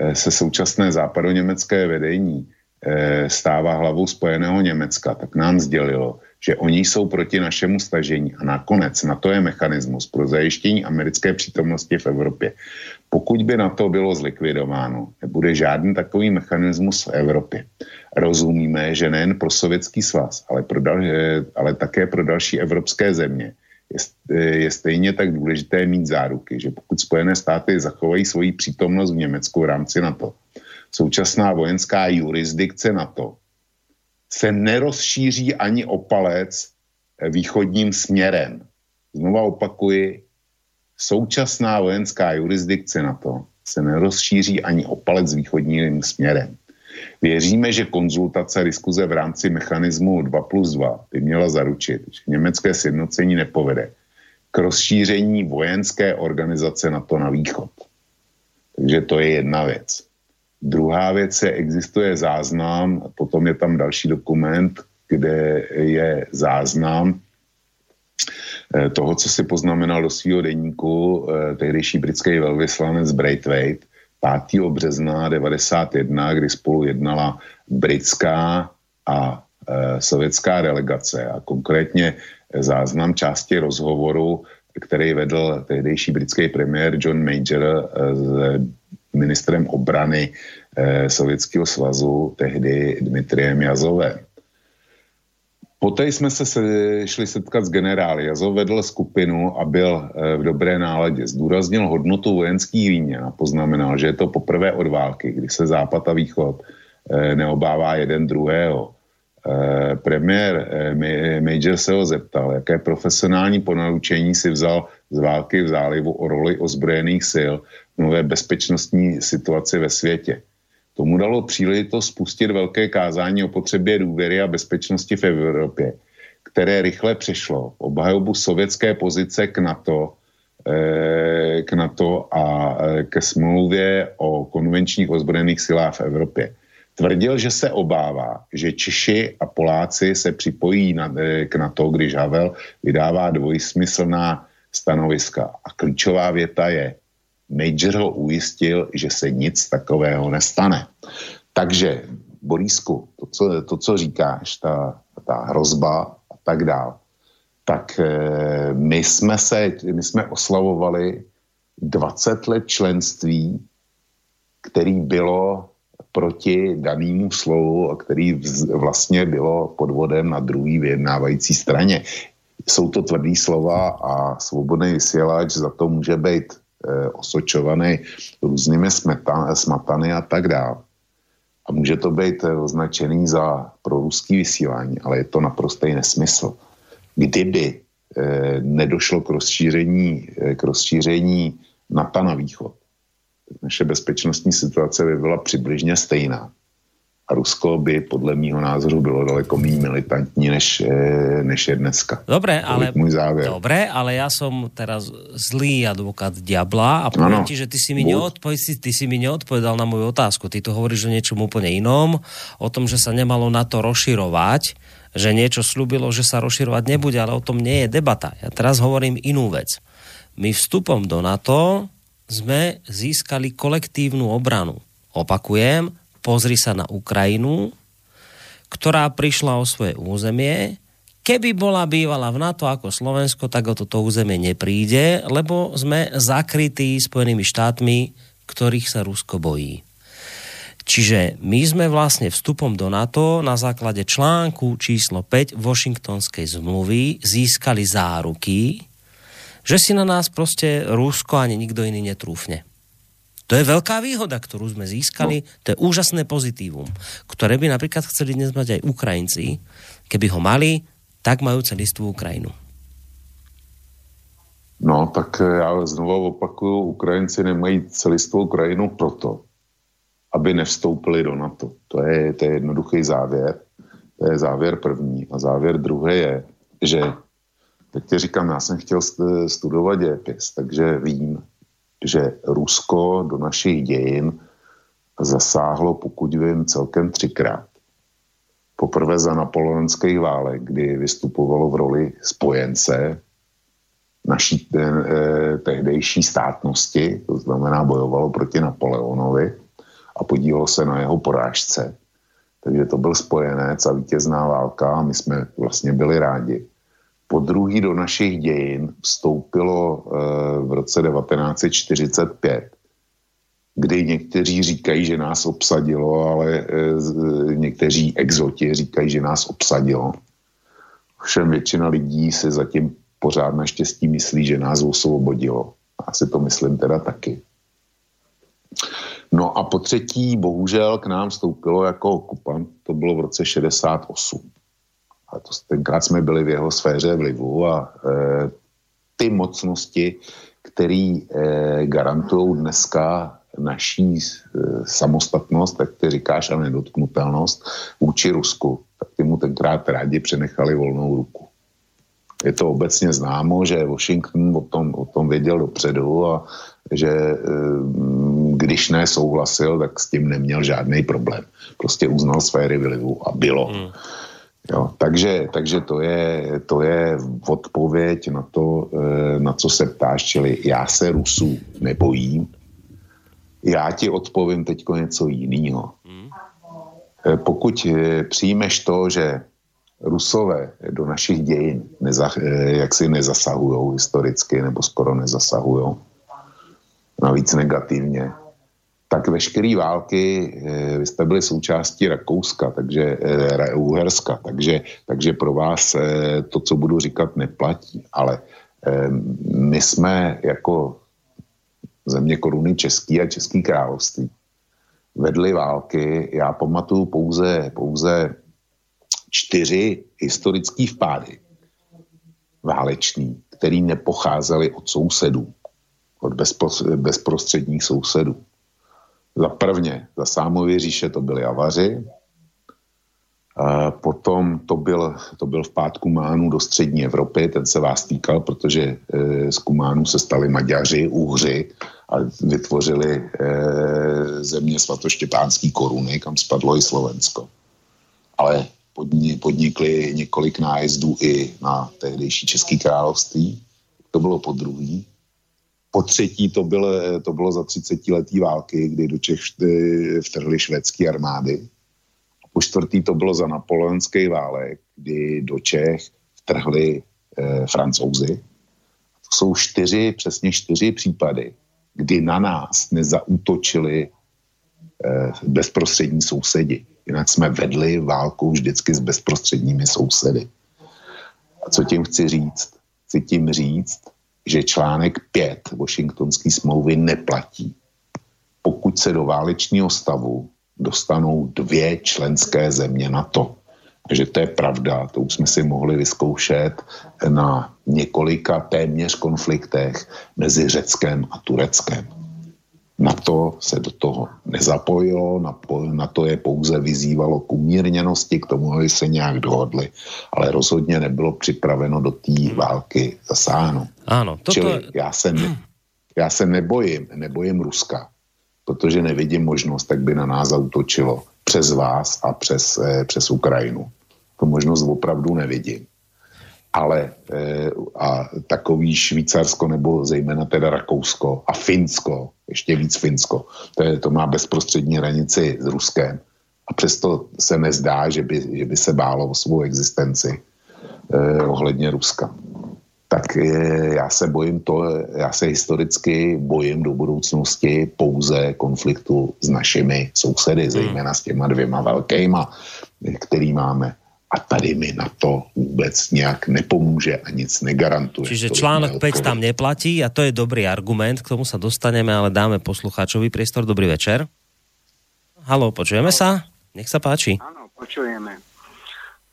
Speaker 6: eh, se současné západoněmecké vedení eh, stává hlavou spojeného Německa, tak nám sdělilo, že oni jsou proti našemu stažení a nakonec na to je mechanismus pro zajištění americké přítomnosti v Evropě. Pokud by na to bylo zlikvidováno, nebude žádný takový mechanismus v Evropě. Rozumíme, že nejen pro Sovětský svaz, ale, pro dal, eh, ale také pro další evropské země je, stejně tak důležité mít záruky, že pokud Spojené státy zachovají svoji přítomnost v Německu v rámci NATO, současná vojenská jurisdikce NATO se nerozšíří ani o palec východním směrem. Znova opakuji, současná vojenská jurisdikce NATO se nerozšíří ani o palec východním směrem. Věříme, že konzultace diskuze v rámci mechanismu 2 plus 2 by měla zaručit, že německé sjednocení nepovede k rozšíření vojenské organizace NATO na východ. Takže to je jedna věc. Druhá věc je, existuje záznam, potom je tam další dokument, kde je záznam eh, toho, co si poznamenal do svého deníku eh, tehdejší britský velvyslanec Braithwaite 5. března 1991, kdy spolu jednala britská a e, sovětská delegace a konkrétně záznam části rozhovoru, který vedl tehdejší britský premiér John Major e, s ministrem obrany e, Sovětského svazu, tehdy Dmitriem Jazovem. Poté jsme se šli setkat s generály. Jazov vedl skupinu a byl eh, v dobré náladě. Zdůraznil hodnotu vojenských výměn a poznamenal, že je to poprvé od války, kdy se Západ a Východ eh, neobává jeden druhého. Eh, premiér Major se ho zeptal, jaké profesionální ponaučení si vzal z války v zálivu o roli ozbrojených sil v nové bezpečnostní situaci ve světě. Tomu dalo příležitost spustit velké kázání o potřebě důvěry a bezpečnosti v Evropě, které rychle přešlo obhajobu sovětské pozice k NATO, eh, k NATO a eh, ke smlouvě o konvenčních ozbrojených silách v Evropě. Tvrdil, že se obává, že Češi a Poláci se připojí na, eh, k NATO, když Havel vydává dvojsmyslná stanoviska. A klíčová věta je, Major ho ujistil, že se nic takového nestane. Takže, Borísku, to, co, to, co říkáš, ta, ta hrozba a tak dál, tak e, my jsme se, my jsme oslavovali 20 let členství, který bylo proti danému slovu a který vz, vlastně bylo podvodem na druhý vyjednávající straně. Jsou to tvrdý slova a svobodný vysílač za to může být osočovaný různými smatany a tak dále. A může to být označený za proruský vysílání, ale je to naprostý nesmysl. Kdyby eh, nedošlo k rozšíření, eh, k rozšíření NATO na východ, naše bezpečnostní situace by byla přibližně stejná Rusko by podle mýho názoru bylo daleko méně militantní, než, eh, než je dneska.
Speaker 2: Dobre, ale,
Speaker 6: můj závěr.
Speaker 2: dobre, ale ja som teraz zlý advokát diabla a poviem ti, že ty si, mi neodpovedal, ty si mi neodpovedal na moju otázku. Ty tu hovoríš o niečom úplne inom, o tom, že sa nemalo na to rozširovať, že niečo slúbilo, že sa rozširovať nebude, ale o tom nie je debata. Ja teraz hovorím inú vec. My vstupom do NATO sme získali kolektívnu obranu. Opakujem, pozri sa na Ukrajinu, ktorá prišla o svoje územie. Keby bola bývala v NATO ako Slovensko, tak o toto územie nepríde, lebo sme zakrytí Spojenými štátmi, ktorých sa Rusko bojí. Čiže my sme vlastne vstupom do NATO na základe článku číslo 5 Washingtonskej zmluvy získali záruky, že si na nás proste Rusko ani nikto iný netrúfne. To je veľká výhoda, ktorú sme získali, no. to je úžasné pozitívum, ktoré by napríklad chceli dnes mať aj Ukrajinci. Keby ho mali, tak majú celistvú Ukrajinu.
Speaker 6: No, tak já znovu opakuju, Ukrajinci nemají celistvou Ukrajinu proto, aby nevstoupili do NATO. To je, to je jednoduchý závěr. To je závěr první. A závěr druhý je, že teď ti říkám, já jsem chtěl studovat dějepis, takže vím, že Rusko do našich dějin zasáhlo, pokud vím, celkem třikrát. Poprvé za napoleonských válek, kdy vystupovalo v roli spojence naší eh, tehdejší státnosti, to znamená bojovalo proti Napoleonovi a podílelo se na jeho porážce. Takže to byl spojenec a vítězná válka a my jsme vlastně byli rádi po druhý do našich dějin vstoupilo eh, v roce 1945, kdy někteří říkají, že nás obsadilo, ale eh, někteří exoti říkají, že nás obsadilo. Všem většina lidí se zatím pořád naštěstí myslí, že nás osvobodilo. Já si to myslím teda taky. No a po třetí, bohužel k nám vstoupilo jako okupant, to bylo v roce 68. A to tenkrát jsme byli v jeho sféře vlivu a e, ty mocnosti, které e, garantují dneska naší e, samostatnost, tak ty říkáš, a nedotknutelnost vůči Rusku, tak ty mu tenkrát rádi přenechali volnou ruku. Je to obecně známo, že Washington o tom, o tom věděl dopředu a že e, když ne souhlasil, tak s tím neměl žádný problém. Prostě uznal sféry vlivu a bylo. Hmm. Jo, takže, takže to, je, to je odpověď na to, e, na co se ptáš, čili já se Rusů nebojím, já ti odpovím teď něco jiného. Hmm. E, pokud přijmeš to, že Rusové do našich dějin neza, jaksi nezasahují historicky nebo skoro nezasahují, navíc negativně, tak veškeré války, eh, vy jste byli součástí Rakouska, takže eh, Uherska, takže, takže pro vás eh, to, co budu říkat, neplatí. Ale my jsme jako země koruny Český a Český království vedli války. Já pamatuju pouze, pouze čtyři historické vpády váleční, který nepocházely od sousedů od bezprostředních sousedů. Za prvně, za Sámově říše to byli Avaři, potom to byl, to byl vpád Kumánu do střední Evropy, ten se vás týkal, protože e, z Kumánu se stali Maďaři, Úhři a vytvořili e, země svatoštěpánský koruny, kam spadlo i Slovensko. Ale podnikli několik nájezdů i na tehdejší Český království. To bylo po druhý. Po třetí to, byl, to bylo za 30 letý války, kdy do Čech vtrhly švédské armády. Po čtvrtý to bylo za napoleonský válek, kdy do Čech vtrhli eh, francouzi. To jsou čtyři, přesně čtyři případy, kdy na nás nezautočili eh, bezprostřední sousedi. Jinak jsme vedli válku vždycky s bezprostředními sousedy. A co tím chci říct? Chci tím říct, že článek 5 Washingtonské smlouvy neplatí, pokud se do válečního stavu dostanou dvě členské země NATO. Takže to je pravda, to už jsme si mohli vyzkoušet na několika téměř konfliktech mezi Řeckem a Tureckem. Na to se do toho nezapojilo, na, to je pouze vyzývalo k umírněnosti, k tomu, aby se nějak dohodli, ale rozhodně nebylo připraveno do té války zasáhnout.
Speaker 2: Ano, toto...
Speaker 6: Čili já se, ne, já se nebojím, nebojím Ruska, protože nevidím možnost, tak by na nás zautočilo přes vás a přes, eh, přes Ukrajinu. To možnost opravdu nevidím ale e, a takový Švýcarsko nebo zejména teda Rakousko a Finsko, ještě víc Finsko, to, je, to má bezprostřední hranici s Ruskem. A přesto se nezdá, že by, že by se bálo o svou existenci eh, ohledně Ruska. Tak je, já se bojím to, já se historicky bojím do budoucnosti pouze konfliktu s našimi sousedy, zejména s těma dvěma velkýma, který máme a tady mi na to vůbec nějak nepomůže a nic negarantuje.
Speaker 2: Čiže článok 5 tam neplatí a to je dobrý argument, k tomu sa dostaneme, ale dáme poslucháčovi priestor. Dobrý večer. Halo, počujeme sa? Nech sa páči.
Speaker 10: Áno, počujeme.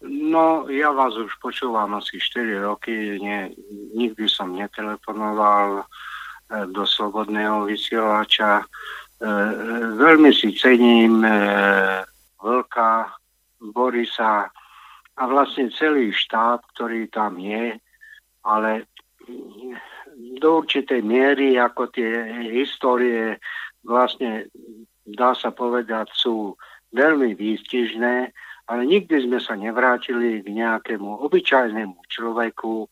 Speaker 10: No, ja vás už počúvam asi 4 roky, nie, nikdy som netelefonoval e, do slobodného vysielača. E, e, veľmi si cením Vlka, Borisa, a vlastne celý štát, ktorý tam je, ale do určitej miery, ako tie histórie vlastne, dá sa povedať, sú veľmi výstižné, ale nikdy sme sa nevrátili k nejakému obyčajnému človeku. E,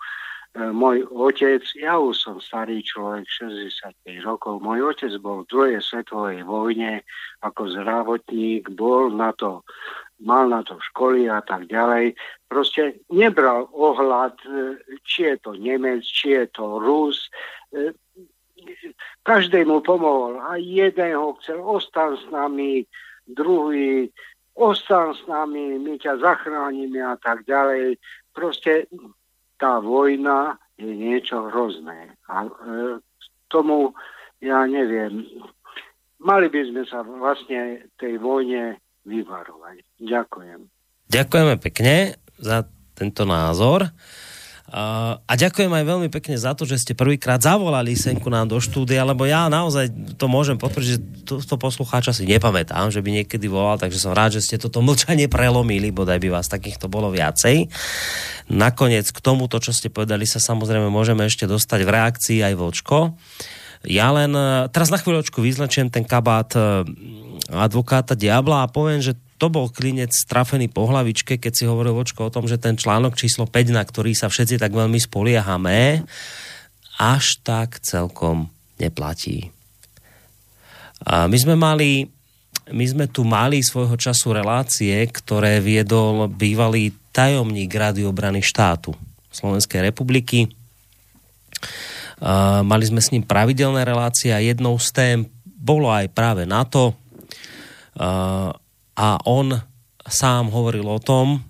Speaker 10: môj otec, ja už som starý človek, 65 rokov, môj otec bol v druhej svetovej vojne ako zdravotník, bol na to mal na to školy a tak ďalej. Proste nebral ohľad, e, či je to Nemec, či je to Rus. E, každému pomohol. A jeden ho chcel, ostan s nami, druhý, ostan s nami, my ťa zachránime a tak ďalej. Proste tá vojna je niečo hrozné. A e, tomu, ja neviem, mali by sme sa vlastne tej vojne vyvarovať. Ďakujem.
Speaker 2: Ďakujeme pekne za tento názor. A ďakujem aj veľmi pekne za to, že ste prvýkrát zavolali Senku nám do štúdia, lebo ja naozaj to môžem potvrdiť, že to, poslucháča si nepamätám, že by niekedy volal, takže som rád, že ste toto mlčanie prelomili, bodaj by vás takýchto bolo viacej. Nakoniec k tomuto, čo ste povedali, sa samozrejme môžeme ešte dostať v reakcii aj vočko. Ja len teraz na chvíľočku vyzlečiem ten kabát advokáta Diabla a poviem, že to bol klinec trafený po hlavičke, keď si hovoril Vočko o tom, že ten článok číslo 5, na ktorý sa všetci tak veľmi spoliehame, až tak celkom neplatí. A my sme mali my sme tu mali svojho času relácie, ktoré viedol bývalý tajomník Rady obrany štátu Slovenskej republiky. A mali sme s ním pravidelné relácie a jednou z tém bolo aj práve NATO. A a on sám hovoril o tom,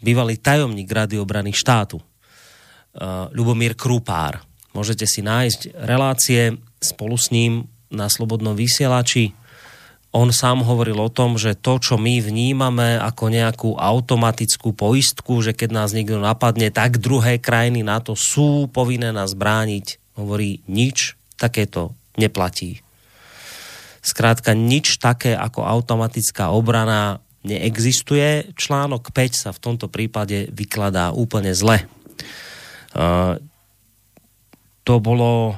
Speaker 2: bývalý tajomník Rady obrany štátu, uh, Ľubomír Krupár. Môžete si nájsť relácie spolu s ním na Slobodnom vysielači. On sám hovoril o tom, že to, čo my vnímame ako nejakú automatickú poistku, že keď nás niekto napadne, tak druhé krajiny na to sú povinné nás brániť. Hovorí, nič takéto neplatí Skrátka, nič také ako automatická obrana neexistuje. Článok 5 sa v tomto prípade vykladá úplne zle. Uh, to bolo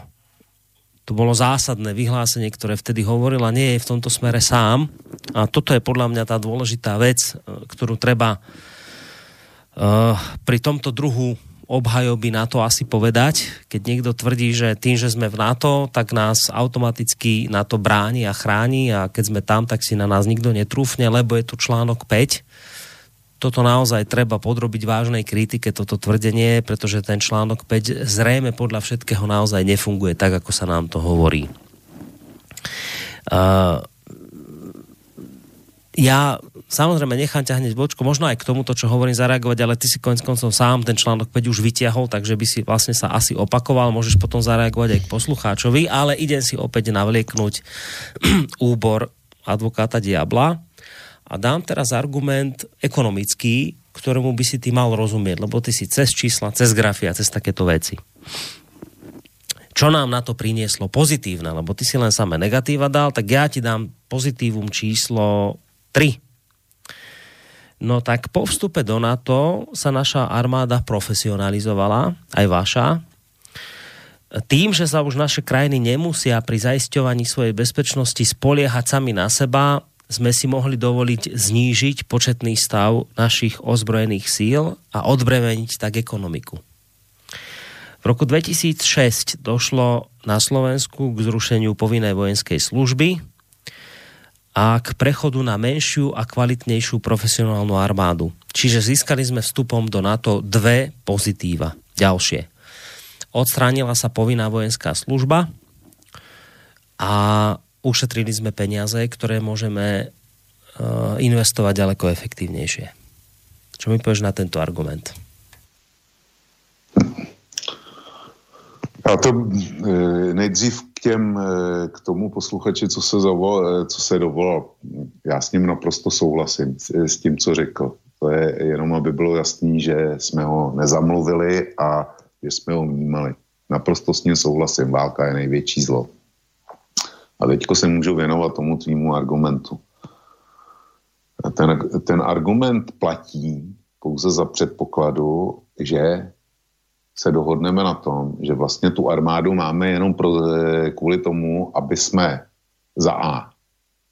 Speaker 2: to bolo zásadné vyhlásenie, ktoré vtedy hovorila, nie je v tomto smere sám. A toto je podľa mňa tá dôležitá vec, ktorú treba uh, pri tomto druhu obhajoby na to asi povedať. Keď niekto tvrdí, že tým, že sme v NATO, tak nás automaticky na to bráni a chráni a keď sme tam, tak si na nás nikto netrúfne, lebo je tu článok 5. Toto naozaj treba podrobiť vážnej kritike, toto tvrdenie, pretože ten článok 5 zrejme podľa všetkého naozaj nefunguje tak, ako sa nám to hovorí. Uh, ja samozrejme nechám ťa hneď bočko, možno aj k tomuto, čo hovorím, zareagovať, ale ty si konec koncov sám ten článok 5 už vytiahol, takže by si vlastne sa asi opakoval, môžeš potom zareagovať aj k poslucháčovi, ale idem si opäť navlieknúť úbor advokáta Diabla a dám teraz argument ekonomický, ktorému by si ty mal rozumieť, lebo ty si cez čísla, cez grafia, cez takéto veci. Čo nám na to prinieslo pozitívne, lebo ty si len samé negatíva dal, tak ja ti dám pozitívum číslo 3. No tak po vstupe do NATO sa naša armáda profesionalizovala, aj vaša, tým, že sa už naše krajiny nemusia pri zaisťovaní svojej bezpečnosti spoliehať sami na seba, sme si mohli dovoliť znížiť početný stav našich ozbrojených síl a odbremeniť tak ekonomiku. V roku 2006 došlo na Slovensku k zrušeniu povinnej vojenskej služby, a k prechodu na menšiu a kvalitnejšiu profesionálnu armádu. Čiže získali sme vstupom do NATO dve pozitíva. Ďalšie. Odstránila sa povinná vojenská služba a ušetrili sme peniaze, ktoré môžeme uh, investovať ďaleko efektívnejšie. Čo mi povieš na tento argument?
Speaker 6: Já to e, nejdřív těm, e, k tomu posluchači, co se, zavol, e, co se dovolal. Já s ním naprosto souhlasím, s tím, co řekl. To je jenom, aby bylo jasný, že jsme ho nezamluvili a že jsme ho vnímali. Naprosto s ním souhlasím, válka je největší zlo. A teďko se můžu věnovat tomu tvýmu argumentu. Ten, ten argument platí pouze za předpokladu, že se dohodneme na tom, že vlastně tu armádu máme jenom pro, eh, kvůli tomu, aby jsme za A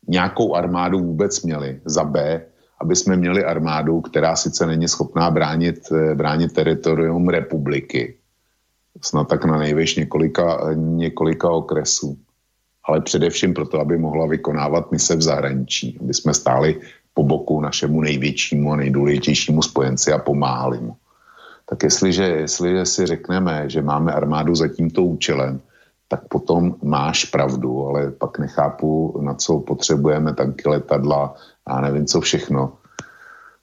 Speaker 6: nějakou armádu vůbec měli, za B, aby jsme měli armádu, která sice není schopná bránit, eh, bránit teritorium republiky, snad tak na největš několika, několika okresů, ale především proto, aby mohla vykonávat mise v zahraničí, aby jsme stáli po boku našemu největšímu a nejdůležitějšímu spojenci a pomáhali mu tak jestliže, jestliže si řekneme, že máme armádu za tímto účelem, tak potom máš pravdu, ale pak nechápu, na co potřebujeme tanky, letadla a nevím co všechno,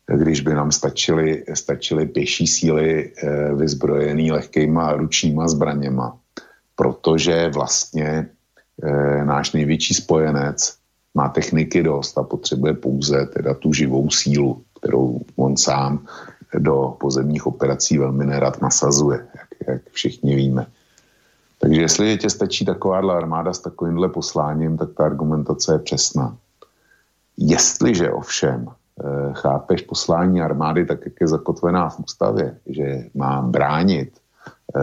Speaker 6: když by nám stačily, stačily pěší síly e, vyzbrojený lehkýma ručníma zbraněma. Protože vlastně e, náš největší spojenec má techniky dost a potřebuje pouze teda tu živou sílu, kterou on sám do pozemních operací velmi nerad nasazuje, jak, jak všichni víme. Takže jestli tě stačí takováhle armáda s takovýmhle posláním, tak ta argumentace je přesná. Jestliže ovšem e, chápeš poslání armády tak, jak je zakotvená v ústavě, že má bránit e,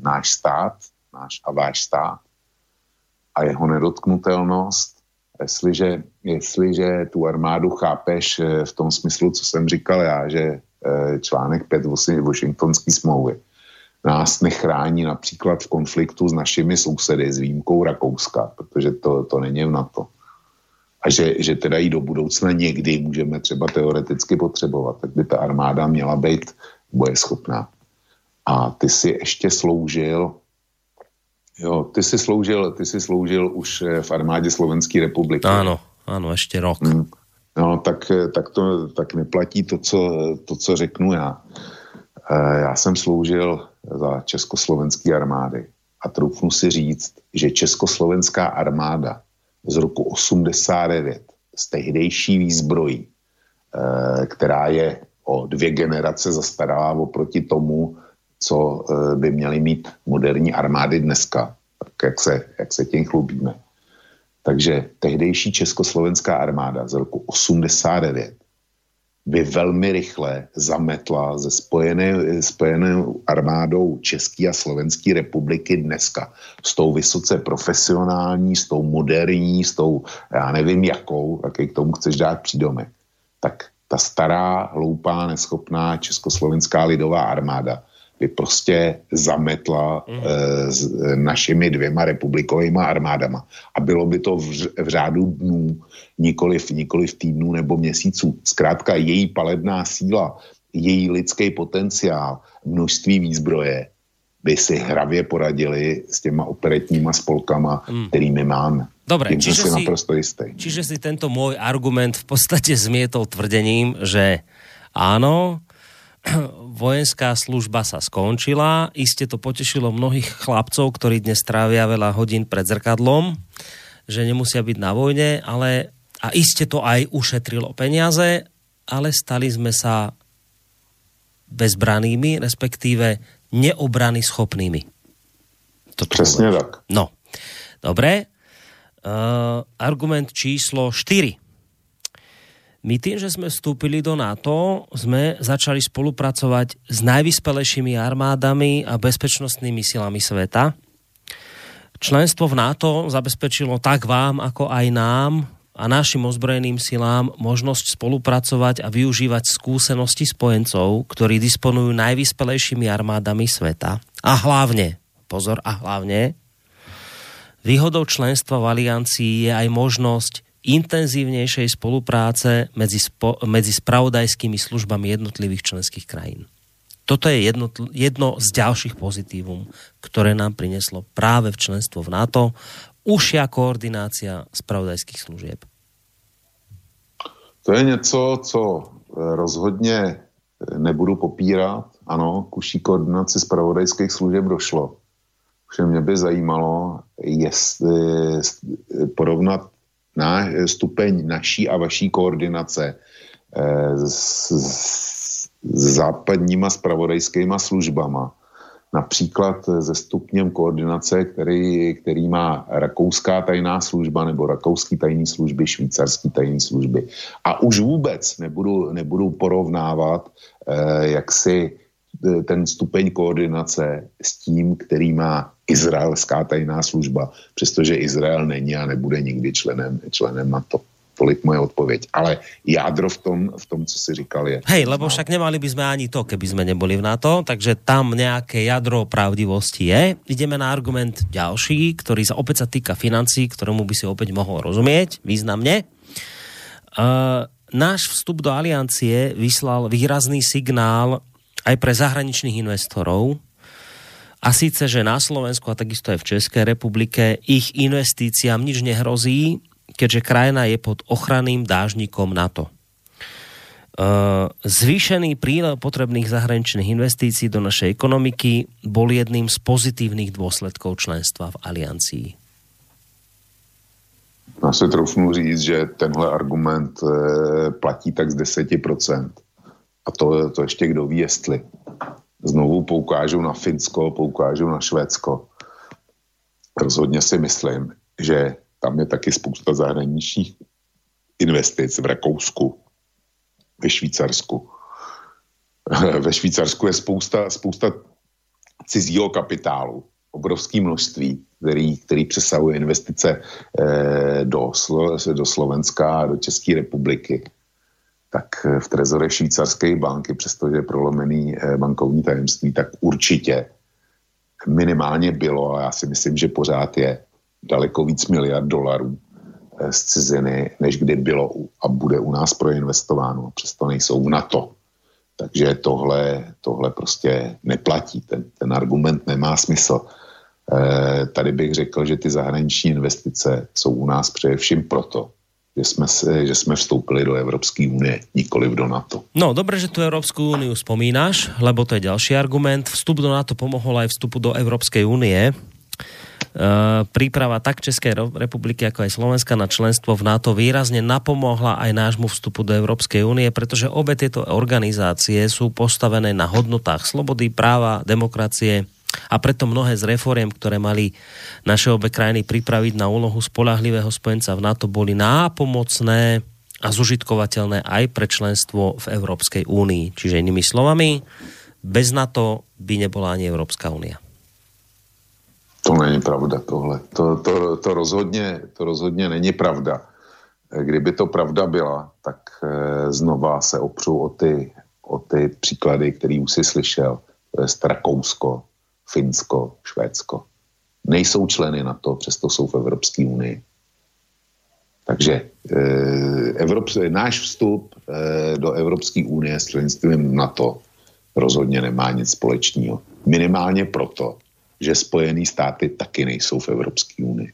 Speaker 6: náš stát, náš a váš stát a jeho nedotknutelnost, jestliže, jestliže tu armádu chápeš eh, v tom smyslu, co jsem říkal já, že článek 5 Washingtonské smlouvy, nás nechrání například v konfliktu s našimi sousedy, s výjimkou Rakouska, protože to, to není v NATO. A že, že teda i do budoucna někdy můžeme třeba teoreticky potřebovat, tak by ta armáda měla být bojeschopná. A ty si ještě sloužil, jo, ty si sloužil, ty si sloužil už eh, v armádě Slovenské republiky.
Speaker 2: Ano, ano, ještě rok. Hmm.
Speaker 6: No, tak, eh, tak to tak neplatí to, co, to, co řeknu já. Eh, já jsem sloužil za československé armády a troufnu si říct, že československá armáda z roku 89 z tehdejší výzbrojí, eh, která je o dvě generace zastaralá oproti tomu, co eh, by měly mít moderní armády dneska, tak jak se, jak se tím chlubíme. Takže tehdejší československá armáda z roku 89 by velmi rychle zametla ze spojené, spojené armádou České a Slovenské republiky dneska. S tou vysoce profesionální, s tou moderní, s tou, já nevím jakou, jaký k tomu chceš dát přídomek. Tak ta stará, hloupá, neschopná československá lidová armáda by prostě zametla mm. e, s e, našimi dvěma republikovými armádama. A bylo by to v, v řádu dnů, nikoliv, nikoliv týdnů nebo měsíců. Zkrátka její palebná síla, její lidský potenciál, množství výzbroje by si hravě poradili s těma operetníma spolkama, mm. kterými máme.
Speaker 2: Dobre,
Speaker 6: čiže si, naprosto istý.
Speaker 2: čiže si tento môj argument v podstate zmietol tvrdením, že áno, vojenská služba sa skončila. Iste to potešilo mnohých chlapcov, ktorí dnes trávia veľa hodín pred zrkadlom, že nemusia byť na vojne, ale a iste to aj ušetrilo peniaze, ale stali sme sa bezbranými, respektíve neobrany schopnými.
Speaker 6: Toto Přesně tak.
Speaker 2: No, dobre. Uh, argument číslo 4 my tým, že sme vstúpili do NATO, sme začali spolupracovať s najvyspelejšími armádami a bezpečnostnými silami sveta. Členstvo v NATO zabezpečilo tak vám, ako aj nám a našim ozbrojeným silám možnosť spolupracovať a využívať skúsenosti spojencov, ktorí disponujú najvyspelejšími armádami sveta. A hlavne, pozor, a hlavne, výhodou členstva v aliancii je aj možnosť intenzívnejšej spolupráce medzi, spo, medzi spravodajskými službami jednotlivých členských krajín. Toto je jedno, jedno z ďalších pozitívum, ktoré nám prineslo práve v členstvo v NATO užšia koordinácia spravodajských služieb.
Speaker 6: To je něco, co eh, rozhodně eh, nebudu popírat. Ano, k užší koordinaci spravodajských služeb došlo. Všem mě by zajímalo, jestli eh, porovnat na stupeň naší a vaší koordinace eh, s, s západníma spravodajskýma službama, například se stupněm koordinace, který, který má rakouská tajná služba nebo rakouský tajný služby, švýcarský tajný služby. A už vůbec nebudu, nebudu porovnávat, eh, jak si eh, ten stupeň koordinace s tím, který má izraelská tajná služba, přestože Izrael není a nebude nikdy členem, členem NATO. Tolik moje odpověď. Ale jádro v tom, v tom, co si říkal, je...
Speaker 2: Hej, lebo však nemali by sme ani to, keby sme neboli v NATO, takže tam nejaké jadro pravdivosti je. Ideme na argument ďalší, ktorý sa opäť sa týka financí, ktorému by si opäť mohol rozumieť významne. Uh, náš vstup do aliancie vyslal výrazný signál aj pre zahraničných investorov, a síce, že na Slovensku a takisto aj v Českej republike ich investíciám nič nehrozí, keďže krajina je pod ochranným dážnikom NATO. Zvýšený prílev potrebných zahraničných investícií do našej ekonomiky bol jedným z pozitívnych dôsledkov členstva v aliancii.
Speaker 6: Já se trofnu říct, že tenhle argument e, platí tak z 10%. A to, to ještě kdo ví, jestli znovu poukážu na Finsko, poukážu na Švédsko. Rozhodně si myslím, že tam je taky spousta zahraničních investic v Rakousku, ve Švýcarsku. Ve Švýcarsku je spousta, spousta cizího kapitálu, obrovské množství, který, který přesahuje investice eh, do, do Slovenska a do České republiky tak eh, v trezore švýcarské banky, přestože je prolomený eh, bankovní tajemství, tak určitě minimálně bylo, a já si myslím, že pořád je, daleko víc miliard dolarů eh, z ciziny, než kdy bylo a bude u nás proinvestováno. Přesto nejsou v NATO. Takže tohle, tohle prostě neplatí. Ten, ten argument nemá smysl. E, tady bych řekl, že ty zahraniční investice jsou u nás především proto, že jsme, že jsme vstoupili do Evropské unie, nikoli do NATO.
Speaker 2: No, dobre, že tu Európsku úniu spomínaš, lebo to je ďalší argument. Vstup do NATO pomohol aj vstupu do Európskej únie. Uh, príprava tak Českej republiky, ako aj Slovenska na členstvo v NATO výrazne napomohla aj nášmu vstupu do Európskej únie, pretože obe tieto organizácie sú postavené na hodnotách slobody, práva, demokracie, a preto mnohé z reforiem, ktoré mali naše obe krajiny pripraviť na úlohu spolahlivého spojenca v NATO, boli nápomocné a zužitkovateľné aj pre členstvo v Európskej únii. Čiže inými slovami, bez NATO by nebola ani Európska únia.
Speaker 6: To není pravda tohle. To, to, to, rozhodně, to rozhodně není pravda. Kdyby to pravda byla, tak e, znova se opřu o ty, o ty příklady, který už si slyšel. To je Rakousko, Finsko, Švédsko. Nejsou členy na to, přesto jsou v Evropské unii. Takže e, Evrop, náš vstup e, do Evropské unie s členstvím NATO rozhodně nemá nic společného. Minimálně proto, že Spojené státy taky nejsou v Evropské unii.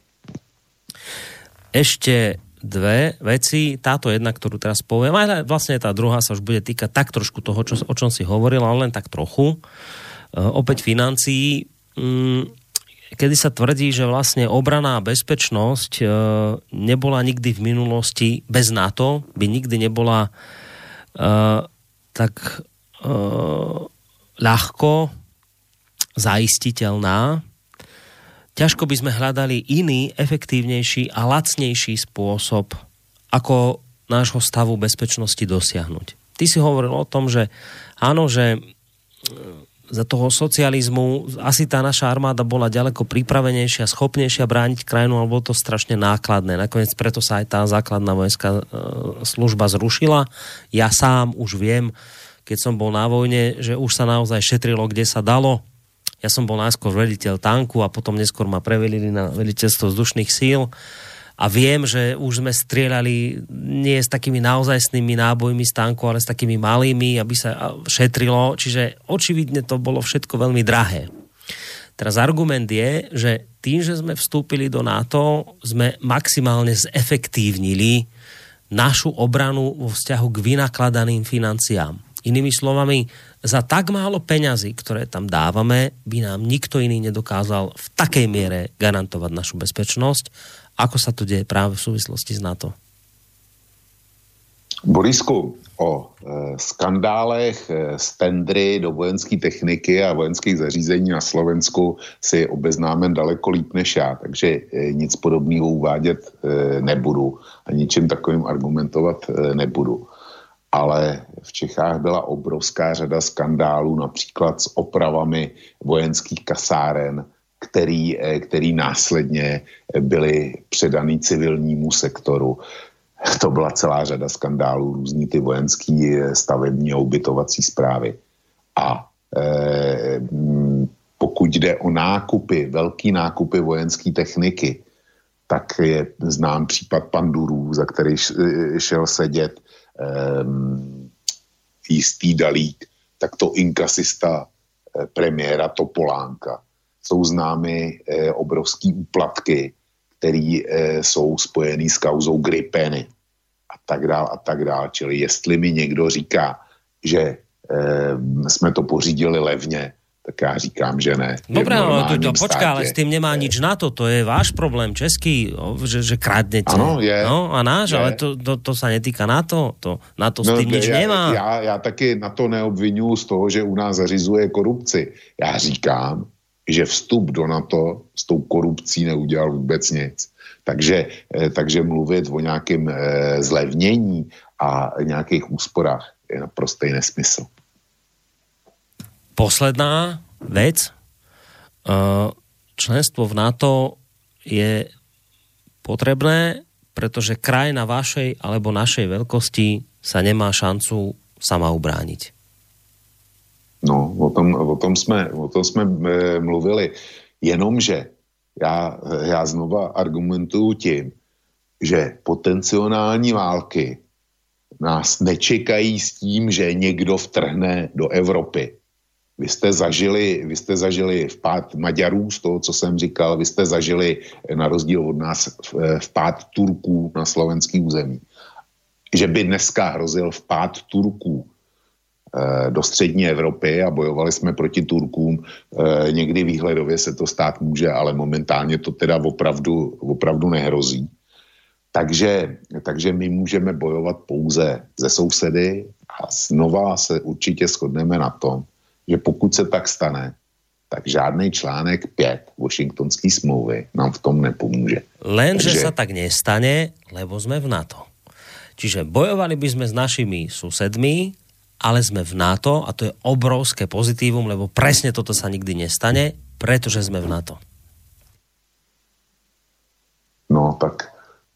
Speaker 2: Ešte dve veci. Táto jedna, ktorú teraz poviem, ale vlastne tá druhá sa už bude týkať tak trošku toho, čo, o čom si hovoril, ale len tak trochu. Eh, opäť financií, mm, kedy sa tvrdí, že vlastne obraná bezpečnosť eh, nebola nikdy v minulosti bez NATO, by nikdy nebola uh, tak ľahko zaistiteľná. Ťažko by sme hľadali iný, efektívnejší a lacnejší spôsob, ako nášho stavu bezpečnosti dosiahnuť. Ty si hovoril o tom, že áno, že za toho socializmu asi tá naša armáda bola ďaleko pripravenejšia, schopnejšia brániť krajinu, ale bolo to strašne nákladné. Nakoniec preto sa aj tá základná vojenská e, služba zrušila. Ja sám už viem, keď som bol na vojne, že už sa naozaj šetrilo, kde sa dalo. Ja som bol najskôr veliteľ tanku a potom neskôr ma prevelili na veliteľstvo vzdušných síl a viem, že už sme strieľali nie s takými naozajstnými nábojmi z tanku, ale s takými malými, aby sa šetrilo. Čiže očividne to bolo všetko veľmi drahé. Teraz argument je, že tým, že sme vstúpili do NATO, sme maximálne zefektívnili našu obranu vo vzťahu k vynakladaným financiám. Inými slovami, za tak málo peňazí, ktoré tam dávame, by nám nikto iný nedokázal v takej miere garantovať našu bezpečnosť Ako sa to deje práve v súvislosti s NATO?
Speaker 6: Borisku, o e, skandálech e, z tendry do vojenské techniky a vojenských zařízení na Slovensku si obeznámen daleko líp než já, takže e, nic podobného uvádět e, nebudu a ničím takovým argumentovat e, nebudu. Ale v Čechách byla obrovská řada skandálů, například s opravami vojenských kasáren, který, eh, který následně byly předaný civilnímu sektoru. To byla celá řada skandálů, různý ty vojenský eh, stavební a ubytovací zprávy. A e, pokud jde o nákupy, velký nákupy vojenské techniky, tak je znám případ Pandurů, za který šel sedět e, jistý dalík, tak to inkasista premiéra Topolánka jsou známy eh, obrovský úplatky, které eh, jsou spojený s kauzou gripeny a tak dál a tak dál. Čili jestli mi někdo říká, že eh, jsme to pořídili levně, tak já říkám, že ne.
Speaker 2: Dobre, ale to, to, počká, ale s tým nemá nič na to, to je váš problém český, že, že kradnete.
Speaker 6: Ano, je.
Speaker 2: No, a náš, je. ale to, to, to sa netýka na to, to na to s no, tým nič
Speaker 6: já,
Speaker 2: nemá.
Speaker 6: Já, já taky na to neobvinuju z toho, že u nás zařizuje korupci. Já říkám, že vstup do NATO s tou korupcí neudělal vůbec nic. Takže, eh, takže mluvit o nějakém eh, zlevnění a nějakých úsporách je naprostý nesmysl.
Speaker 2: Posledná vec. Eh, členstvo v NATO je potrebné, pretože krajina vašej alebo našej veľkosti sa nemá šancu sama ubrániť.
Speaker 6: No, o tom, o tom jsme, o tom jsme e, mluvili. Jenomže já, já znova argumentuju tím, že potenciální války nás nečekají s tím, že někdo vtrhne do Evropy. Vy jste zažili, vy jste zažili vpád Maďarů z toho, co jsem říkal, vy jste zažili na rozdíl od nás vpád Turků na slovenský území. Že by dneska hrozil vpád Turků Eh, do střední Evropy a bojovali jsme proti Turkům. Eh, někdy výhledově se to stát může, ale momentálně to teda opravdu, opravdu nehrozí. Takže, takže my můžeme bojovat pouze ze sousedy a znova se určitě shodneme na tom, že pokud se tak stane, tak žádný článek 5 Washingtonské smlouvy nám v tom nepomůže.
Speaker 2: Lenže Takže... sa tak nestane, lebo sme v NATO. Čiže bojovali by sme s našimi susedmi, ale sme v NATO a to je obrovské pozitívum, lebo presne toto sa nikdy nestane, pretože sme v NATO.
Speaker 6: No, tak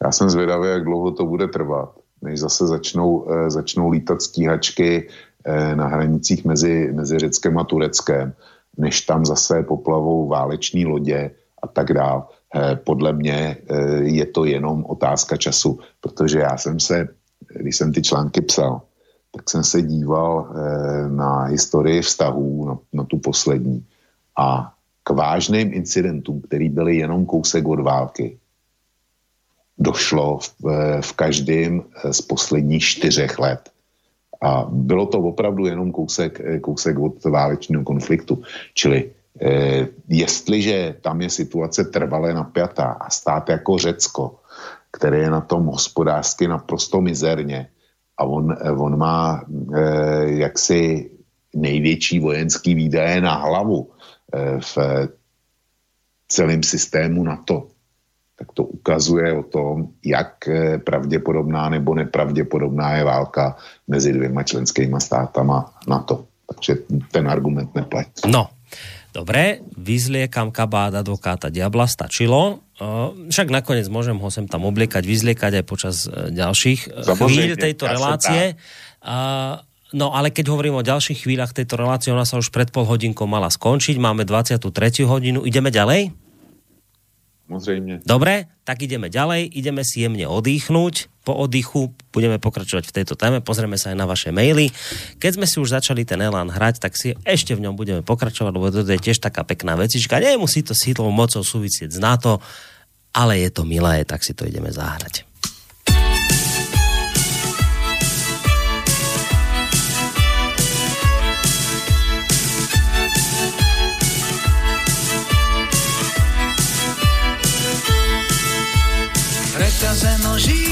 Speaker 6: já jsem zvědavý, jak dlouho to bude trvat, než zase začnou, e, začnou lítat stíhačky e, na hranicích mezi, mezi Řeckem a Tureckem, než tam zase poplavou váleční lodě a tak dále. E, podle mě e, je to jenom otázka času, protože já jsem se, když jsem ty články psal, tak jsem se díval eh, na historii vztahů, na, na tu poslední. A k vážným incidentům, který byly jenom kousek od války, došlo v, eh, v každém eh, z posledních čtyřech let. A bylo to opravdu jenom kousek, kousek od válečného konfliktu. Čili eh, jestliže tam je situace trvalé napjatá a stát jako Řecko, které je na tom hospodářsky naprosto mizerně, a on, on má e, jaksi největší vojenský výdaje na hlavu e, v celém systému NATO. Tak to ukazuje o tom, jak eh, pravděpodobná nebo nepravděpodobná je válka mezi dvěma členskými státama NATO. Takže ten argument neplatí.
Speaker 2: No, Dobre, vyzliekam kabát advokáta Diabla, stačilo. Však nakoniec môžem ho sem tam obliekať, vyzliekať aj počas e, ďalších e, chvíľ tejto relácie. No ale keď hovorím o ďalších chvíľach tejto relácie, ona sa už pred pol hodinkou mala skončiť, máme 23. hodinu, ideme ďalej?
Speaker 6: Samozrejme.
Speaker 2: Dobre, tak ideme ďalej, ideme si jemne odýchnuť. Po oddychu budeme pokračovať v tejto téme, pozrieme sa aj na vaše maily. Keď sme si už začali ten Elan hrať, tak si ešte v ňom budeme pokračovať, lebo to je tiež taká pekná vecička. Nemusí to s sídlou mocou súvisieť z NATO, ale je to milé, tak si to ideme zahrať.
Speaker 9: reťaze dostal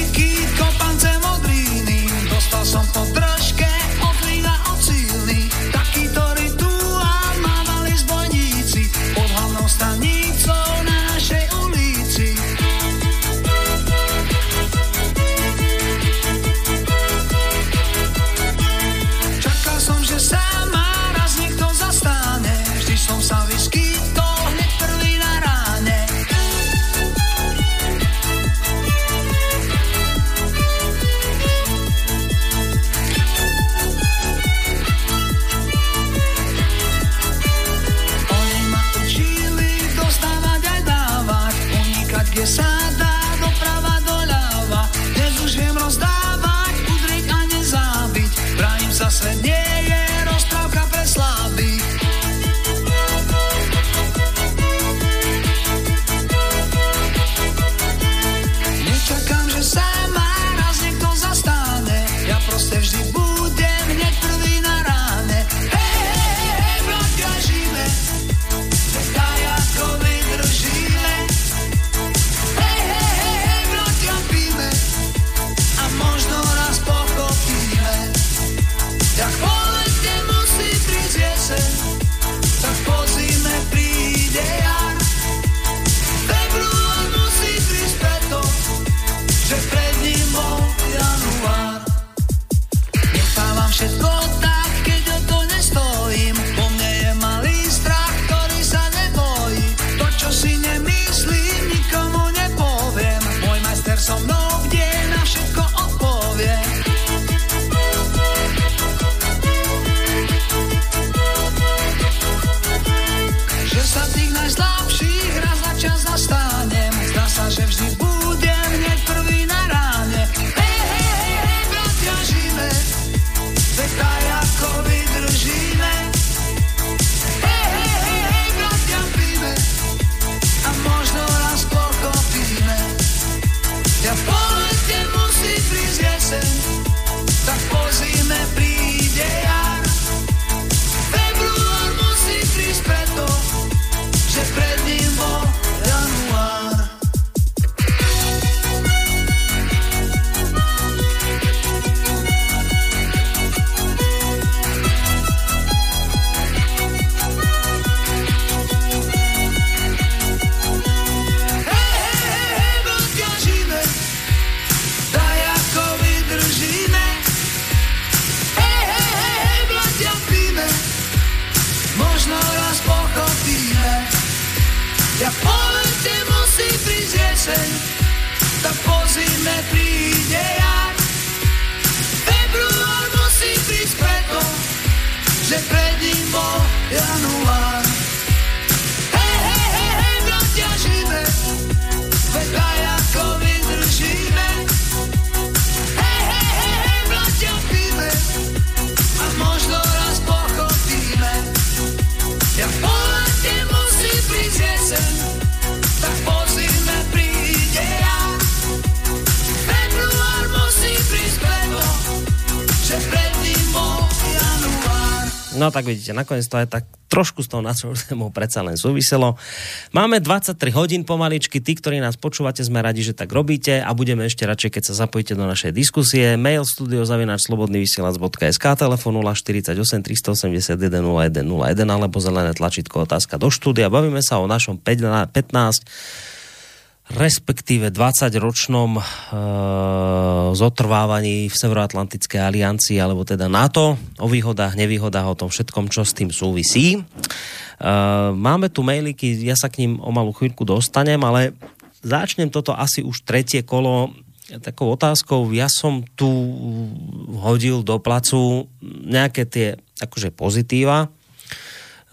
Speaker 9: som po držke od vína od sílny, taký, ktorý tu a mávali zbojníci pod hlavnou stanicou tak
Speaker 2: vidíte, nakoniec to aj tak trošku s tou našou témou predsa len súviselo. Máme 23 hodín pomaličky, tí, ktorí nás počúvate, sme radi, že tak robíte a budeme ešte radšej, keď sa zapojíte do našej diskusie. Mail studiozavináčslobodnyvysielac.sk, telefon 048 381 0101 alebo zelené tlačítko otázka do štúdia. Bavíme sa o našom 15 respektíve 20-ročnom e, zotrvávaní v Severoatlantickej aliancii, alebo teda NATO, o výhodách, nevýhodách, o tom všetkom, čo s tým súvisí. E, máme tu mailiky, ja sa k ním o malú chvíľku dostanem, ale začnem toto asi už tretie kolo takou otázkou. Ja som tu hodil do placu nejaké tie akože pozitíva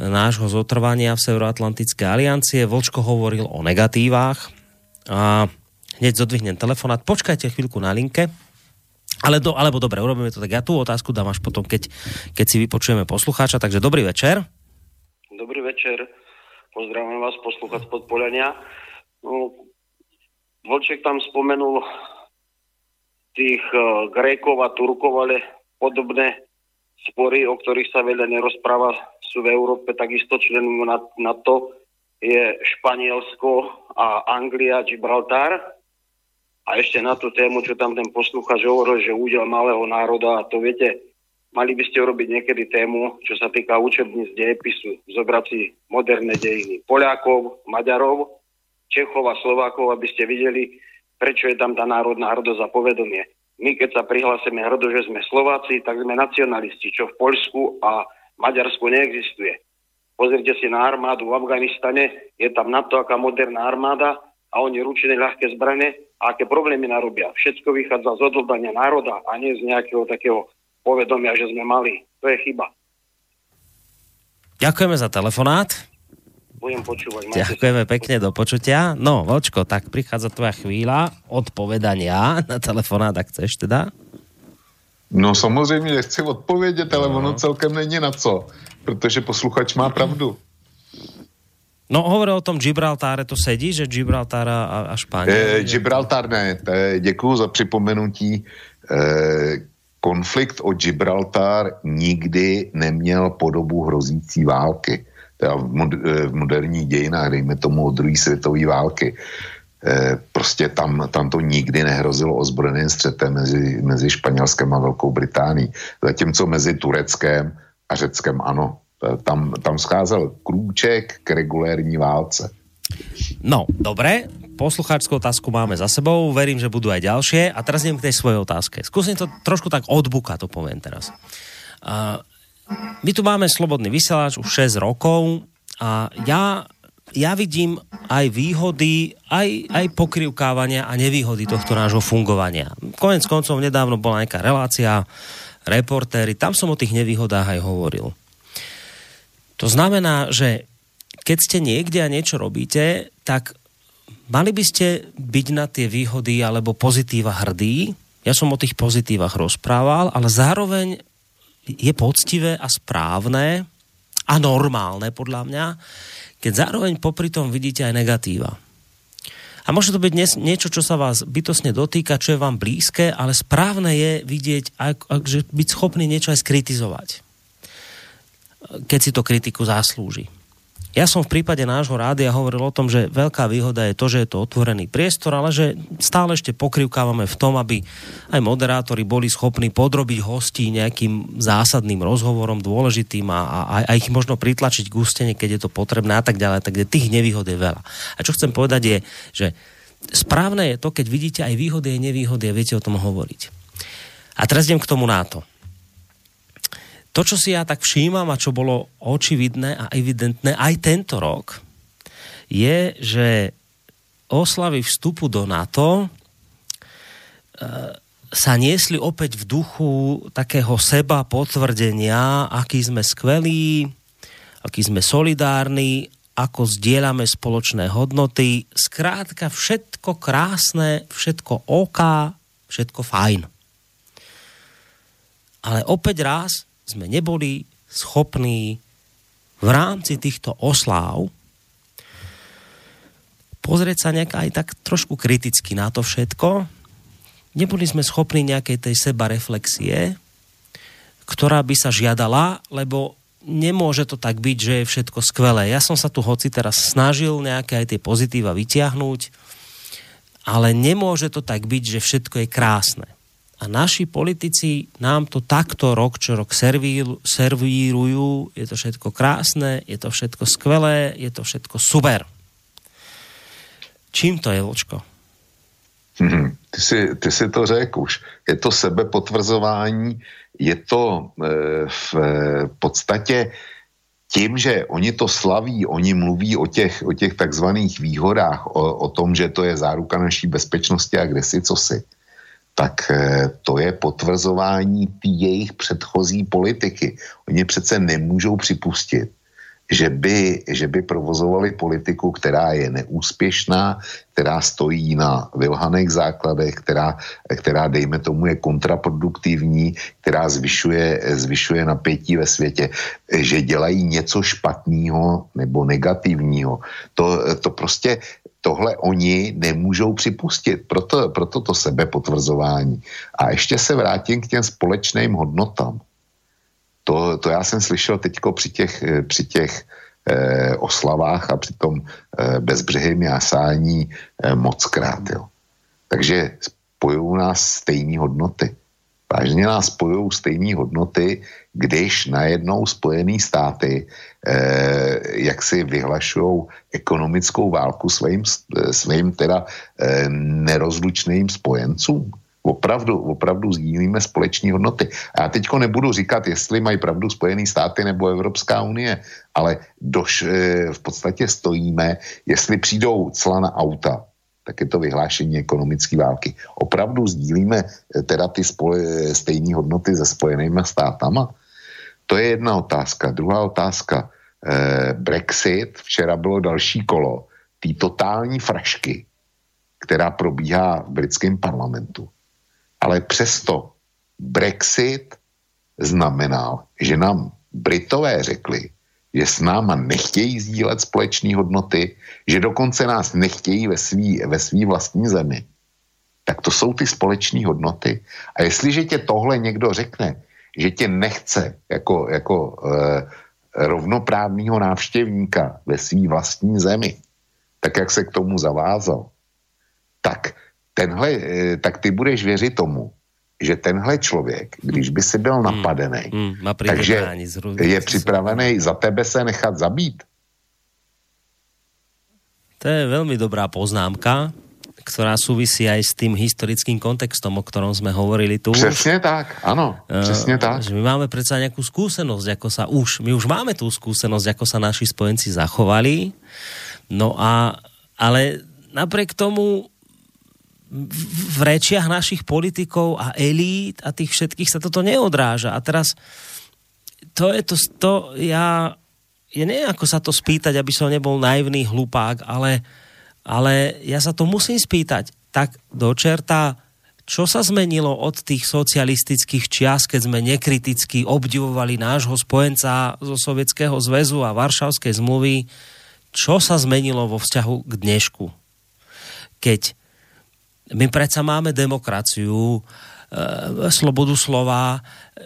Speaker 2: nášho zotrvania v Severoatlantickej aliancie. Vlčko hovoril o negatívach, a hneď zodvihnem telefonát. Počkajte chvíľku na linke. Ale do, alebo dobre, urobíme to tak. Ja tú otázku dám až potom, keď, keď si vypočujeme poslucháča. Takže dobrý večer.
Speaker 11: Dobrý večer. Pozdravujem vás, poslúchať z Podpolenia. No, Volček tam spomenul tých uh, Grékov a Turkov, ale podobné spory, o ktorých sa veľa nerozpráva, sú v Európe takisto členom na, na to je Španielsko a Anglia, Gibraltar. A ešte na tú tému, čo tam ten posluchač hovoril, že údel malého národa, a to viete, mali by ste urobiť niekedy tému, čo sa týka učebníc dejepisu, zobrať si moderné dejiny Poliakov, Maďarov, Čechov a Slovákov, aby ste videli, prečo je tam tá národná hrdosť a povedomie. My, keď sa prihlásime hrdo, že sme Slováci, tak sme nacionalisti, čo v Poľsku a Maďarsku neexistuje. Pozrite si na armádu v Afganistane, je tam NATO aká moderná armáda a oni ručené ľahké zbrane a aké problémy narobia. Všetko vychádza z odhodlania národa a nie z nejakého takého povedomia, že sme mali. To je chyba.
Speaker 2: Ďakujeme za telefonát.
Speaker 11: Budem počúvať.
Speaker 2: Ďakujeme pekne, do počutia. No, Vočko, tak prichádza tvoja chvíľa odpovedania na telefonát, ak chceš teda.
Speaker 6: No samozřejmě chci odpovědět, ale ono celkem není na co, protože posluchač má pravdu.
Speaker 2: No, hovoril o tom Gibraltáre, to sedí, že Gibraltar a, a Španěl?
Speaker 6: Eh, Gibraltar ne, to je, děkuju za připomenutí. Eh, konflikt o Gibraltar nikdy neměl podobu hrozící války. Teda v, mod, eh, v moderních dějinách, dejme tomu od druhé světové války. Prostě tam, tam to nikdy nehrozilo ozbrojeným střetem mezi, mezi Španělskem a Velkou Británií. Zatímco mezi Tureckem a Řeckem ano. Eh, tam, tam scházel krůček k regulérní válce.
Speaker 2: No, dobre, poslucháčskú otázku máme za sebou, verím, že budú aj ďalšie a teraz idem k tej svojej otázke. Skúsim to trošku tak od buka, to poviem teraz. Uh, my tu máme slobodný vysielač už 6 rokov a ja ja vidím aj výhody, aj, aj pokrivkávania a nevýhody tohto nášho fungovania. Konec koncov nedávno bola nejaká relácia, reportéry, tam som o tých nevýhodách aj hovoril. To znamená, že keď ste niekde a niečo robíte, tak mali by ste byť na tie výhody alebo pozitíva hrdí. Ja som o tých pozitívach rozprával, ale zároveň je poctivé a správne a normálne podľa mňa, keď zároveň popri tom vidíte aj negatíva. A môže to byť niečo, čo sa vás bytosne dotýka, čo je vám blízke, ale správne je vidieť, ak, že byť schopný niečo aj skritizovať. Keď si to kritiku zaslúži. Ja som v prípade nášho rádia hovoril o tom, že veľká výhoda je to, že je to otvorený priestor, ale že stále ešte pokrivkávame v tom, aby aj moderátori boli schopní podrobiť hostí nejakým zásadným rozhovorom dôležitým a, a, a ich možno pritlačiť k ústene, keď je to potrebné a tak ďalej. Takže tých nevýhod je veľa. A čo chcem povedať je, že správne je to, keď vidíte aj výhody a nevýhody a viete o tom hovoriť. A teraz idem k tomu na to čo si ja tak všímam a čo bolo očividné a evidentné aj tento rok, je, že oslavy vstupu do NATO e, sa niesli opäť v duchu takého seba potvrdenia, aký sme skvelí, aký sme solidárni, ako zdieľame spoločné hodnoty. Skrátka všetko krásne, všetko OK, všetko fajn. Ale opäť raz sme neboli schopní v rámci týchto osláv pozrieť sa nejak aj tak trošku kriticky na to všetko. Neboli sme schopní nejakej tej seba reflexie, ktorá by sa žiadala, lebo nemôže to tak byť, že je všetko skvelé. Ja som sa tu hoci teraz snažil nejaké aj tie pozitíva vyťahnuť, ale nemôže to tak byť, že všetko je krásne. A naši politici nám to takto rok čo rok servírujú, je to všetko krásne, je to všetko skvelé, je to všetko super. Čím to je, Vočko?
Speaker 6: Hmm, ty, si, ty si to řekl už. Je to sebepotvrzování, je to e, v e, podstatě tím, že oni to slaví, oni mluví o těch, o těch takzvaných výhodách, o, o tom, že to je záruka naší bezpečnosti a kde si co si tak eh, to je potvrzování jejich předchozí politiky. Oni přece nemůžou připustit, že by, že by provozovali politiku, která je neúspěšná, která stojí na vylhaných základech, která, která dejme tomu, je kontraproduktivní, která zvyšuje, zvyšuje napětí ve světě, že dělají něco špatného nebo negativního. To, to prostě tohle oni nemůžou připustit. Proto, proto to sebepotvrzování. A ještě se vrátím k těm společným hodnotám. To, to já jsem slyšel teď při těch, při těch eh, oslavách a při tom eh, bezbřehým jásání eh, moc krát. Jo. Takže spojují nás stejné hodnoty. Vážně nás spojují stejné hodnoty, když najednou Spojené státy eh, jak si vyhlašují ekonomickou válku svým, eh, svým teda eh, nerozlučným spojencům. Opravdu, opravdu sdílíme společné hodnoty. A já teďko nebudu říkat, jestli mají pravdu Spojené státy nebo Evropská unie, ale doš, eh, v podstatě stojíme, jestli přijdou cla na auta, tak je to vyhlášení ekonomické války. Opravdu sdílíme eh, teda ty stejné hodnoty se spojenými státama? To je jedna otázka. Druhá otázka. Eh, Brexit, včera bylo další kolo té totální frašky, která probíhá v britském parlamentu. Ale přesto Brexit znamenal, že nám Britové řekli, že s náma nechtějí sdílet společné hodnoty, že dokonce nás nechtějí ve svý, ve svý vlastní zemi, tak to jsou ty společné hodnoty. A jestliže tě tohle někdo řekne, že tě nechce jako, jako e, rovnoprávního návštěvníka ve svý vlastní zemi, tak jak se k tomu zavázal, tak, tenhle, e, tak ty budeš věřit tomu, že tenhle člověk, když by si byl hmm. napadený, hmm, hmm, takže je připravený za tebe se nechat zabít.
Speaker 2: To je veľmi dobrá poznámka, ktorá súvisí aj s tým historickým kontextom, o ktorom sme hovorili tu.
Speaker 6: Přesně tak, ano, přesně uh, tak.
Speaker 2: Že my máme predsa nejakú skúsenosť, ako sa už, my už máme tú skúsenosť, ako sa naši spojenci zachovali, no a, ale napriek tomu v rečiach našich politikov a elít a tých všetkých sa toto neodráža. A teraz to je to, to ja, ja neviem, ako sa to spýtať, aby som nebol naivný hlupák, ale, ale ja sa to musím spýtať. Tak do čerta, čo sa zmenilo od tých socialistických čias, keď sme nekriticky obdivovali nášho spojenca zo Sovietskeho zväzu a Varšavskej zmluvy, čo sa zmenilo vo vzťahu k dnešku? Keď my predsa máme demokraciu, e, slobodu slova,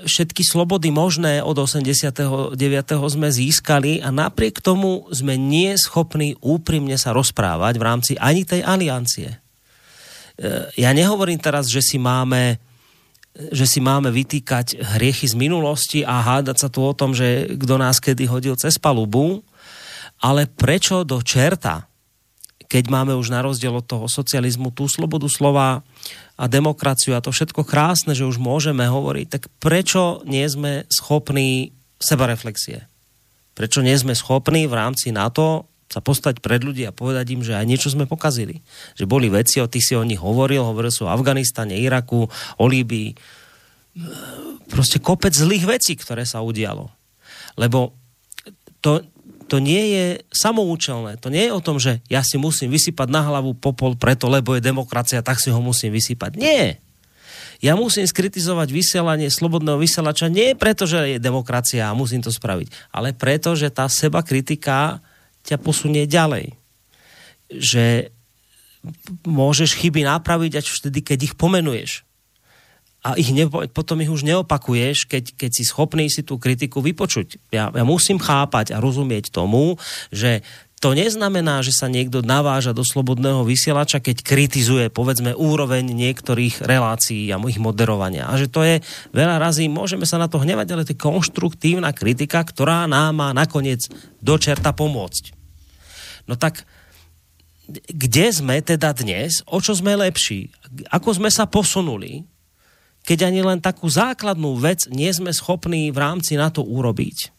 Speaker 2: všetky slobody možné od 89. sme získali a napriek tomu sme nie schopní úprimne sa rozprávať v rámci ani tej aliancie. E, ja nehovorím teraz, že si máme že si máme vytýkať hriechy z minulosti a hádať sa tu o tom, že kto nás kedy hodil cez palubu, ale prečo do čerta keď máme už na rozdiel od toho socializmu tú slobodu slova a demokraciu a to všetko krásne, že už môžeme hovoriť, tak prečo nie sme schopní sebareflexie? Prečo nie sme schopní v rámci NATO sa postať pred ľudí a povedať im, že aj niečo sme pokazili. Že boli veci, o tých si o nich hovoril, hovoril sú o Afganistane, Iraku, o Líbii. Proste kopec zlých vecí, ktoré sa udialo. Lebo to, to nie je samoučelné. To nie je o tom, že ja si musím vysypať na hlavu popol preto, lebo je demokracia, tak si ho musím vysypať. Nie. Ja musím skritizovať vysielanie slobodného vysielača nie preto, že je demokracia a musím to spraviť, ale preto, že tá seba kritika ťa posunie ďalej. Že môžeš chyby napraviť až vtedy, keď ich pomenuješ. A ich ne, potom ich už neopakuješ, keď, keď si schopný si tú kritiku vypočuť. Ja, ja musím chápať a rozumieť tomu, že to neznamená, že sa niekto naváža do slobodného vysielača, keď kritizuje, povedzme, úroveň niektorých relácií a ich moderovania. A že to je veľa razy, môžeme sa na to hnevať, ale to je konštruktívna kritika, ktorá nám má nakoniec do čerta pomôcť. No tak kde sme teda dnes, o čo sme lepší, ako sme sa posunuli, keď ani len takú základnú vec nie sme schopní v rámci na to urobiť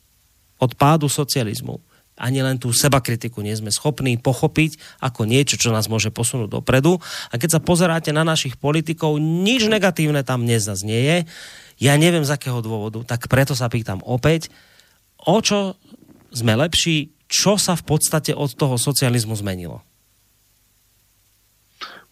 Speaker 2: od pádu socializmu ani len tú sebakritiku nie sme schopní pochopiť ako niečo, čo nás môže posunúť dopredu. A keď sa pozeráte na našich politikov, nič negatívne tam nie je. Ja neviem z akého dôvodu, tak preto sa pýtam opäť, o čo sme lepší, čo sa v podstate od toho socializmu zmenilo?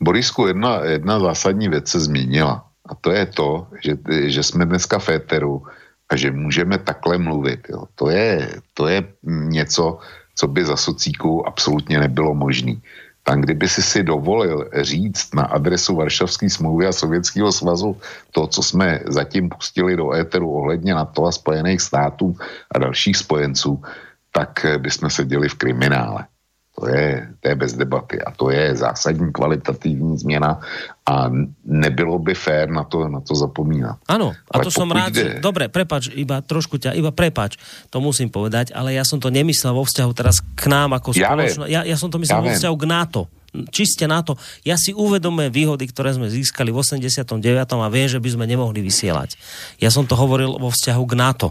Speaker 6: Borisku, jedna, jedna zásadní věc se změnila. A to je to, že, že jsme dneska v éteru a že můžeme takhle mluvit. Jo. To, je, to je něco, co by za socíku absolutně nebylo možné. Tam, kdyby si si dovolil říct na adresu Varšavské smlouvy a Sovětského svazu to, co jsme zatím pustili do éteru ohledně NATO a Spojených států a dalších spojenců, tak bychom seděli v kriminále. To je, to je bez debaty a to je zásadní kvalitativní změna a nebylo by fér na to, na to zapomínat.
Speaker 2: Áno, a ale to som rád, že, dobre, prepač, iba trošku ťa, iba prepač, to musím povedať, ale ja som to nemyslel vo vzťahu teraz k nám ako ja spoločno, ja, ja som to myslel ja vo vzťahu k NATO čiste na to. Ja si uvedomujem výhody, ktoré sme získali v 89. a viem, že by sme nemohli vysielať. Ja som to hovoril vo vzťahu k NATO.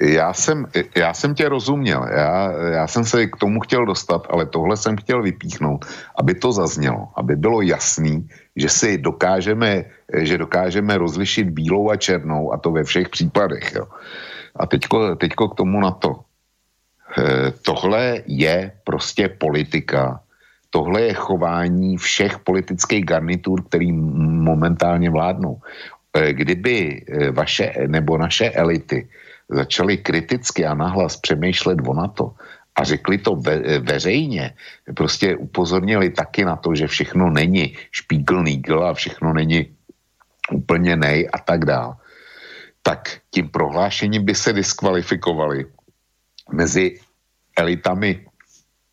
Speaker 6: Já jsem, já jsem tě rozuměl, já, já jsem se k tomu chtěl dostat, ale tohle jsem chtěl vypíchnout, aby to zaznělo, aby bylo jasný, že si dokážeme, že dokážeme rozlišit bílou a černou a to ve všech případech. Jo. A teďko, teďko k tomu na to. E, tohle je prostě politika, tohle je chování všech politických garnitur, který momentálně vládnou. E, kdyby e, vaše nebo naše elity začali kriticky a nahlas přemýšlet o NATO a řekli to ve, veřejně, prostě upozornili taky na to, že všechno není špígl nígl a všechno není úplně nej a tak dál, tak tím prohlášením by se diskvalifikovali mezi elitami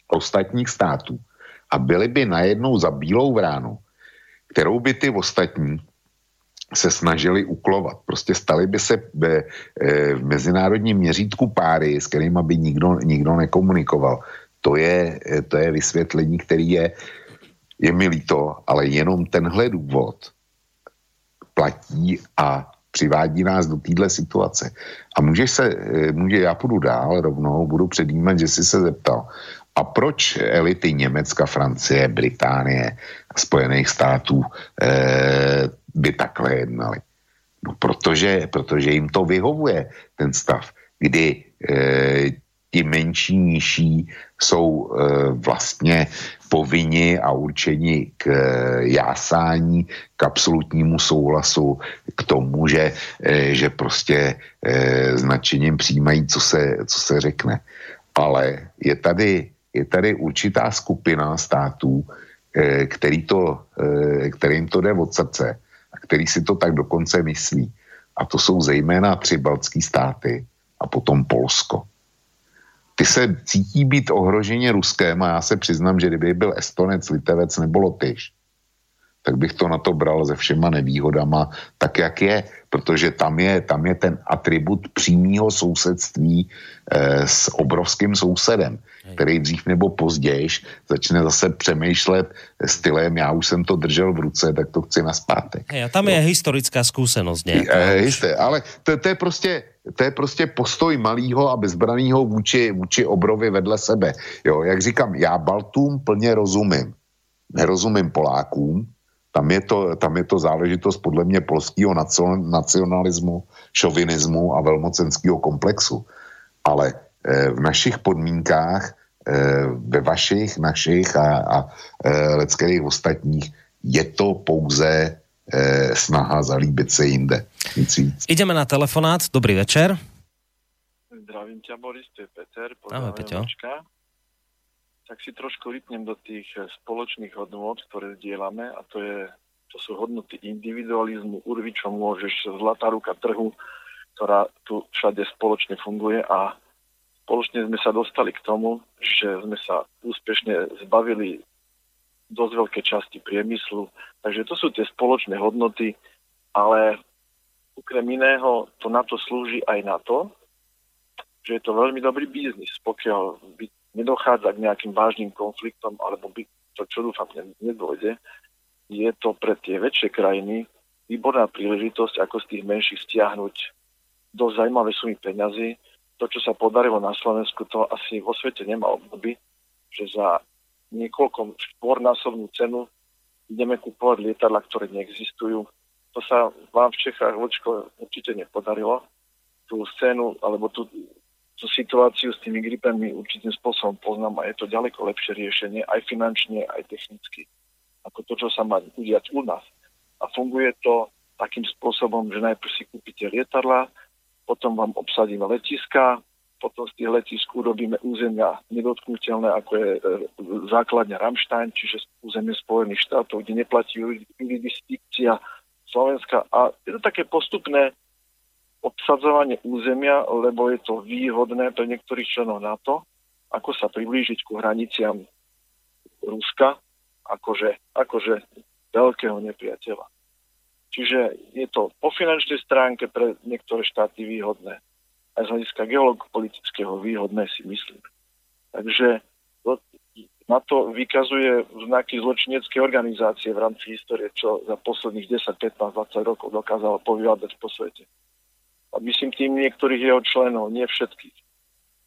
Speaker 6: ostatních států a byli by najednou za bílou vránu, kterou by ty ostatní se snažili uklovat. Prostě stali by se v, eh, v mezinárodním měřítku páry, s kterými by nikdo, nikdo nekomunikoval. To je, eh, to je vysvětlení, který je, je mi líto, ale jenom tenhle důvod platí a přivádí nás do téhle situace. A můžeš se, eh, může, já půjdu dál rovnou, budu předjímat, že jsi se zeptal. A proč elity Německa, Francie, Británie, Spojených států eh, by takhle jednali. No protože, protože jim to vyhovuje, ten stav, kdy e, ti menší, nižší jsou e, vlastně povinni a určeni k e, jásání, k absolutnímu souhlasu, k tomu, že, e, že prostě e, značením přijímají, co se, co se řekne. Ale je tady, je tady určitá skupina států, e, který to, e, kterým to jde od srdce který si to tak dokonce myslí. A to jsou zejména tři baltské státy a potom Polsko. Ty se cítí být ohroženě Ruskem a já se přiznám, že kdyby byl Estonec, Litevec nebo Lotyš, tak bych to na to bral se všema nevýhodama, tak jak je, protože tam je, tam je ten atribut přímého sousedství eh, s obrovským sousedem který dřív nebo později začne zase přemýšlet stylem, já už jsem to držel v ruce, tak to chci na zpátek.
Speaker 2: A tam je no. historická zkušenost
Speaker 6: nějaká. E, jisté, ale to, to je prostě, to je prostě postoj malýho a bezbranýho vůči, vůči obrovi vedle sebe. Jo, jak říkám, já Baltům plně rozumím. Nerozumím Polákům, tam je to, tam je to záležitost podle mě polského nacionalismu, šovinismu a velmocenského komplexu. Ale v našich podmínkách, e, ve vašich, našich a, a e, leckých ostatních, je to pouze snaha zalíbit se jinde. Nic víc.
Speaker 2: Ideme na telefonát. Dobrý večer.
Speaker 12: Zdravím ťa, Boris, to je Peter.
Speaker 2: Ahoj, Peťo.
Speaker 12: Tak si trošku rytnem do tých eh, spoločných hodnôt, ktoré zdieľame a to, je, to sú hodnoty individualizmu, urvi, čo môžeš, zlatá ruka trhu, ktorá tu všade spoločne funguje a spoločne sme sa dostali k tomu, že sme sa úspešne zbavili dosť veľké časti priemyslu. Takže to sú tie spoločné hodnoty, ale okrem iného to na to slúži aj na to, že je to veľmi dobrý biznis, pokiaľ by nedochádza k nejakým vážnym konfliktom, alebo by to, čo dúfam, nedôjde, je to pre tie väčšie krajiny výborná príležitosť, ako z tých menších stiahnuť dosť zaujímavé sumy peňazí. To, čo sa podarilo na Slovensku, to asi vo svete nemá obdoby, že za niekoľko štvornásobnú cenu ideme kupovať lietadla, ktoré neexistujú. To sa vám v Čechách, Vočko, určite nepodarilo. Tú scénu, alebo tú, tú situáciu s tými gripami určitým spôsobom poznám a je to ďaleko lepšie riešenie, aj finančne, aj technicky, ako to, čo sa má udiať u nás. A funguje to takým spôsobom, že najprv si kúpite lietadla, potom vám obsadíme letiska, potom z tých letisk urobíme územia nedotknutelné, ako je e, základňa Ramstein, čiže územie Spojených štátov, kde neplatí jurisdikcia Slovenska. A je to také postupné obsadzovanie územia, lebo je to výhodné pre niektorých členov NATO, ako sa priblížiť ku hraniciam Ruska, akože, akože veľkého nepriateľa. Čiže je to po finančnej stránke pre niektoré štáty výhodné aj z hľadiska geopolitického výhodné si myslím. Takže na to vykazuje znaky zločineckej organizácie v rámci histórie, čo za posledných 10, 15, 20 rokov dokázalo povyvádať po svete. A myslím tým niektorých jeho členov, nie všetkých.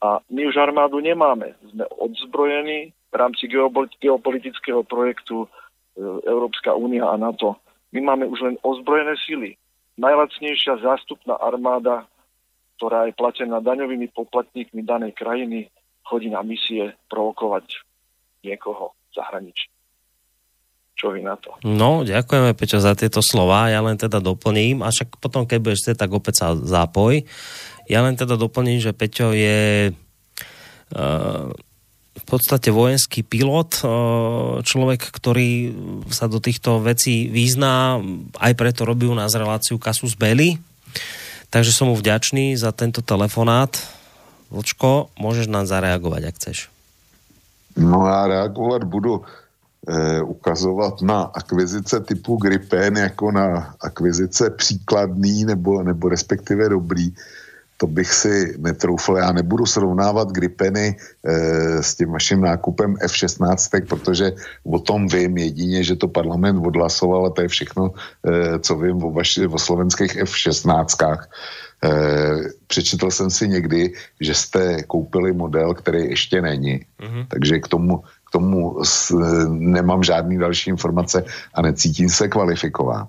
Speaker 12: A my už armádu nemáme. Sme odzbrojení v rámci geopolitického projektu e, Európska únia a NATO. My máme už len ozbrojené sily. Najlacnejšia zástupná armáda ktorá je platená daňovými poplatníkmi danej krajiny, chodí na misie provokovať niekoho v zahraničí. Čo vy na to?
Speaker 2: No, ďakujeme Peťo za tieto slova. Ja len teda doplním, a však potom, keď budeš chcieť, tak opäť sa zápoj. Ja len teda doplním, že Peťo je uh, v podstate vojenský pilot, uh, človek, ktorý sa do týchto vecí význá, aj preto robí u nás reláciu Kasus Belli, Takže som mu vďačný za tento telefonát. Vlčko, môžeš nám zareagovať, ak chceš.
Speaker 6: No já reagovat budu eh, ukazovat na akvizice typu Gripen jako na akvizice příkladný nebo, nebo respektive dobrý to bych si netroufl. Já nebudu srovnávat Gripeny e, s tím vaším nákupem F-16, protože o tom vím jedině, že to parlament odhlasoval a to je všechno, e, co vím o, vaši, o slovenských F-16. E, přečetl jsem si někdy, že jste koupili model, který ještě není. Mm-hmm. Takže k tomu, k tomu s, nemám žádný další informace a necítím se kvalifikován.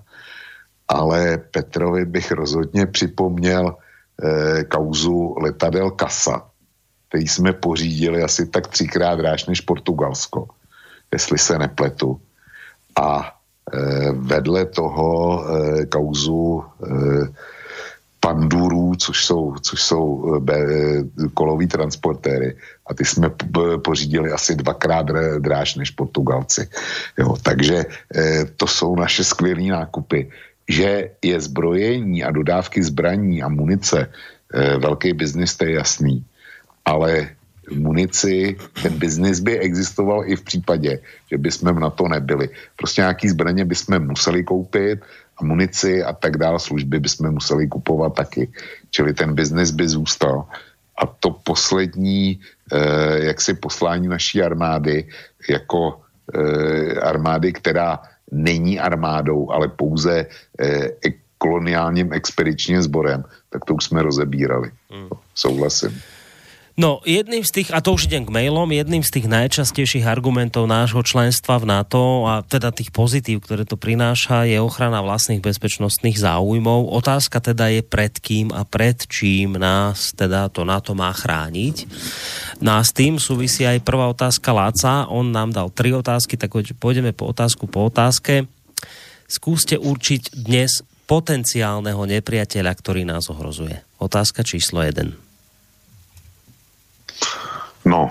Speaker 6: Ale Petrovi bych rozhodně připomněl, e, kauzu letadel Kasa, který jsme pořídili asi tak třikrát dráž než Portugalsko, jestli se nepletu. A e, vedle toho e, kauzu e, pandurů, což jsou, což jsou be, koloví transportéry. A ty jsme pořídili asi dvakrát dráž než Portugalci. Jo, takže e, to jsou naše skvělé nákupy že je zbrojení a dodávky zbraní a munice e, velký biznis, to je jasný. Ale munici, ten biznis by existoval i v případě, že bychom na to nebyli. Prostě nějaký zbraně bychom museli koupit a munici a tak dále, služby bychom museli kupovat taky. Čili ten biznis by zůstal. A to poslední, eh, jaksi poslání naší armády, jako eh, armády, která není armádou, ale pouze eh, koloniálním expedičním sborem, tak to už jsme rozebírali. Hmm. Souhlasím.
Speaker 2: No, jedným z tých, a to už idem k mailom, jedným z tých najčastejších argumentov nášho členstva v NATO a teda tých pozitív, ktoré to prináša, je ochrana vlastných bezpečnostných záujmov. Otázka teda je pred kým a pred čím nás teda to NATO má chrániť. No tým súvisí aj prvá otázka Láca. On nám dal tri otázky, tak pôjdeme po otázku po otázke. Skúste určiť dnes potenciálneho nepriateľa, ktorý nás ohrozuje. Otázka číslo 1.
Speaker 6: No,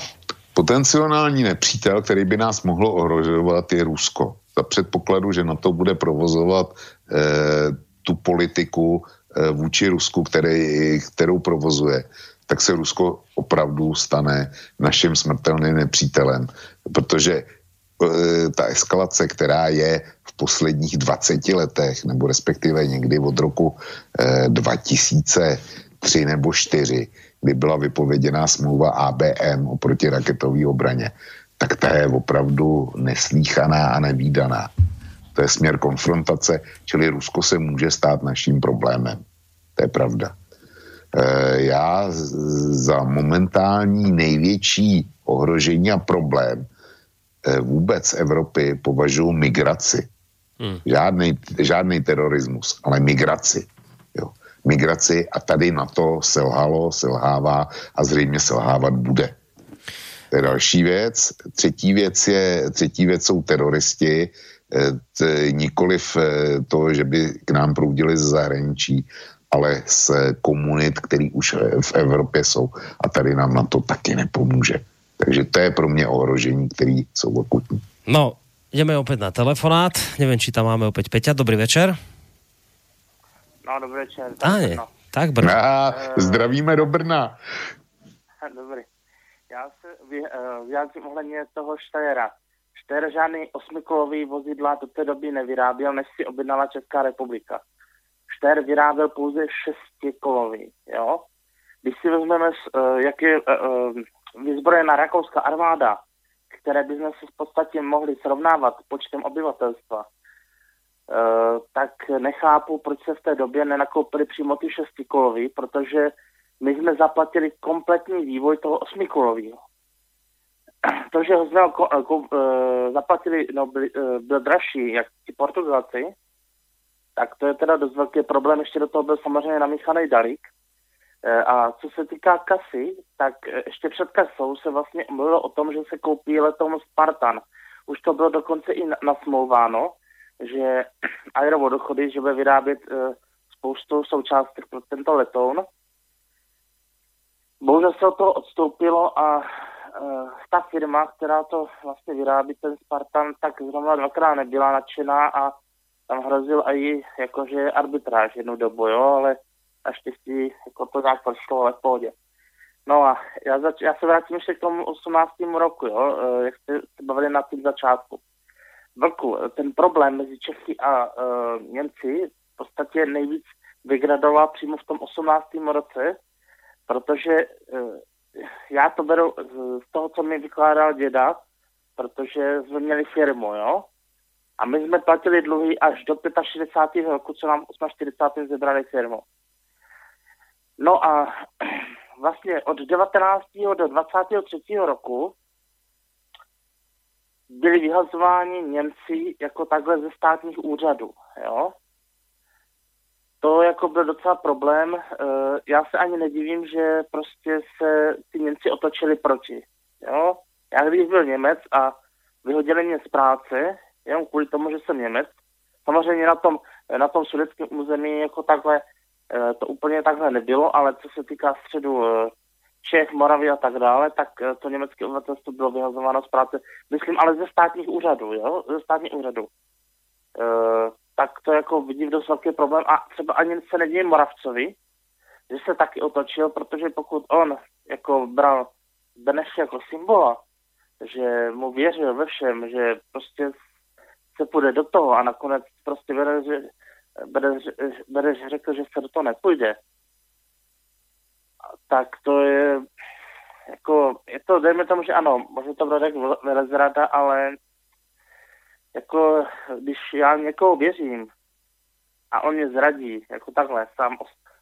Speaker 6: potenciální nepřítel, který by nás mohlo ohrožovat, je Rusko. Za předpokladu, že na to bude provozovat eh, tu politiku eh, vůči Rusku, který, kterou provozuje, tak se Rusko opravdu stane naším smrtelným nepřítelem. Protože eh, ta eskalace, která je v posledních 20 letech, nebo respektive někdy od roku eh, 2003 nebo 4, kdy byla vypověděná smlouva ABM o protiraketové obraně, tak ta je opravdu neslíchaná a nevýdaná. To je směr konfrontace, čili Rusko se může stát naším problémem. To je pravda. E, já za momentální největší ohrožení a problém e, vůbec Evropy považuji migraci. Hmm. Žádný, žádný terorismus, ale migraci migraci a tady na to selhalo, selhává a zřejmě selhávat bude. To je další věc. Třetí věc, je, třetí věc jsou teroristi, eh, nikoliv eh, to, že by k nám proudili z zahraničí, ale z komunit, který už v Evropě jsou. A tady nám na to taky nepomůže. Takže to je pro mě ohrožení, který jsou akutní.
Speaker 2: No, jdeme opět na telefonát. Nevím, či tam máme opět Peťa. Dobrý večer.
Speaker 13: No, dobrý večer.
Speaker 2: Tak, no. tak Brno.
Speaker 6: A, zdravíme do Brna.
Speaker 13: Dobrý. Já se eh, vyjádřím ohledně toho Štejera. Štajer žádný osmikolový vozidla do té doby nevyráběl, než si objednala Česká republika. Štajer vyráběl pouze šestikolový, jo. Když si vezmeme, eh, jak je eh, vyzbrojená rakouská armáda, které by jsme se v podstatě mohli srovnávat počtem obyvatelstva, tak nechápu, proč se v té době nenakoupili přímo ty šestikolový, protože my jsme zaplatili kompletní vývoj toho osmikolového. To, že ho jsme ko, ko, uh, zaplatili, no, byl, byl dražší, jak ti Portugalci, tak to je teda dost velký problém. Ještě do toho byl samozřejmě namíchaný dalík. A co se týká kasy, tak ještě před kasou se vlastně mluvilo o tom, že se koupí letom Spartan. Už to bylo dokonce i nasmouváno, že aerovodochody, že bude vyrábět uh, spoustu součástek pro tento letoun. Bohužel se od toho odstoupilo a uh, ta firma, která to vlastně vyrábí, ten Spartan, tak zrovna dvakrát nebyla nadšená a tam hrozil i jakože arbitráž jednu dobu, jo, ale naštěstí jako to nějak prošlo, ale v pohodě. No a já, zač- já se vrátím ještě k tomu 18. roku, jo, uh, jak jste se bavili na tím začátku. Vlku, ten problém mezi Čechy a uh, Němci v podstatě nejvíc vygradoval přímo v tom 18. roce, protože uh, já to beru z toho, co mi vykládal děda, protože jsme měli firmu, jo? A my jsme platili dluhy až do 65. roku, co nám 48. zebrali firmu. No a vlastně od 19. do 23. roku byli vyhazováni Němci jako takhle ze státních úřadů, jo. To jako byl docela problém. E, já se ani nedivím, že prostě se ty Němci otočili proti, jo. Já když byl Němec a vyhodili mě z práce, jenom kvůli tomu, že jsem Němec, samozřejmě na tom, na tom sudeckém území jako takhle e, to úplně takhle nebylo, ale co se týká středu e, Čech, Moravy a tak dále, tak eh, to německé obyvatelstvo bylo vyhazováno z práce, myslím, ale ze státních úřadů, jo, ze státních úřadů. E, tak to jako vidím dost velký problém a třeba ani se neděje Moravcovi, že se taky otočil, protože pokud on jako bral Beneš jako symbola, že mu věřil ve všem, že prostě se půjde do toho a nakonec prostě Beneš, Beneš, Beneš řekl, že se do toho nepůjde, tak to je jako, je to, dejme tomu, že ano, možná to bude jako velezrada, ale jako, když já někoho věřím, a on mě zradí, jako takhle, sám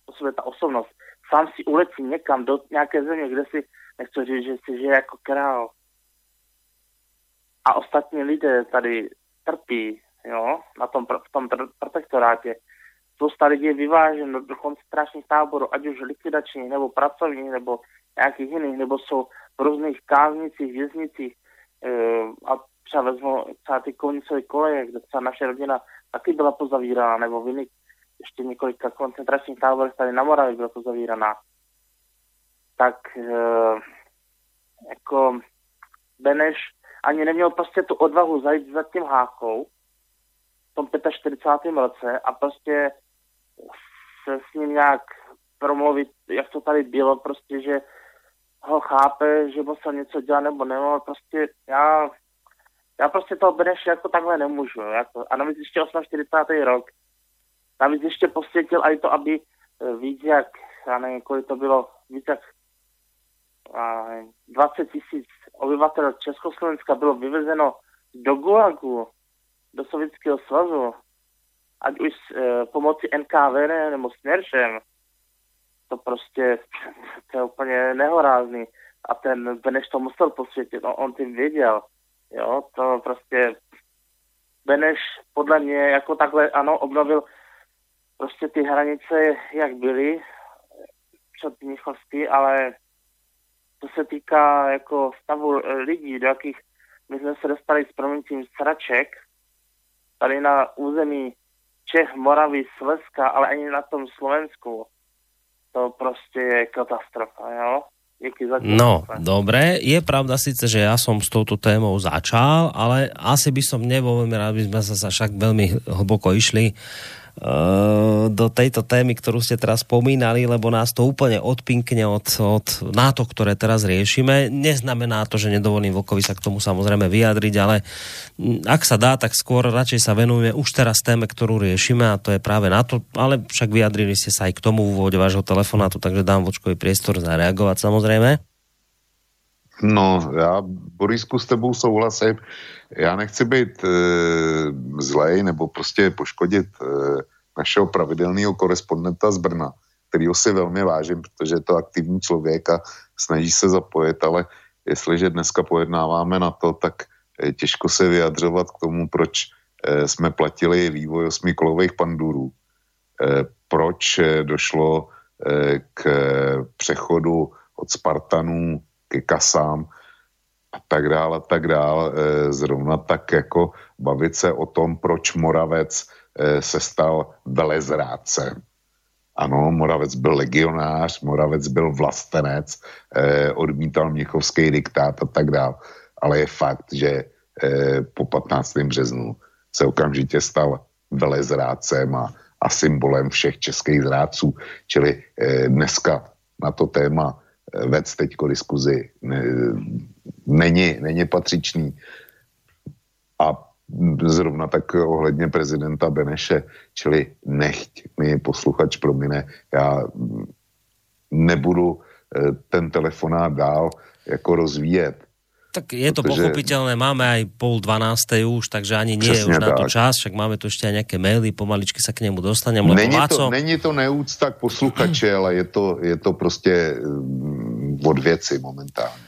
Speaker 13: o, sobě ta osobnost, sám si uletí někam do nějaké země, kde si, nechci říct, že si žije jako král. A ostatní lidé tady trpí, jo, na tom, v tom protektorátě. Spousta lidí je vyváženo do koncentračních táborů, ať už likvidačních, nebo pracovních, nebo nějakých jiných, nebo jsou v různých káznicích, věznicích. E, a třeba vezmu třeba ty konicové koleje, kde třeba naše rodina taky byla pozavíraná, nebo v jiných ještě několika koncentračních táborech tady na Moravě byla pozavíraná. Tak e, jako Beneš ani neměl prostě tu odvahu zajít za tím hákou v tom 45. roce a prostě se s ním nějak promluvit, jak to tady bylo, prostě, že ho chápe, že musel něco dělat nebo nemohl, prostě já, já prostě toho Beneše jako takhle nemůžu, jako, a navíc ještě 48. rok, navíc ještě posvětil i to, aby eh, víc jak, já nevím, kolik to bylo, víc jak 20 tisíc obyvatel Československa bylo vyvezeno do Gulagu, do Sovětského svazu, ať už s e, pomocí NKV nebo Směršem, to prostě to je úplně nehorázný. A ten Beneš to musel posvětit, no, on tím věděl. Jo, to prostě Beneš podle mě jako takhle, ano, obnovil prostě ty hranice, jak byly před Mnichovský, ale to se týká jako stavu lidí, do jakých my jsme se dostali s proměnitím sraček, tady na území Čech, Moravy, Slezska, ale ani na tom Slovensku. To prostě je katastrofa, jo?
Speaker 2: No, dobre. Je pravda síce, že ja som s touto témou začal, ale asi by som nebol veľmi rád, by sme sa však veľmi hlboko išli do tejto témy, ktorú ste teraz spomínali, lebo nás to úplne odpinkne od, od NATO, ktoré teraz riešime. Neznamená to, že nedovolím Vlkovi sa k tomu samozrejme vyjadriť, ale ak sa dá, tak skôr radšej sa venujeme už teraz téme, ktorú riešime a to je práve NATO, ale však vyjadrili ste sa aj k tomu v úvode vášho telefonátu, takže dám Vočkovi priestor zareagovať samozrejme.
Speaker 6: No, já, Borisku, s tebou souhlasím. Já nechci být e, zlej nebo prostě poškodit e, našeho pravidelného korespondenta z Brna, kterýho si velmi vážím, protože je to aktivní člověk a snaží se zapojit, ale jestliže dneska pojednáváme na to, tak e, těžko se vyjadřovat k tomu, proč e, jsme platili vývoj osmikolových pandurů, e, proč e, došlo e, k přechodu od Spartanů ke kasám a tak dále, a tak dále. E, zrovna tak jako bavit se o tom, proč Moravec e, se stal velezrádcem. Ano, Moravec byl legionář, Moravec byl vlastenec, eh, odmítal Měchovský diktát a tak dále. Ale je fakt, že eh, po 15. březnu se okamžitě stal velezrádcem a, a symbolem všech českých zrádců. Čili eh, dneska na to téma vec teďko diskuzi ne, není, není patřičný. A zrovna tak ohledně prezidenta Beneše, čili nechť mi posluchač promine, já nebudu eh, ten telefonát dál jako rozvíjet,
Speaker 2: tak je to Protože... pochopiteľné, máme aj pol dvanástej už, takže ani nie je už na to čas, však máme tu ešte aj nejaké maily, pomaličky sa k nemu dostaneme.
Speaker 6: Není to, není to neúcta k posluchači, ale je to, je to prostě um, od věci momentálne.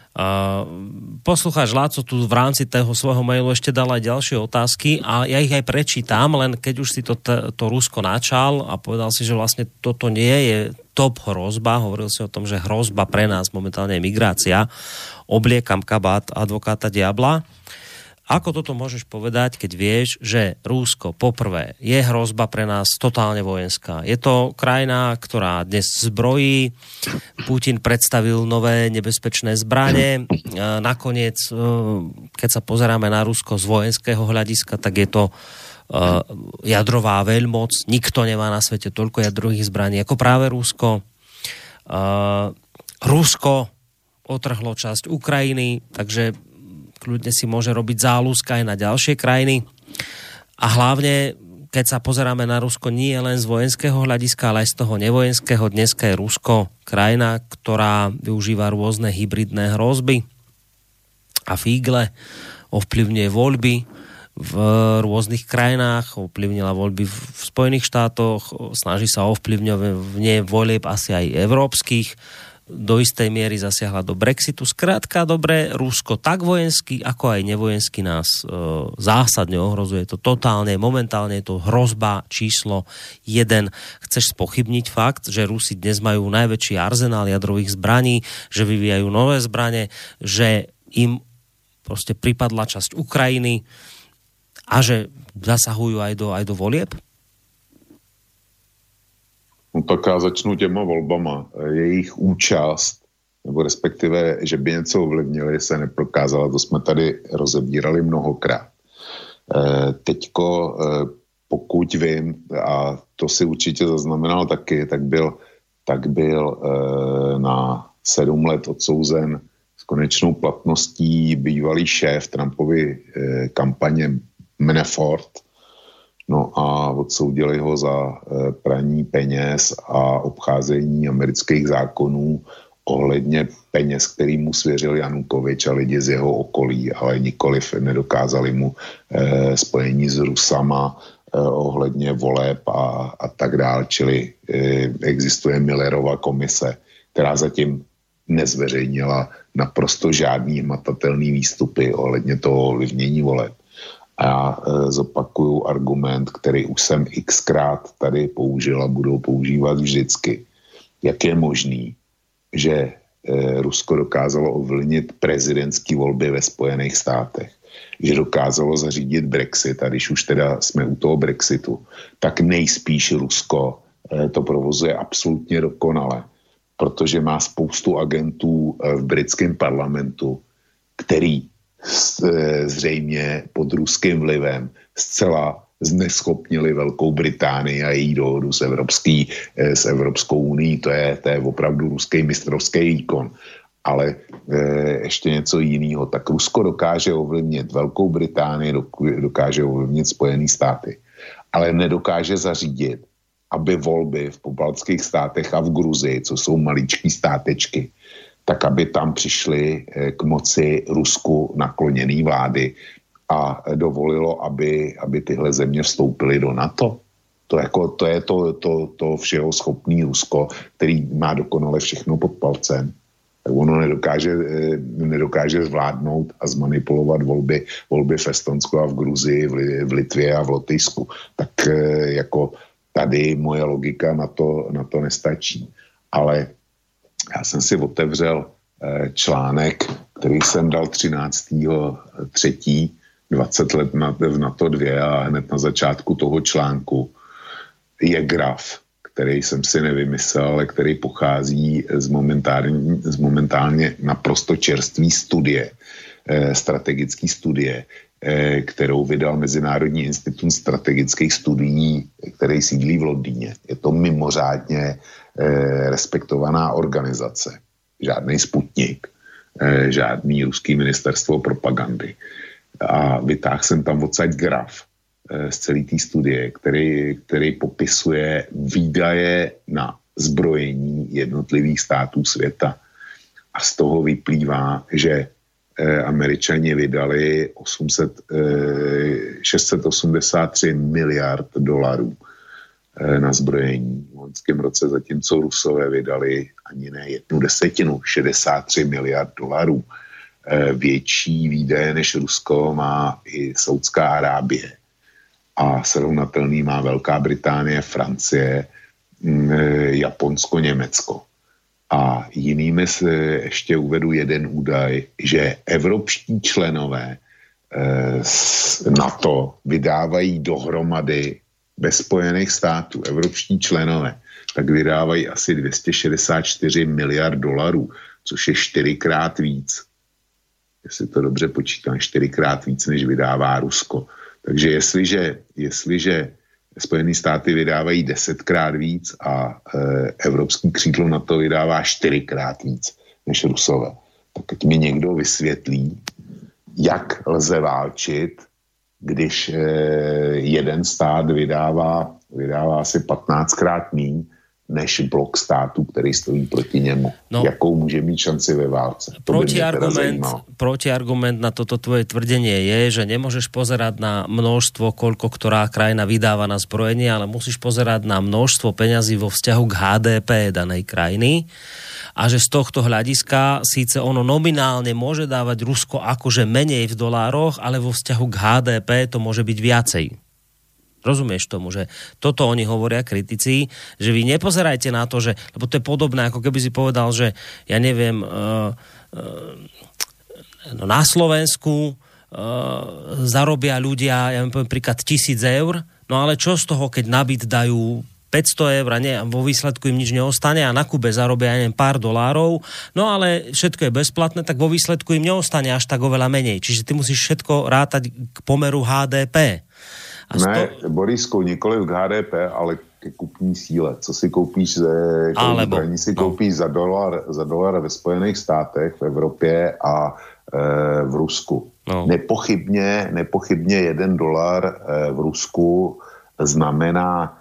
Speaker 2: Poslucháč Láco tu v rámci toho svojho mailu ešte dal aj ďalšie otázky a ja ich aj prečítam, len keď už si to, to Rusko načal a povedal si, že vlastne toto nie je top hrozba, hovoril si o tom, že hrozba pre nás momentálne je migrácia, obliekam kabát advokáta Diabla. Ako toto môžeš povedať, keď vieš, že Rúsko poprvé je hrozba pre nás totálne vojenská. Je to krajina, ktorá dnes zbrojí. Putin predstavil nové nebezpečné zbranie. Nakoniec, e, keď sa pozeráme na Rusko z vojenského hľadiska, tak je to e, jadrová veľmoc. Nikto nemá na svete toľko jadrových zbraní ako práve Rusko. E, Rusko otrhlo časť Ukrajiny, takže kľudne si môže robiť záľuska aj na ďalšie krajiny. A hlavne, keď sa pozeráme na Rusko nie len z vojenského hľadiska, ale aj z toho nevojenského, dneska je Rusko krajina, ktorá využíva rôzne hybridné hrozby a fígle, ovplyvňuje voľby, v rôznych krajinách, ovplyvnila voľby v Spojených štátoch, snaží sa ovplyvňovať volieb asi aj európskych, do istej miery zasiahla do Brexitu. Skrátka, dobre, Rusko tak vojensky, ako aj nevojensky nás e, zásadne ohrozuje. To totálne, momentálne je to hrozba číslo 1. Chceš spochybniť fakt, že Rusi dnes majú najväčší arzenál jadrových zbraní, že vyvíjajú nové zbranie, že im proste pripadla časť Ukrajiny a že zasahujú aj do, aj do volieb?
Speaker 6: No tak já začnu těma volbama. Jejich účast, nebo respektive, že by něco ovlivnili, se neprokázala. To jsme tady rozebírali mnohokrát. E, teďko, e, pokud vím, a to si určitě zaznamenal taky, tak byl, tak byl e, na sedm let odsouzen s konečnou platností bývalý šéf Trumpovy kampaně Manafort, No a odsoudili ho za eh, praní peněz a obcházení amerických zákonů ohledně peněz, který mu svěřil Janukovič a lidi z jeho okolí, ale nikoliv nedokázali mu eh, spojení s Rusama eh, ohledně voleb a, a tak dále. Čili eh, existuje Millerova komise, která zatím nezveřejnila naprosto žádný hmatatelný výstupy ohledně toho ovlivnění voleb. A já e, zopakuju argument, který už jsem xkrát tady použil a budu používat vždycky. Jak je možný, že e, Rusko dokázalo ovlivnit prezidentské volby ve Spojených státech, že dokázalo zařídit Brexit, a když už teda jsme u toho Brexitu, tak nejspíš Rusko e, to provozuje absolutně dokonale, protože má spoustu agentů v britském parlamentu, který zřejmě pod ruským vlivem zcela zneschopnili Velkou Británii a její dohodu s, Evropský, e, s Evropskou unii. To je, to je opravdu ruský mistrovský výkon. Ale e, ještě něco jiného. Tak Rusko dokáže ovlivnit Velkou Británii, dokáže ovlivnit Spojené státy, ale nedokáže zařídit, aby volby v pobaltských státech a v Gruzii, co jsou maličký státečky, tak aby tam přišly eh, k moci Rusku nakloněný vlády a dovolilo, aby, aby tyhle země vstoupily do NATO. To, jako, to je to, to, to všeho schopný Rusko, který má dokonale všechno pod palcem. Ono nedokáže, eh, nedokáže zvládnout a zmanipulovat volby, volby v Estonsku a v Gruzii, v, v Litvě a v Lotyšsku. Tak eh, jako tady moje logika na to, na to nestačí. Ale já jsem si otevřel eh, článek, který jsem dal 13. 3. 20 let na, v NATO 2 a hned na začátku toho článku je graf, který jsem si nevymyslel, ale který pochází z z momentálně naprosto čerstvý studie, eh, strategický studie, eh, kterou vydal Mezinárodní institut strategických studií, který sídlí v Londýně. Je to mimořádně respektovaná organizace. Žádný sputnik, eh, žádný ruský ministerstvo propagandy. A vytáhl jsem tam odsaď graf eh, z celé té studie, který, který popisuje výdaje na zbrojení jednotlivých států světa. A z toho vyplývá, že američani vydali 800, 683 miliard dolarů Eh, na zbrojení v loňském roce, zatímco Rusové vydali ani ne jednu desetinu, 63 miliard dolarů. Eh, větší výdaje než Rusko má i Saudská Arábie. A srovnatelný má Velká Británie, Francie, mm, eh, Japonsko, Německo. A jinými se ještě uvedu jeden údaj, že evropští členové NATO vydávají dohromady bez Spojených států, evropští členové, tak vydávají asi 264 miliard dolarů, což je čtyřikrát víc. Jestli to dobře počítám, čtyřikrát víc, než vydává Rusko. Takže jestliže, jestliže Spojené státy vydávají desetkrát víc a e, evropský křídlo na to vydává čtyřikrát víc než Rusové, tak teď mi někdo vysvětlí, jak lze válčit když eh, jeden stát vydává, vydává asi 15krát míň než blok států, který stojí proti němu. No, Jakou může mít šanci ve válce?
Speaker 2: Protiargument, protiargument na toto tvoje tvrdenie je, že nemôžeš pozerať na množstvo, koľko ktorá krajina vydáva na zbrojenie, ale musíš pozerať na množstvo peňazí vo vzťahu k HDP danej krajiny a že z tohto hľadiska síce ono nominálne môže dávať Rusko akože menej v dolároch, ale vo vzťahu k HDP to môže byť viacej. Rozumieš tomu, že toto oni hovoria kritici, že vy nepozerajte na to, že, lebo to je podobné, ako keby si povedal, že ja neviem, uh, uh, no na Slovensku uh, zarobia ľudia, ja poviem príklad, tisíc eur, no ale čo z toho, keď nabyt dajú 500 eur a, nie, vo výsledku im nič neostane a na Kube zarobia, ja pár dolárov, no ale všetko je bezplatné, tak vo výsledku im neostane až tak oveľa menej. Čiže ty musíš všetko rátať k pomeru HDP.
Speaker 6: A ne, to... Borisku, nikoli k HDP, ale ke kupní síle. Co si koupíš, ze, Alebo, zbraní si no. koupíš za dolar, za dolar ve Spojených státech, v Evropě a e, v Rusku. No. Nepochybně, nepochybně jeden dolar e, v Rusku znamená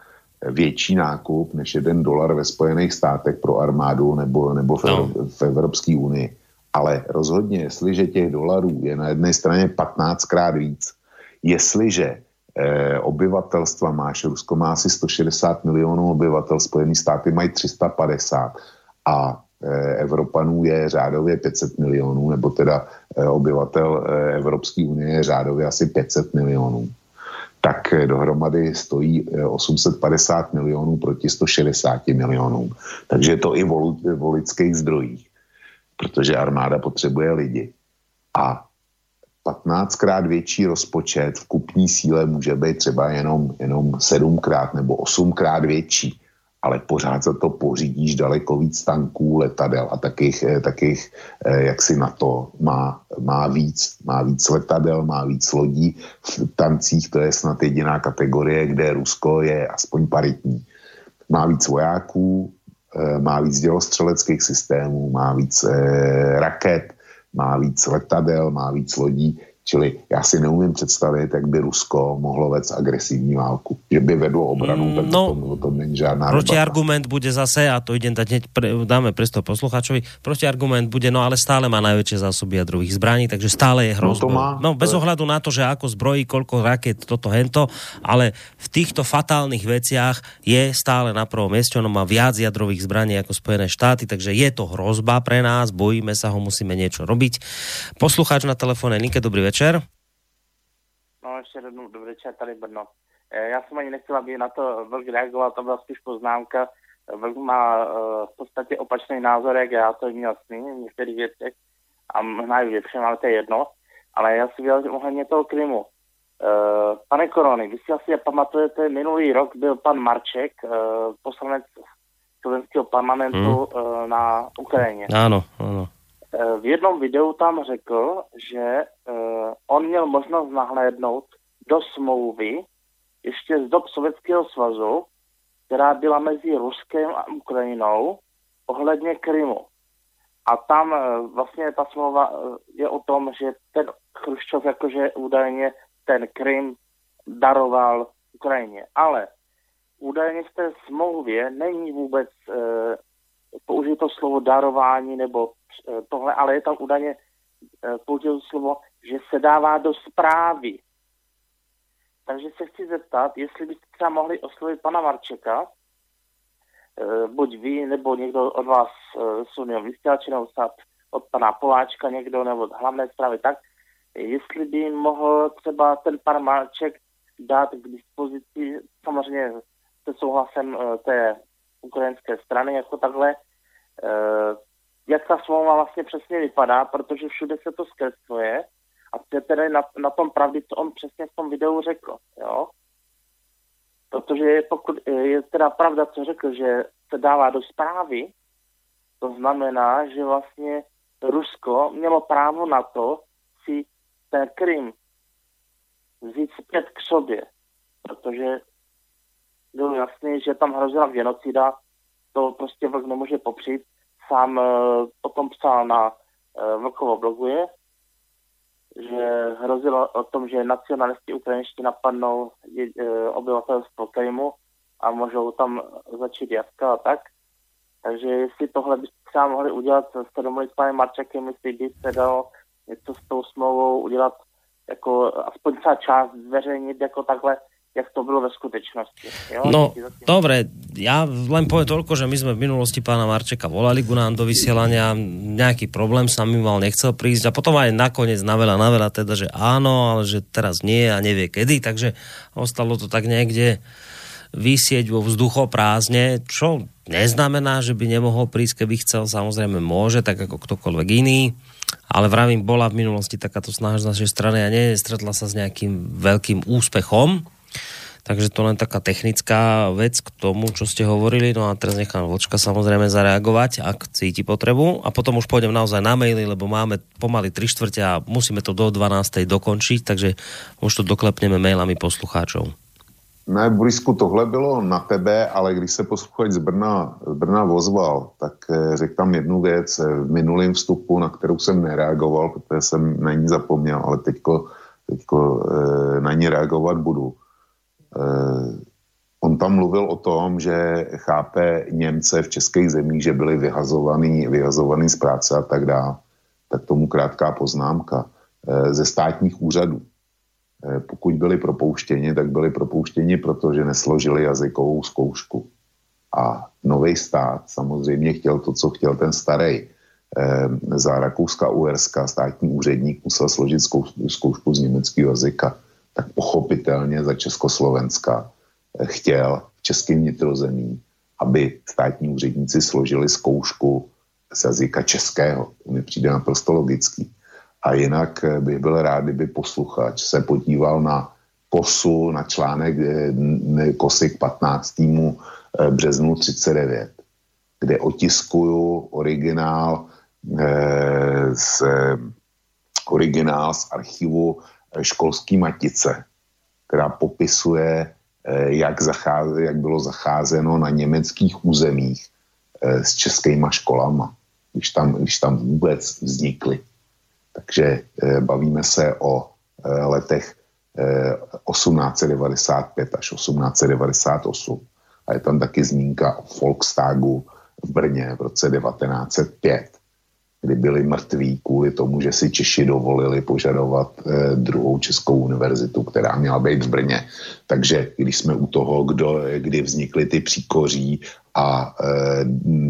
Speaker 6: větší nákup než jeden dolar ve Spojených státech pro armádu nebo, nebo v, no. v Evropské unii. Ale rozhodně, jestliže těch dolarů je na jedné straně 15 krát víc, jestliže obyvatelstva máš, Rusko má asi 160 milionů obyvatel, Spojené státy mají 350 a eh, Evropanů je řádově 500 milionů, nebo teda eh, obyvatel eh, Evropské unie je řádově asi 500 milionů tak eh, dohromady stojí 850 eh, milionů proti 160 milionům. Takže je to i v lidských zdrojích, protože armáda potřebuje lidi. A 15krát větší rozpočet v kupní síle může být třeba jenom, jenom 7krát nebo 8krát větší ale pořád za to pořídíš daleko víc tanků, letadel a takých, eh, takých eh, jak si na to má, má víc, má víc letadel, má víc lodí. V tancích to je snad jediná kategorie, kde Rusko je aspoň paritní. Má víc vojáků, eh, má víc dělostřeleckých systémů, má víc raket, má víc letadel, má víc lodí. Čili já si neumím představit, jak by Rusko mohlo vést agresívní válku. Že by vedlo obranu, tak no, to, to není žádná
Speaker 2: Proti debata. argument bude zase, a to idem dať hneď, pre, dáme presto posluchačovi, proti argument bude, no ale stále má najväčšie zásoby jadrových zbraní, takže stále je hrozba. No, má, no bez ohľadu na to, že ako zbrojí, koľko raket, toto, hento, ale v týchto fatálnych veciach je stále na prvom mieste, ono má viac jadrových zbraní ako Spojené štáty, takže je to hrozba pre nás, bojíme sa ho, musíme niečo robiť. Poslucháč na telefóne, Nike, dobrý večer večer.
Speaker 13: No ještě jednou dobrý večer, tady Brno. Eh, já jsem ani nechtěl, aby na to Vlk reagoval, to byla spíš poznámka. Vlk má uh, v podstatě opačný názor, jak já to měl s ním v některých věcech a možná i větším, ale to je jedno. Ale já si vyjádřím ohledně toho Krymu. Uh, pane Korony, vy si asi pamatujete, minulý rok byl pan Marček, uh, poslanec slovenského parlamentu uh, na Ukrajině.
Speaker 2: Ano, ano.
Speaker 13: V jednom videu tam řekl, že on měl možnost nahlédnout do smlouvy ještě z dob Sovětského svazu, která byla mezi Ruskem a Ukrajinou ohledně Krymu. A tam vlastně ta smlouva je o tom, že ten Chruščov jakože údajně ten Krym daroval Ukrajině. Ale údajně v té smlouvě není vůbec e, použito slovo darování nebo tohle, ale je tam údajně e, použito slovo že se dává do zprávy. Takže se chci zeptat, jestli byste třeba mohli oslovit pana Marčeka, eh, buď vy, nebo někdo od vás jsou eh, vysílači, nebo od pana Poláčka někdo, nebo od hlavné zprávy, tak jestli by mohl třeba ten pan Marček dát k dispozici, samozřejmě se souhlasem eh, té ukrajinské strany, jako takhle, jak ta smlouva vlastně přesně vypadá, protože všude se to zkresluje a je tedy na, na tom pravdy, co on přesně v tom videu řekl. Jo? Protože pokud je teda pravda, co řekl, že se dává do zprávy, to znamená, že vlastně Rusko mělo právo na to si ten Krym vzít zpět k sobě, protože bylo jasné, že tam hrozila genocida, to prostě vlk nemůže popřít. Sám uh, o tom psal na uh, Vlkovo bloguje, že hrozilo o tom, že nacionalisti ukrajinští napadnou e, obyvatelstvo Krymu a můžou tam začít jatka a tak. Takže jestli tohle byste třeba mohli udělat, jste domluvit s panem Marčakem, jestli by se dalo něco s tou smlouvou udělat, jako aspoň třeba část zveřejnit jako takhle, jak to bylo ve skutečnosti. Jo?
Speaker 2: No, dobre, ja len poviem toľko, že my sme v minulosti pána Marčeka volali ku nám do vysielania, nejaký problém sa mi mal, nechcel prísť a potom aj nakoniec na veľa, na veľa teda, že áno, ale že teraz nie a nevie kedy, takže ostalo to tak niekde vysieť vo vzduchoprázdne, čo neznamená, že by nemohol prísť, keby chcel, samozrejme môže, tak ako ktokoľvek iný ale vravím, bola v minulosti takáto snaha z našej strany a nestretla sa s nejakým veľkým úspechom. Takže to len taká technická vec k tomu, čo ste hovorili. No a teraz nechám Vlčka samozrejme zareagovať, ak cíti potrebu. A potom už pôjdem naozaj na maily, lebo máme pomaly 3 štvrte a musíme to do 12. dokončiť, takže už to doklepneme mailami poslucháčov.
Speaker 6: Ne, Borisku, tohle bylo na tebe, ale když se posluchač z Brna, z Brna vozval, tak eh, řekl tam jednu věc eh, v minulém vstupu, na kterou jsem nereagoval, protože jsem na ní zapomněl, ale teďko, teďko eh, na ní reagovat budu. On tam mluvil o tom, že chápe Němce v českých zemích, že byli vyhazovaný, vyhazovaný z práce a tak dále. Tak tomu krátká poznámka. Ze státních úřadů Eh, pokud byli propouštěni, tak byli propouštěni, protože nesložili jazykovou zkoušku. A nový stát samozřejmě chtěl to, co chtěl ten starý. Eh, za Rakouska Uherska státní úředník musel složit zkoušku z německého jazyka. Tak pochopitelně za Československa chtěl v českém vnitrozemí, aby státní úředníci složili zkoušku z jazyka českého. To mi přijde naprosto logický. A jinak eh, bych byl rád, kdyby posluchač se podíval na kosu, na článek eh, kosy k 15. Eh, březnu 39, kde otiskuju originál z, originál z archivu školský matice, která popisuje, jak, zacháze, jak bylo zacházeno na německých územích s českýma školama, když tam, když tam vůbec vznikly. Takže eh, bavíme se o eh, letech 1895 eh, až 1898. A je tam taky zmínka o Volkstagu v Brně v roce 1905, kdy byli mrtví kvůli tomu, že si Češi dovolili požadovat druhou českou univerzitu, která měla být v Brně. Takže když jsme u toho, kdo, kdy vznikly ty příkoří a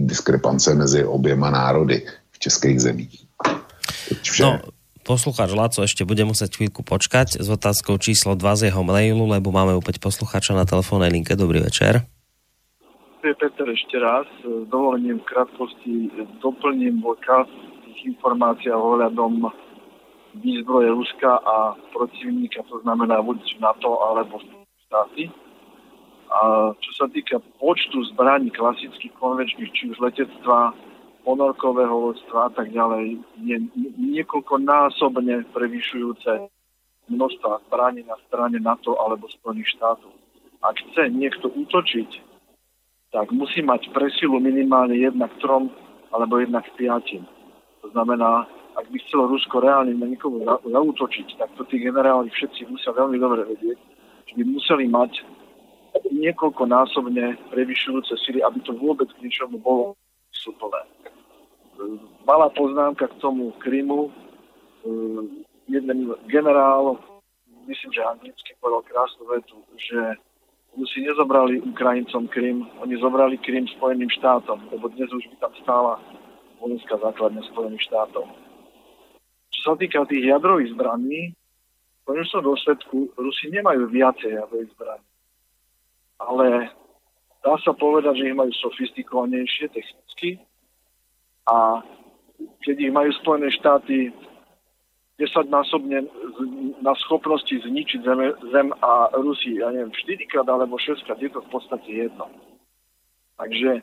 Speaker 6: diskrepance mezi oběma národy v českých zemích.
Speaker 2: No, poslucháč Laco ešte bude musieť chvíľku počkať s otázkou číslo 2 z jeho mailu, lebo máme opäť poslucháča na telefónnej linke. Dobrý večer.
Speaker 12: Je Peter ešte raz. S dovolením v krátkosti doplním odkaz informácií ohľadom výzbroje Ruska a protivníka, to znamená buď NATO alebo štáty. A čo sa týka počtu zbraní klasických konvenčných, či už letectva, ponorkového loďstva a tak ďalej je niekoľkonásobne prevyšujúce množstva zbraní na strane NATO alebo Spojených štátov. Ak chce niekto útočiť, tak musí mať presilu minimálne jednak trom alebo jednak piatim. To znamená, ak by chcelo Rusko reálne na nikoho zautočiť, tak to tí generáli všetci musia veľmi dobre vedieť, že by museli mať niekoľkonásobne prevyšujúce sily, aby to vôbec k ničomu bolo súplné malá poznámka k tomu Krymu. Ehm, jeden generál, myslím, že anglicky povedal krásnu vetu, že Rusi nezobrali Ukrajincom Krym, oni zobrali Krym Spojeným štátom, lebo dnes už by tam stála vojenská základňa Spojených štátov. Čo sa týka tých jadrových zbraní, v konečnom dôsledku Rusi nemajú viacej jadrových zbraní. Ale dá sa povedať, že ich majú sofistikovanejšie technicky, a keď ich majú Spojené štáty desaťnásobne na schopnosti zničiť zem, zem a Rusi, ja neviem, 4 krát alebo 6 krát, je to v podstate jedno. Takže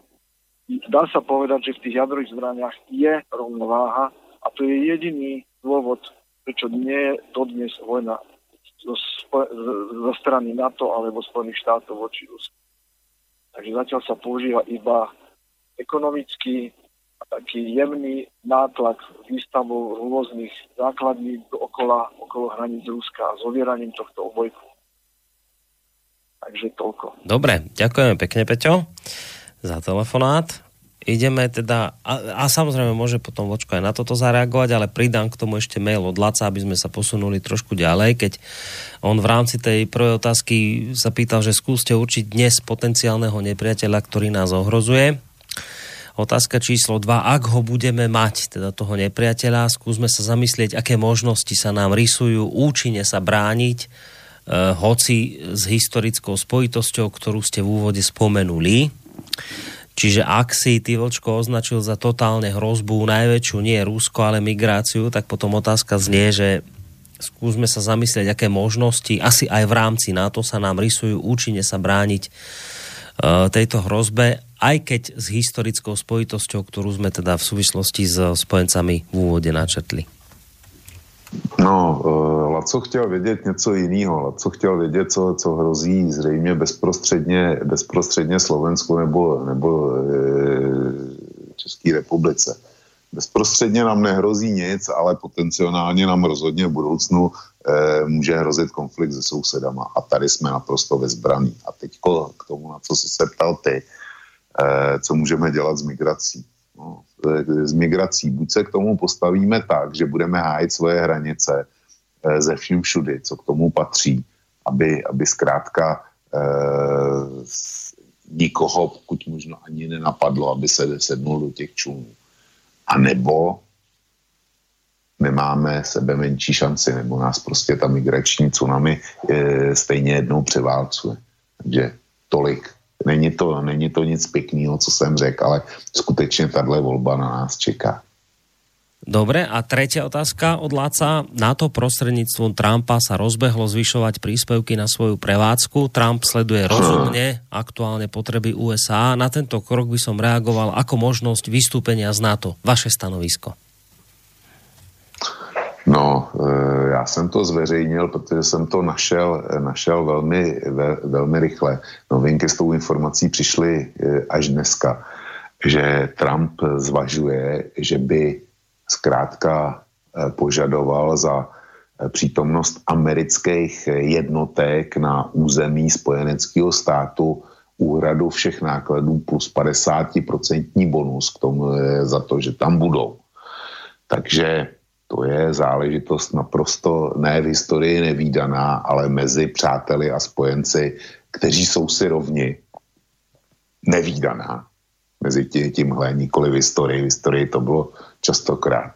Speaker 12: dá sa povedať, že v tých jadrových zbraniach je rovnováha a to je jediný dôvod, prečo nie je dodnes vojna zo, zo strany NATO alebo Spojených štátov voči Rusku. Takže zatiaľ sa používa iba ekonomicky taký jemný nátlak výstavou rôznych základní okolo, okolo hraníc Ruska a zovieraním tohto obojku. Takže toľko.
Speaker 2: Dobre, ďakujeme pekne, Peťo, za telefonát. Ideme teda, a, a samozrejme môže potom Vočko aj na toto zareagovať, ale pridám k tomu ešte mail od Laca, aby sme sa posunuli trošku ďalej, keď on v rámci tej prvej otázky sa pýtal, že skúste určiť dnes potenciálneho nepriateľa, ktorý nás ohrozuje. Otázka číslo 2. Ak ho budeme mať, teda toho nepriateľa, skúsme sa zamyslieť, aké možnosti sa nám rysujú, účinne sa brániť, e, hoci s historickou spojitosťou, ktorú ste v úvode spomenuli. Čiže ak si ty Vlčko označil za totálne hrozbu najväčšiu nie Rusko, ale migráciu, tak potom otázka znie, že skúsme sa zamyslieť, aké možnosti asi aj v rámci NATO sa nám rysujú účinne sa brániť uh, tejto hrozbe, aj keď s historickou spojitosťou, ktorú sme teda v súvislosti s spojencami v úvode načetli.
Speaker 6: No, uh, Laco chtěl vědět něco jiného. Laco chtěl vědět, co, co hrozí zřejmě bezprostředně, bezprostředně Slovensku nebo, nebo e, České republice. Bezprostředně nám nehrozí nic, ale potenciálně nám rozhodně v budoucnu e, může hrozit konflikt se sousedama. A tady jsme naprosto vezbraný. A teď k tomu, na co jsi se ptal ty, e, co můžeme dělat s migrací. No, s migrací. Buď se k tomu postavíme tak, že budeme hájit svoje hranice ze vším všudy, co k tomu patří, aby, aby zkrátka eh, nikoho, pokud možno ani nenapadlo, aby se sednul do těch člunů. A nebo nemáme sebe menší šanci, nebo nás prostě ta migrační tsunami e, stejně jednou převálcuje. Takže tolik Není to, není to nic pěkného, co jsem řekl, ale skutečně tahle volba na nás čeká.
Speaker 2: Dobre, a tretia otázka od Láca. NATO prostredníctvom Trumpa sa rozbehlo zvyšovať príspevky na svoju prevádzku. Trump sleduje rozumne aktuálne potreby USA. Na tento krok by som reagoval ako možnosť vystúpenia z NATO. Vaše stanovisko.
Speaker 6: No, e, já jsem to zveřejnil, protože jsem to našel, našel velmi, velmi rychle. Novinky s tou informací přišly e, až dneska, že Trump zvažuje, že by zkrátka e, požadoval za přítomnost amerických jednotek na území spojeneckého státu úhradu všech nákladů plus 50% bonus k tomu za to, že tam budou. Takže to je záležitost naprosto ne v historii nevýdaná, ale mezi přáteli a spojenci, kteří jsou si rovni, nevýdaná. Mezi tímhle nikoli v historii. V historii to bylo častokrát.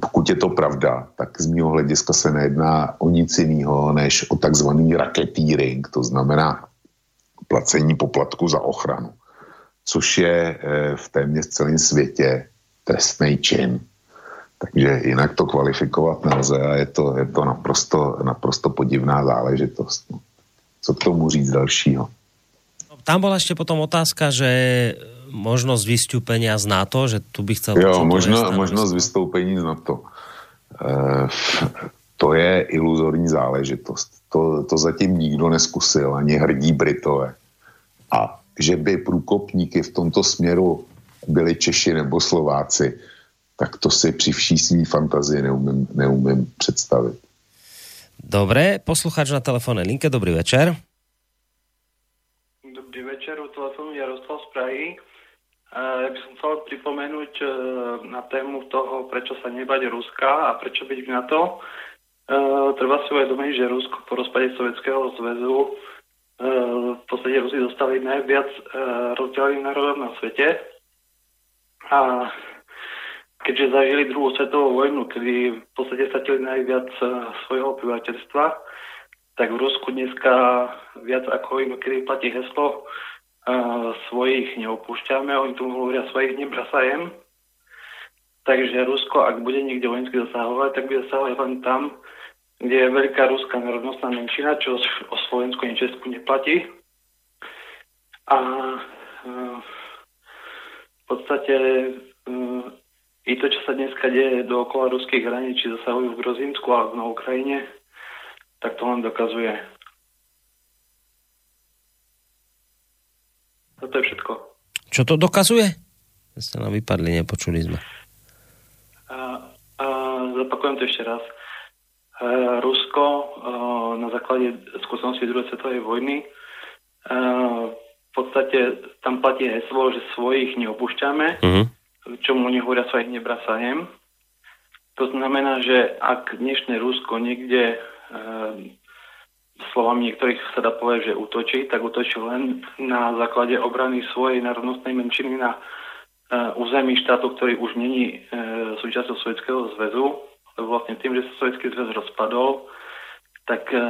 Speaker 6: Pokud je to pravda, tak z mého hlediska se nejedná o nic jiného, než o takzvaný raketýring, to znamená placení poplatku za ochranu, což je eh, v téměř celém světě trestný čin. Takže jinak to kvalifikovat nelze a je to, je to naprosto, naprosto podivná záležitost. Co k tomu říct dalšího?
Speaker 2: Tam bola ešte potom otázka, že možnosť vystúpenia z NATO, že tu by chcel...
Speaker 6: Jo, možno, možnosť vystoupení z NATO. E, to je iluzorní záležitost. To, to zatím nikdo neskusil, ani hrdí Britové. A že by průkopníky v tomto směru byli Češi nebo Slováci, tak to si při vší svý fantazii neumím, neumím představit.
Speaker 2: Dobre, poslucháč na telefónnej linke, dobrý večer.
Speaker 14: Dobrý večer, u telefónu Jaroslav z Prahy. Ja by som chcel pripomenúť e, na tému toho, prečo sa nebať Ruska a prečo byť v NATO. E, treba si uvedomiť, že Rusko po rozpade Sovietskeho zväzu e, v podstate Rusi dostali najviac rozdielných národov na svete. A keďže zažili druhú svetovú vojnu, kedy v podstate stratili najviac svojho obyvateľstva, tak v Rusku dneska viac ako kedy platí heslo svojich neopúšťame, oni tu hovoria svojich nebrasajem. Takže Rusko, ak bude niekde vojensky zasahovať, tak bude zasahovať len tam, kde je veľká ruská národnostná menšina, čo o Slovensku ani Česku neplatí. A uh, v podstate uh, i to, čo sa dneska deje dookola ruských hraníc, či zasahujú v Grozínsku alebo na Ukrajine, tak to len dokazuje. Toto je všetko.
Speaker 2: Čo to dokazuje? Ste nám vypadli, nepočuli sme.
Speaker 14: A, a zopakujem to ešte raz. Rusko na základe skúsenosti druhej svetovej vojny v podstate tam platí heslo, že svojich neopúšťame, uh-huh. čomu oni hovoria svojich nebrasajem. To znamená, že ak dnešné Rusko niekde slovami niektorých sa dá povedať, že útočí, tak útočí len na základe obrany svojej národnostnej menšiny na uh, území štátu, ktorý už není uh, súčasťou Sovjetského zväzu, lebo vlastne tým, že sa Sovjetský zväz rozpadol, tak uh,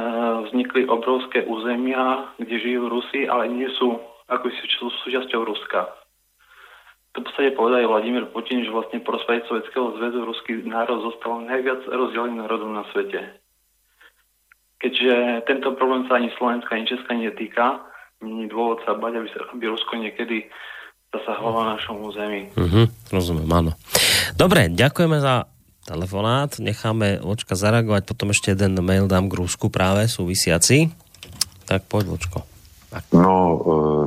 Speaker 14: vznikli obrovské územia, kde žijú Rusi, ale nie sú ako sú súčasťou Ruska. To v podstate povedal aj Vladimír Putin, že vlastne po rozpade Sovjetského zväzu ruský národ zostal najviac rozdelený národom na svete keďže tento problém sa ani Slovenska, ani Česka netýka, není dôvod sa bať, aby, sa, aby Rusko niekedy zasahovalo na našom území.
Speaker 2: Mhm, rozumiem, áno. Dobre, ďakujeme za telefonát. Necháme Vočka zareagovať, potom ešte jeden mail dám k Rusku práve súvisiaci. Tak poď, Vočko. Tak.
Speaker 6: No, e,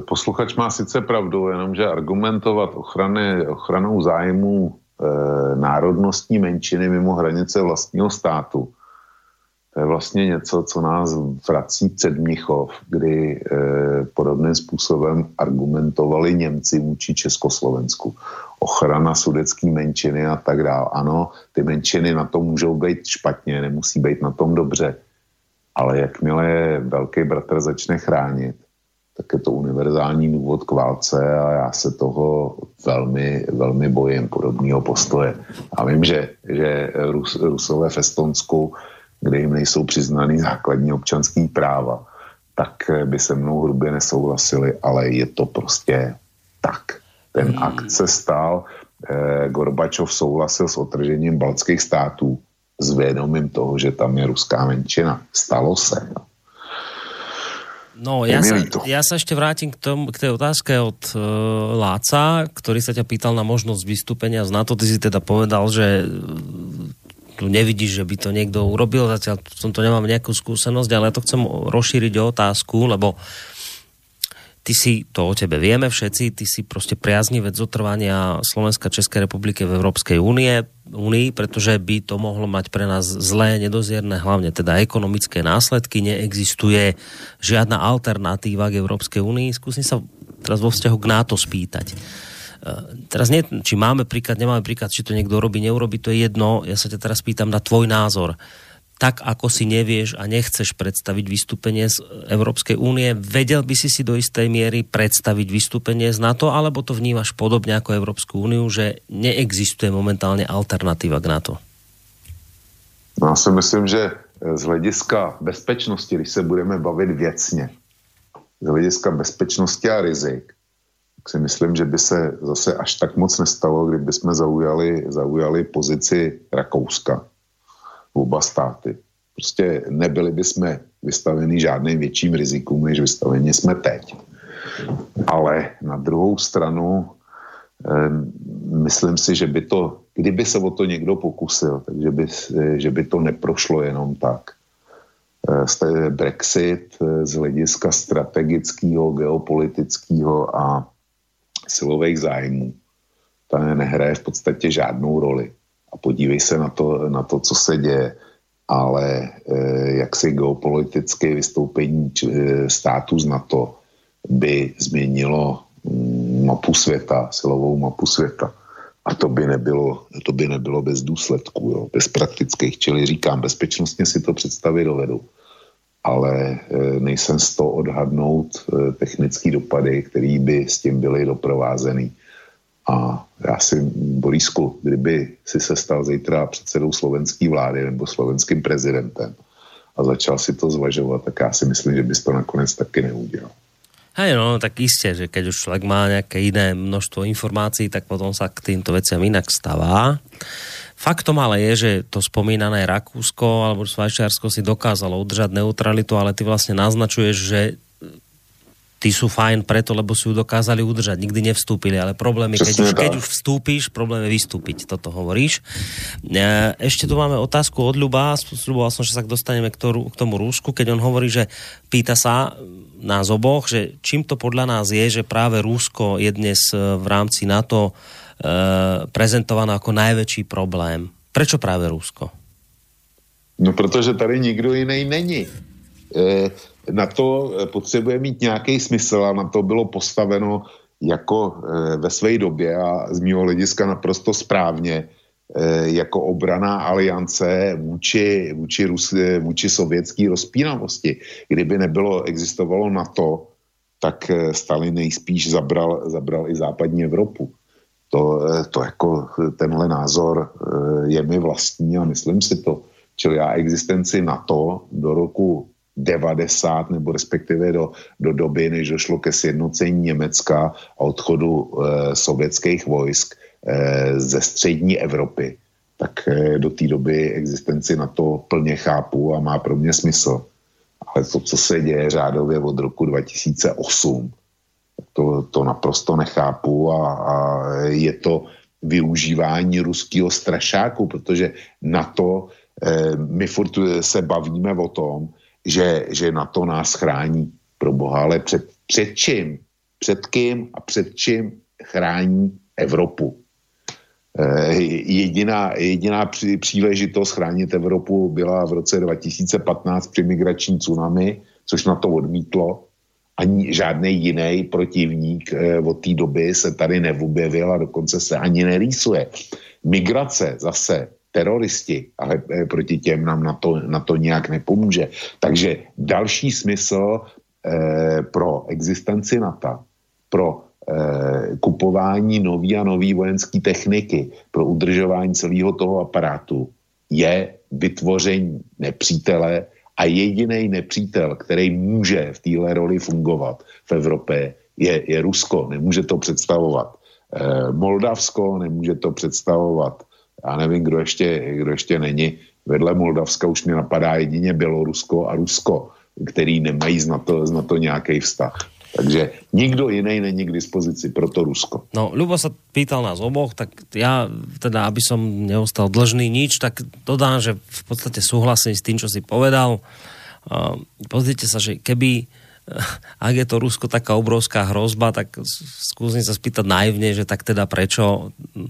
Speaker 6: posluchač má sice pravdu, jenomže argumentovat ochrany, ochranou zájmu e, národnostní menšiny mimo hranice vlastního státu je vlastně něco, co nás vrací před Mnichov, kdy e, podobným způsobem argumentovali Němci vůči Československu. Ochrana sudecké menšiny a tak dále. Ano, ty menšiny na tom můžou být špatně, nemusí být na tom dobře. Ale jakmile je velký bratr začne chránit, tak je to univerzální důvod k válce a já se toho velmi, velmi bojím podobného postoje. A vím, že, že Rus, Rusové v Estonsku kde jim nejsou přiznaný základní občanský práva, tak eh, by se mnou hrubě nesouhlasili, ale je to prostě tak. Ten hmm. akt se stal, eh, Gorbačov souhlasil s otržením baltských států s vědomím toho, že tam je ruská menšina. Stalo se. No.
Speaker 2: No, ja sa, ja sa ešte vrátim k, tom, k tej otázke od uh, Láca, ktorý sa ťa pýtal na možnosť vystúpenia z NATO. Ty si teda povedal, že tu nevidíš, že by to niekto urobil, zatiaľ v tomto nemám nejakú skúsenosť, ale ja to chcem rozšíriť o otázku, lebo ty si, to o tebe vieme všetci, ty si proste priaznivec zotrvania Slovenska Českej republiky v Európskej únie, únii, pretože by to mohlo mať pre nás zlé, nedozierne, hlavne teda ekonomické následky. Neexistuje žiadna alternatíva k Európskej únii. Skúsim sa teraz vo vzťahu k NATO spýtať teraz nie, či máme príklad, nemáme príklad, či to niekto robí, neurobi, to je jedno. Ja sa ťa teraz pýtam na tvoj názor. Tak, ako si nevieš a nechceš predstaviť vystúpenie z Európskej únie, vedel by si si do istej miery predstaviť vystúpenie z NATO, alebo to vnímaš podobne ako Európsku úniu, že neexistuje momentálne alternatíva k NATO?
Speaker 6: No, já si myslím, že z hlediska bezpečnosti, když se budeme bavit věcně, z hlediska bezpečnosti a rizik, si myslím, že by se zase až tak moc nestalo, kdyby jsme zaujali, zaujali pozici Rakouska, oba státy. Prostě nebyli by jsme vystaveni žádným větším rizikům, než vystaveni jsme teď. Ale na druhou stranu myslím si, že by to, kdyby se o to někdo pokusil, takže by, že by to neprošlo jenom tak. Eh, Brexit eh, z hlediska strategického, geopolitického a silových zájmů, ta nehraje v podstatě žádnou roli. A podívej se na to, na to co se děje, ale e, jak si geopolitické vystoupení či, e, států z NATO by změnilo mm, mapu světa, silovou mapu světa. A to by nebylo, to by nebylo bez důsledků, jo, bez praktických, čili říkám, bezpečnostně si to představit dovedu ale e, nejsem z toho odhadnout e, technické dopady, které by s tím byly doprovázeny. A já si, Borisku, kdyby si se stal zítra předsedou slovenské vlády nebo slovenským prezidentem a začal si to zvažovat, tak já si myslím, že bys to nakonec taky neudělal.
Speaker 2: Hej, no, tak isté, že keď už človek má nejaké iné množstvo informácií, tak potom sa k týmto veciam inak stavá. Faktom ale je, že to spomínané Rakúsko alebo Švajčiarsko si dokázalo udržať neutralitu, ale ty vlastne naznačuješ, že ty sú fajn preto, lebo si ju dokázali udržať. Nikdy nevstúpili, ale problém je, keď už, keď už vstúpiš, problém je vystúpiť. Toto hovoríš. E, ešte tu máme otázku od Ľuba. Sľuboval som, že sa dostaneme k, tomu, k tomu Rúsku, keď on hovorí, že pýta sa nás oboch, že čím to podľa nás je, že práve Rúsko je dnes v rámci NATO Eh, prezentované ako najväčší problém. Prečo práve Rusko?
Speaker 6: No protože tady nikdo jiný není. E, na to potřebuje mít nějaký smysl a na to bylo postaveno jako e, ve své době a z mého hlediska naprosto správně e, jako obraná aliance vůči, vůči, Rus, vůči sovětské rozpínavosti. Kdyby nebylo, existovalo NATO, tak Stalin nejspíš zabral, zabral i západní Evropu. To, to jako tenhle názor je mi vlastní a myslím si to. Čili já existenci NATO do roku 90 nebo respektive do, do doby, než došlo ke sjednocení Německa a odchodu e, sovětských vojsk e, ze střední Evropy, tak e, do té doby existenci na to plně chápu a má pro mě smysl. Ale to, co se děje řádově od roku 2008, to, to naprosto nechápu a, a je to využívání ruského strašáku, protože na to e, my furt se bavíme o tom, že, že na to nás chrání pro Boha, ale před, před čím? Před kým a před čím chrání Evropu? E, jediná, jediná příležitost chránit Evropu byla v roce 2015 při migrační tsunami, což na to odmítlo. Ani žádný jiný protivník e, od té doby se tady neobjevil a dokonce se ani nerýsuje. Migrace zase teroristi, ale eh, proti těm nám na to, na to nějak nepomůže. Takže další smysl eh, pro existenci NATO, pro eh, kupování nový a nový vojenské techniky, pro udržování celého toho aparátu je vytvoření nepřítele a jediný nepřítel, který může v téhle roli fungovat v Evropě, je, je Rusko. Nemůže to představovat eh, Moldavsko, nemůže to představovat já nevím, kdo ještě, kdo ještě není. Vedle Moldavska už mi napadá jedině Bělorusko a Rusko, který nemají z NATO, z NATO nějaký vztah. Takže nikdo jiný není k dispozici, proto Rusko.
Speaker 2: No, Ľubo sa pýtal nás oboch, tak ja teda, aby som neostal dlžný nič, tak dodám, že v podstate súhlasím s tým, čo si povedal. Uh, pozrite sa, že keby ak je to Rusko taká obrovská hrozba, tak skúsim sa spýtať naivne, že tak teda prečo e,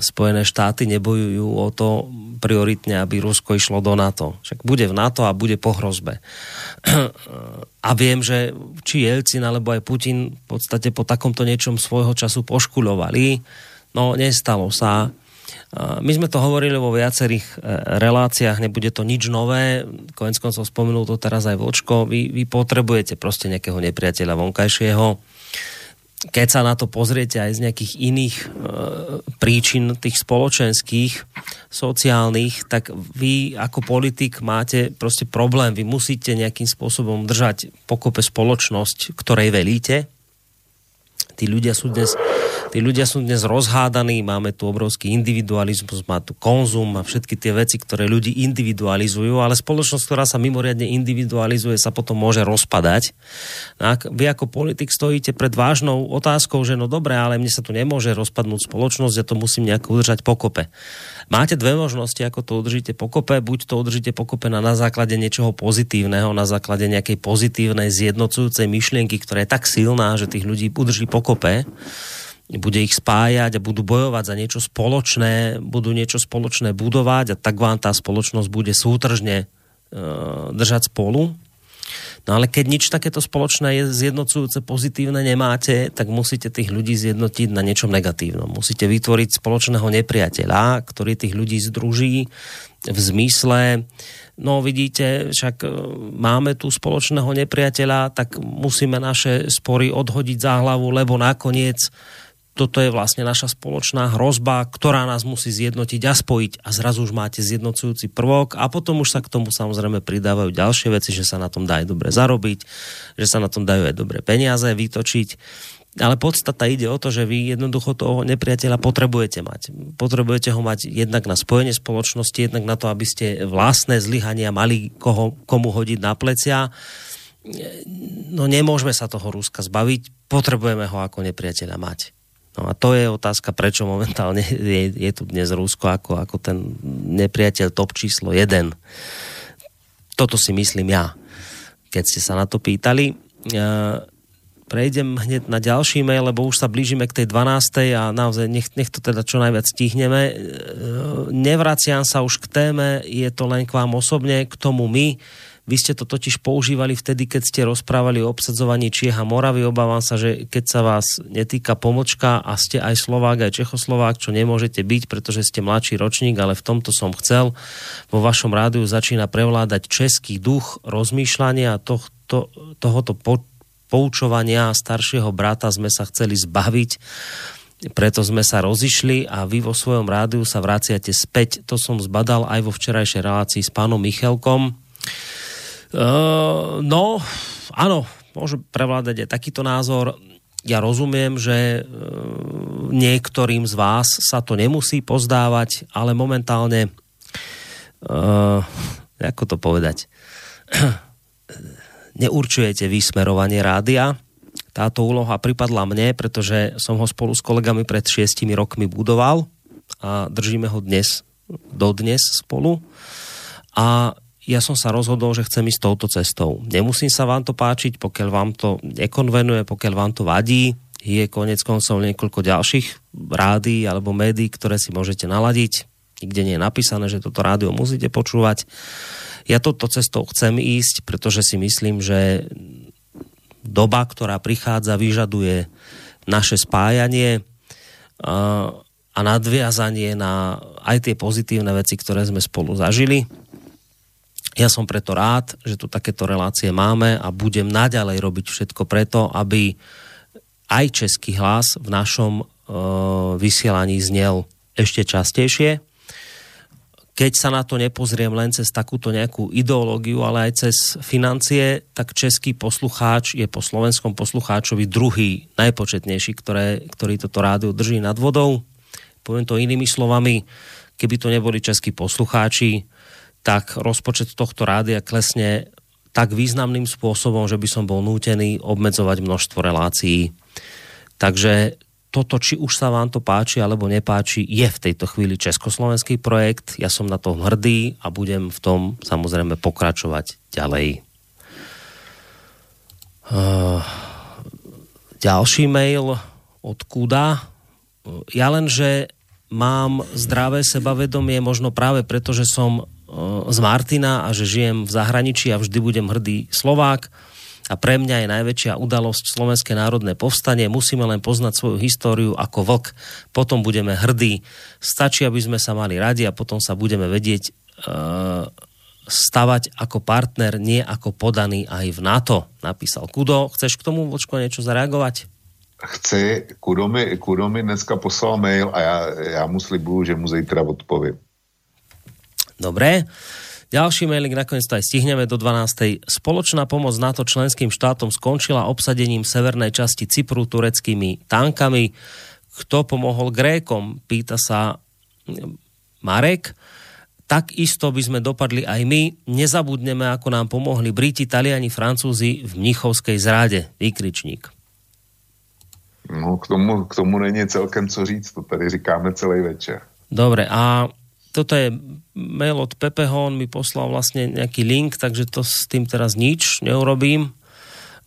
Speaker 2: Spojené štáty nebojujú o to prioritne, aby Rusko išlo do NATO. Však bude v NATO a bude po hrozbe. A viem, že či Jelcin alebo aj Putin v podstate po takomto niečom svojho času poškulovali. No, nestalo sa my sme to hovorili vo viacerých e, reláciách, nebude to nič nové, konec koncov spomenul to teraz aj Vočko, vy, vy potrebujete proste nejakého nepriateľa vonkajšieho. Keď sa na to pozriete aj z nejakých iných e, príčin, tých spoločenských, sociálnych, tak vy ako politik máte proste problém. Vy musíte nejakým spôsobom držať pokope spoločnosť, ktorej velíte. Tí ľudia sú dnes Tí ľudia sú dnes rozhádaní, máme tu obrovský individualizmus, má tu konzum a všetky tie veci, ktoré ľudí individualizujú, ale spoločnosť, ktorá sa mimoriadne individualizuje, sa potom môže rozpadať. Ak vy ako politik stojíte pred vážnou otázkou, že no dobre, ale mne sa tu nemôže rozpadnúť spoločnosť, ja to musím nejako udržať pokope. Máte dve možnosti, ako to udržíte pokope. Buď to udržíte pokope na, na základe niečoho pozitívneho, na základe nejakej pozitívnej zjednocujúcej myšlienky, ktorá je tak silná, že tých ľudí udrží pokope bude ich spájať a budú bojovať za niečo spoločné, budú niečo spoločné budovať a tak vám tá spoločnosť bude sútržne e, držať spolu. No ale keď nič takéto spoločné je zjednocujúce, pozitívne nemáte, tak musíte tých ľudí zjednotiť na niečom negatívnom. Musíte vytvoriť spoločného nepriateľa, ktorý tých ľudí združí v zmysle, no vidíte, však e, máme tu spoločného nepriateľa, tak musíme naše spory odhodiť za hlavu, lebo nakoniec toto je vlastne naša spoločná hrozba, ktorá nás musí zjednotiť a spojiť a zrazu už máte zjednocujúci prvok a potom už sa k tomu samozrejme pridávajú ďalšie veci, že sa na tom dá aj dobre zarobiť, že sa na tom dajú aj dobre peniaze vytočiť. Ale podstata ide o to, že vy jednoducho toho nepriateľa potrebujete mať. Potrebujete ho mať jednak na spojenie spoločnosti, jednak na to, aby ste vlastné zlyhania mali koho, komu hodiť na plecia. No nemôžeme sa toho Ruska zbaviť, potrebujeme ho ako nepriateľa mať. No a to je otázka, prečo momentálne je, je tu dnes Rusko ako, ako ten nepriateľ top číslo 1. Toto si myslím ja, keď ste sa na to pýtali. prejdem hneď na ďalší mail, lebo už sa blížime k tej 12. a naozaj nech, nech to teda čo najviac stihneme. E, nevraciam sa už k téme, je to len k vám osobne, k tomu my. Vy ste to totiž používali vtedy, keď ste rozprávali o obsadzovaní Čiech a Moravy. Obávam sa, že keď sa vás netýka pomočka a ste aj Slovák, aj Čechoslovák, čo nemôžete byť, pretože ste mladší ročník, ale v tomto som chcel. Vo vašom rádiu začína prevládať český duch rozmýšľania a tohto, tohoto po, poučovania staršieho brata sme sa chceli zbaviť preto sme sa rozišli a vy vo svojom rádiu sa vraciate späť. To som zbadal aj vo včerajšej relácii s pánom Michelkom. Uh, no, áno, môže prevládať aj takýto názor. Ja rozumiem, že uh, niektorým z vás sa to nemusí pozdávať, ale momentálne, uh, ako to povedať, neurčujete vysmerovanie rádia. Táto úloha pripadla mne, pretože som ho spolu s kolegami pred šiestimi rokmi budoval a držíme ho dnes, dodnes spolu. A ja som sa rozhodol, že chcem ísť touto cestou. Nemusím sa vám to páčiť, pokiaľ vám to nekonvenuje, pokiaľ vám to vadí. Je konec koncov niekoľko ďalších rádií alebo médií, ktoré si môžete naladiť. Nikde nie je napísané, že toto rádio musíte počúvať. Ja touto cestou chcem ísť, pretože si myslím, že doba, ktorá prichádza, vyžaduje naše spájanie a nadviazanie na aj tie pozitívne veci, ktoré sme spolu zažili ja som preto rád, že tu takéto relácie máme a budem naďalej robiť všetko preto, aby aj český hlas v našom e, vysielaní znel ešte častejšie. Keď sa na to nepozriem len cez takúto nejakú ideológiu, ale aj cez financie, tak český poslucháč je po slovenskom poslucháčovi druhý najpočetnejší, ktoré, ktorý toto rádio drží nad vodou. Poviem to inými slovami, keby to neboli českí poslucháči, tak rozpočet tohto rádia klesne tak významným spôsobom, že by som bol nútený obmedzovať množstvo relácií. Takže toto, či už sa vám to páči alebo nepáči, je v tejto chvíli československý projekt. Ja som na to hrdý a budem v tom samozrejme pokračovať ďalej. Uh, ďalší mail od Kuda. Ja len, že mám zdravé sebavedomie, možno práve preto, že som z Martina a že žijem v zahraničí a vždy budem hrdý Slovák a pre mňa je najväčšia udalosť Slovenské národné povstanie. Musíme len poznať svoju históriu ako vlk, potom budeme hrdí. Stačí, aby sme sa mali radi a potom sa budeme vedieť uh, stavať ako partner, nie ako podaný aj v NATO, napísal Kudo. Chceš k tomu, Vočko, niečo zareagovať?
Speaker 6: Chci, Kudo mi, Kudo mi dneska poslal mail a já, já mu slibuju, že mu zítra odpovím.
Speaker 2: Dobre. Ďalší mailing nakoniec to aj stihneme do 12. Spoločná pomoc NATO členským štátom skončila obsadením severnej časti Cypru tureckými tankami. Kto pomohol Grékom? Pýta sa mm, Marek. Tak isto by sme dopadli aj my. Nezabudneme, ako nám pomohli Briti, Taliani, Francúzi v Mnichovskej zrade. Výkričník.
Speaker 6: No, k tomu, k tomu není celkem co říct, to tady říkáme celý večer.
Speaker 2: Dobre, a toto je mail od Pepeho, on mi poslal vlastne nejaký link, takže to s tým teraz nič neurobím.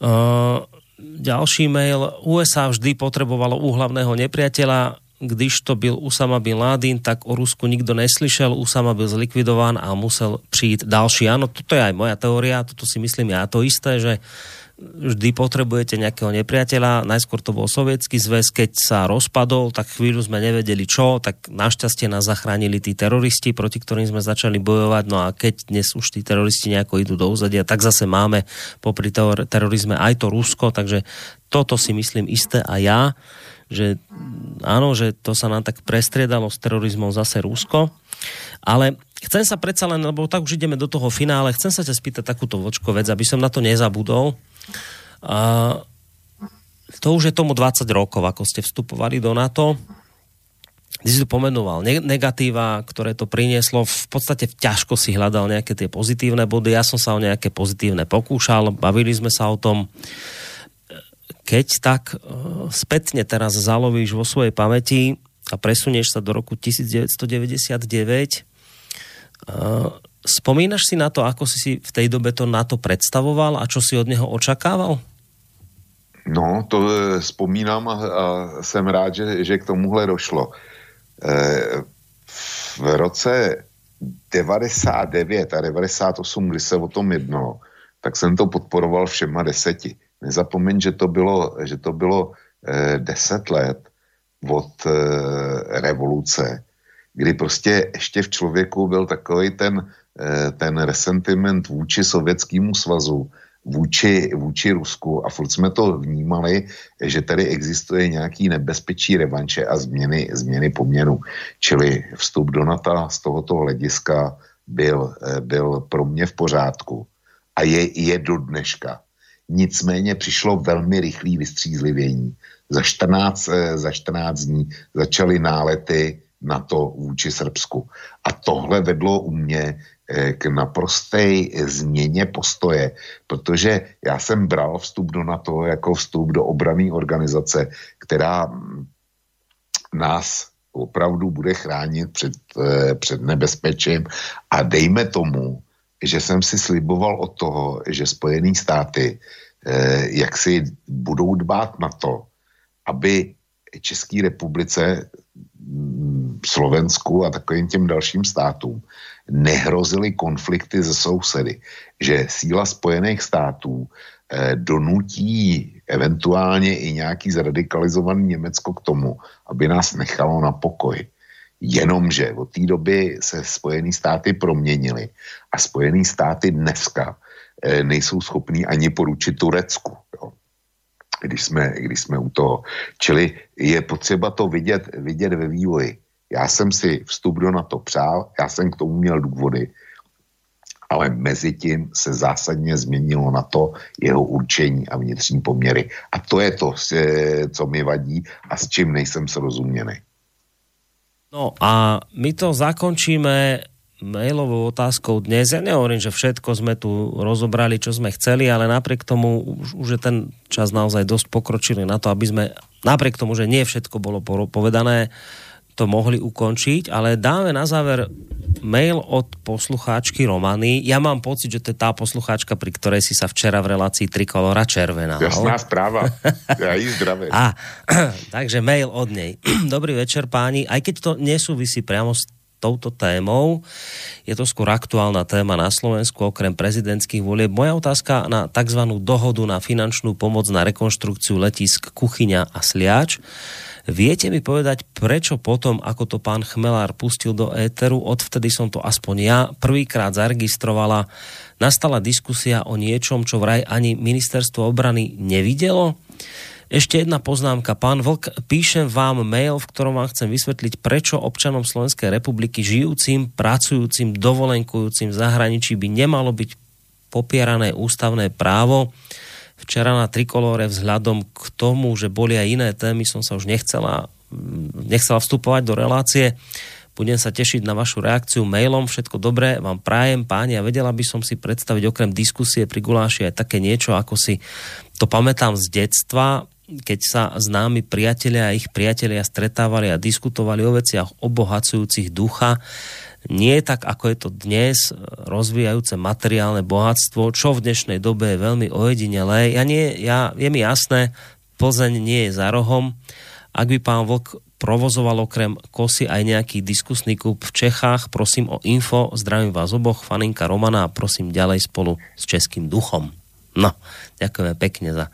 Speaker 2: Uh, ďalší mail. USA vždy potrebovalo úhlavného nepriateľa, když to byl Usama bin Laden, tak o Rusku nikto neslyšel, Usama byl zlikvidován a musel přijít další. Áno, toto je aj moja teória, toto si myslím ja to isté, že vždy potrebujete nejakého nepriateľa. Najskôr to bol sovietský zväz, keď sa rozpadol, tak chvíľu sme nevedeli čo, tak našťastie nás zachránili tí teroristi, proti ktorým sme začali bojovať. No a keď dnes už tí teroristi nejako idú do úzadia, tak zase máme popri terorizme aj to Rusko, takže toto si myslím isté a ja, že áno, že to sa nám tak prestriedalo s terorizmom zase Rusko. Ale chcem sa predsa len, lebo tak už ideme do toho finále, chcem sa ťa spýtať takúto vočko vec, aby som na to nezabudol. A to už je tomu 20 rokov, ako ste vstupovali do NATO. Ty si tu pomenoval negatíva, ktoré to prinieslo. V podstate ťažko si hľadal nejaké tie pozitívne body. Ja som sa o nejaké pozitívne pokúšal. Bavili sme sa o tom. Keď tak e, spätne teraz zalovíš vo svojej pamäti a presunieš sa do roku 1999, Spomínaš si na to, ako si si v tej dobe to NATO predstavoval a čo si od neho očakával?
Speaker 6: No, to e, vzpomínám a, a jsem rád, že, že k tomuhle došlo. E, v roce 99 a 98, kdy se o tom jednalo, tak jsem to podporoval všema deseti. Nezapomeň, že to bylo, že to bylo eh, deset let od eh, revoluce, kdy prostě ještě v člověku byl takový ten, ten resentiment vůči Sovětskému svazu, vůči, vůči Rusku a furt jsme to vnímali, že tady existuje nějaký nebezpečí revanše a změny, změny poměru. Čili vstup do NATO z tohoto hlediska byl, eh, byl pro mě v pořádku a je, je do dneška. Nicméně přišlo velmi rychlé vystřízlivění. Za 14, eh, za 14 dní začaly nálety na to vůči Srbsku. A tohle vedlo u mě eh, k naprosté změně postoje, protože já jsem bral vstup do NATO jako vstup do obrané organizace, která mm, nás opravdu bude chránit před, eh, před nebezpečím. A dejme tomu, že jsem si sliboval od toho, že Spojené státy eh, jak si budou dbát na to, aby České republice, Slovensku a takovým těm dalším státům nehrozily konflikty ze sousedy. Že síla Spojených států eh, donutí eventuálně i nějaký zradikalizovaný Německo k tomu, aby nás nechalo na pokoji. Jenomže od té doby se Spojené státy proměnily a Spojené státy dneska e, nejsou schopní ani poručit Turecku. Jo. Když, jsme, když jsme u toho. Čili je potřeba to vidět, vidět ve vývoji. Já jsem si vstup do NATO přál, já jsem k tomu měl důvody, ale mezi tím se zásadně změnilo na to jeho určení a vnitřní poměry. A to je to, co mi vadí a s čím nejsem srozuměný.
Speaker 2: No a my to zakončíme mailovou otázkou dnes. Ja nehovorím, že všetko sme tu rozobrali, čo sme chceli, ale napriek tomu už, už je ten čas naozaj dosť pokročili na to, aby sme, napriek tomu, že nie všetko bolo povedané, to mohli ukončiť, ale dáme na záver mail od poslucháčky Romany. Ja mám pocit, že to je tá poslucháčka, pri ktorej si sa včera v relácii Trikolora červená.
Speaker 6: Jasná správa. Ja ich zdravé.
Speaker 2: A, takže mail od nej. Dobrý večer páni. Aj keď to nesúvisí priamo s touto témou. Je to skôr aktuálna téma na Slovensku, okrem prezidentských volieb. Moja otázka na tzv. dohodu na finančnú pomoc na rekonštrukciu letisk Kuchyňa a Sliač Viete mi povedať, prečo potom, ako to pán Chmelár pustil do éteru, odvtedy som to aspoň ja prvýkrát zaregistrovala, nastala diskusia o niečom, čo vraj ani ministerstvo obrany nevidelo? Ešte jedna poznámka. Pán Vlk, píšem vám mail, v ktorom vám chcem vysvetliť, prečo občanom Slovenskej republiky žijúcim, pracujúcim, dovolenkujúcim v zahraničí by nemalo byť popierané ústavné právo včera na Trikolore vzhľadom k tomu, že boli aj iné témy, som sa už nechcela, nechcela vstupovať do relácie. Budem sa tešiť na vašu reakciu mailom. Všetko dobré vám prajem, páni, a vedela by som si predstaviť okrem diskusie pri Guláši aj také niečo, ako si to pamätám z detstva, keď sa s námi priatelia a ich priatelia stretávali a diskutovali o veciach obohacujúcich ducha nie tak, ako je to dnes, rozvíjajúce materiálne bohatstvo, čo v dnešnej dobe je veľmi ojedinelé. Ja nie, ja, je mi jasné, Plzeň nie je za rohom. Ak by pán Vlk provozoval okrem kosy aj nejaký diskusný klub v Čechách, prosím o info, zdravím vás oboch, faninka Romana a prosím ďalej spolu s českým duchom. No, ďakujeme pekne za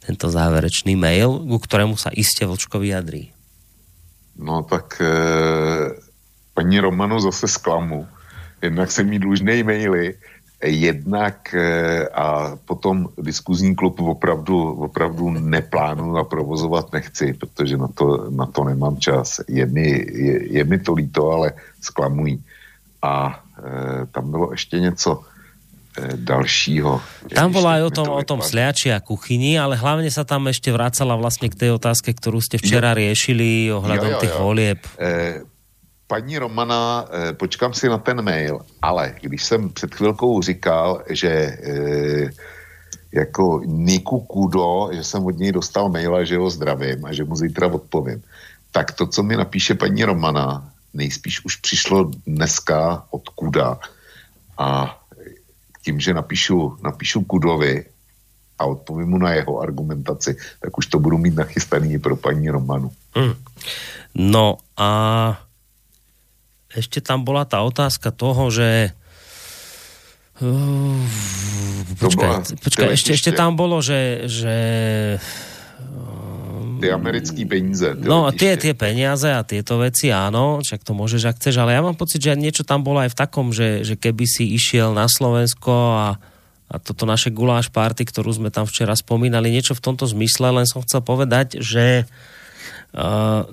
Speaker 2: tento záverečný mail, ku ktorému sa iste Vlčko vyjadrí.
Speaker 6: No tak e, paní Romano zase zklamu. Jednak jsem jí dlužnej maily, jednak e, a potom diskuzní klub opravdu, opravdu neplánuju a provozovat nechci, protože na to, na to nemám čas. Je mi, je, je mi to líto, ale zklamují. A e, tam bylo ještě něco e, dalšího.
Speaker 2: Tam bola aj o tom, o tom sliači a kuchyni, ale hlavne sa tam ešte vracala vlastne k tej otázke, ktorú ste včera jo. riešili ohľadom jo, jo, jo. tých volieb.
Speaker 6: E, paní Romana, eh, počkám si na ten mail, ale když jsem před chvilkou říkal, že eh, jako Niku Kudo, že jsem od něj dostal mail a že ho zdravím a že mu zítra odpovím, tak to, co mi napíše paní Romana, nejspíš už přišlo dneska od Kuda a tím, že napíšu, napíšu Kudovi, a odpovím mu na jeho argumentaci, tak už to budu mít nachystaný pro paní Romanu. Hmm.
Speaker 2: No a ešte tam bola tá otázka toho, že Uh, počkaj, počkaj ešte, ešte tam bolo, že, že
Speaker 6: Ty americký peníze.
Speaker 2: Ty no, tie, tie peniaze a tieto veci, áno, však to môžeš, ak chceš, ale ja mám pocit, že niečo tam bolo aj v takom, že, že keby si išiel na Slovensko a, a toto naše guláš party, ktorú sme tam včera spomínali, niečo v tomto zmysle, len som chcel povedať, že Uh,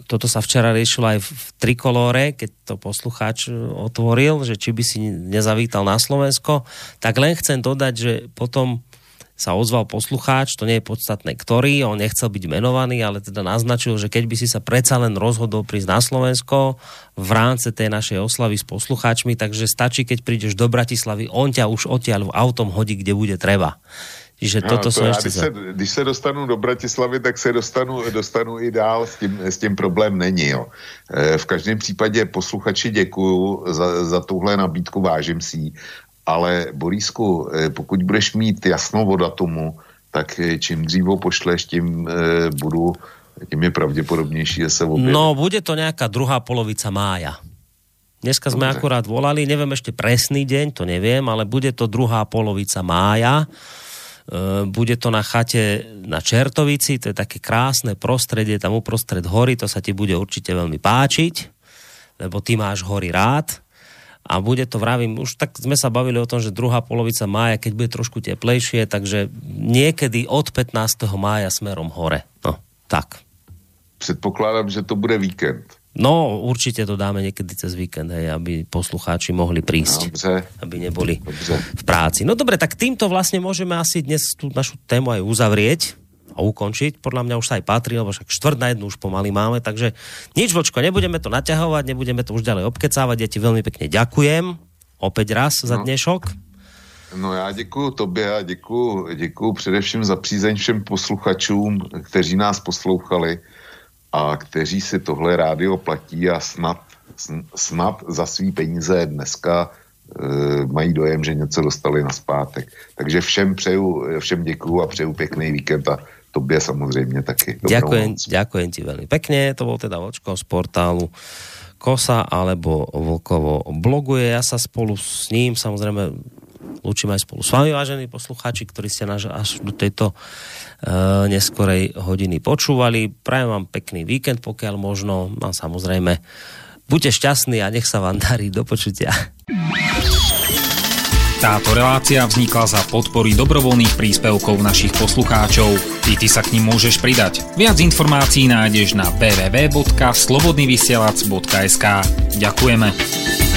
Speaker 2: toto sa včera riešilo aj v, Trikolóre, keď to poslucháč otvoril, že či by si nezavítal na Slovensko, tak len chcem dodať, že potom sa ozval poslucháč, to nie je podstatné ktorý, on nechcel byť menovaný, ale teda naznačil, že keď by si sa predsa len rozhodol prísť na Slovensko v rámci tej našej oslavy s poslucháčmi, takže stačí, keď prídeš do Bratislavy, on ťa už odtiaľ v autom hodí, kde bude treba. Čiže no, toto to já,
Speaker 6: když, se, když se dostanu do Bratislavy, tak se dostanu, dostanu i dál, s tím, s tím problém není. Jo. E, v každém případě posluchači děkuju za, za tuhle nabídku, vážím si ale Borísku, e, pokud budeš mít jasnou o datumu, tak e, čím dřív ho pošleš, tím budu tím je pravděpodobnější, že se objeví.
Speaker 2: No, bude to nějaká druhá polovica mája. Dneska sme Dobre. akurát volali, neviem ešte presný deň, to neviem, ale bude to druhá polovica mája. E, bude to na chate na Čertovici, to je také krásne prostredie, tam uprostred hory, to sa ti bude určite veľmi páčiť, lebo ty máš hory rád a bude to, vravím, už tak sme sa bavili o tom, že druhá polovica mája, keď bude trošku teplejšie, takže niekedy od 15. mája smerom hore. No, tak.
Speaker 6: Předpokládám, že to bude víkend.
Speaker 2: No, určite to dáme niekedy cez víkend, hej, aby poslucháči mohli prísť.
Speaker 6: Dobře.
Speaker 2: Aby neboli
Speaker 6: Dobře.
Speaker 2: v práci. No dobre, tak týmto vlastne môžeme asi dnes tú našu tému aj uzavrieť a ukončiť. Podľa mňa už sa aj patrí, lebo však štvrt na jednu už pomaly máme, takže nič, vočko, nebudeme to naťahovať, nebudeme to už ďalej obkecávať. Ja ti veľmi pekne ďakujem opäť raz no. za dnešok.
Speaker 6: No já děkuji tobě a děkuji, děkuji především za přízeň všem posluchačům, kteří nás poslouchali a kteří si tohle rádio platí a snad, snad za svý peníze dneska e, mají dojem, že něco dostali na zpátek. Takže všem přeju, všem děkuju a přeju pěkný víkend a tobě samozřejmě taky.
Speaker 2: Ďakujem, ďakujem ti veľmi pekne. To bol teda Vočko z portálu Kosa alebo Vlkovo bloguje. Ja sa spolu s ním samozrejme lúčim aj spolu s vami, vážení poslucháči, ktorí ste nás až do tejto uh, neskorej hodiny počúvali. Prajem vám pekný víkend, pokiaľ možno, a samozrejme, buďte šťastní a nech sa vám darí. Do počutia.
Speaker 1: Táto relácia vznikla za podpory dobrovoľných príspevkov našich poslucháčov. Ty, ty sa k ním môžeš pridať. Viac informácií nájdeš na www.slobodnyvysielac.sk Ďakujeme.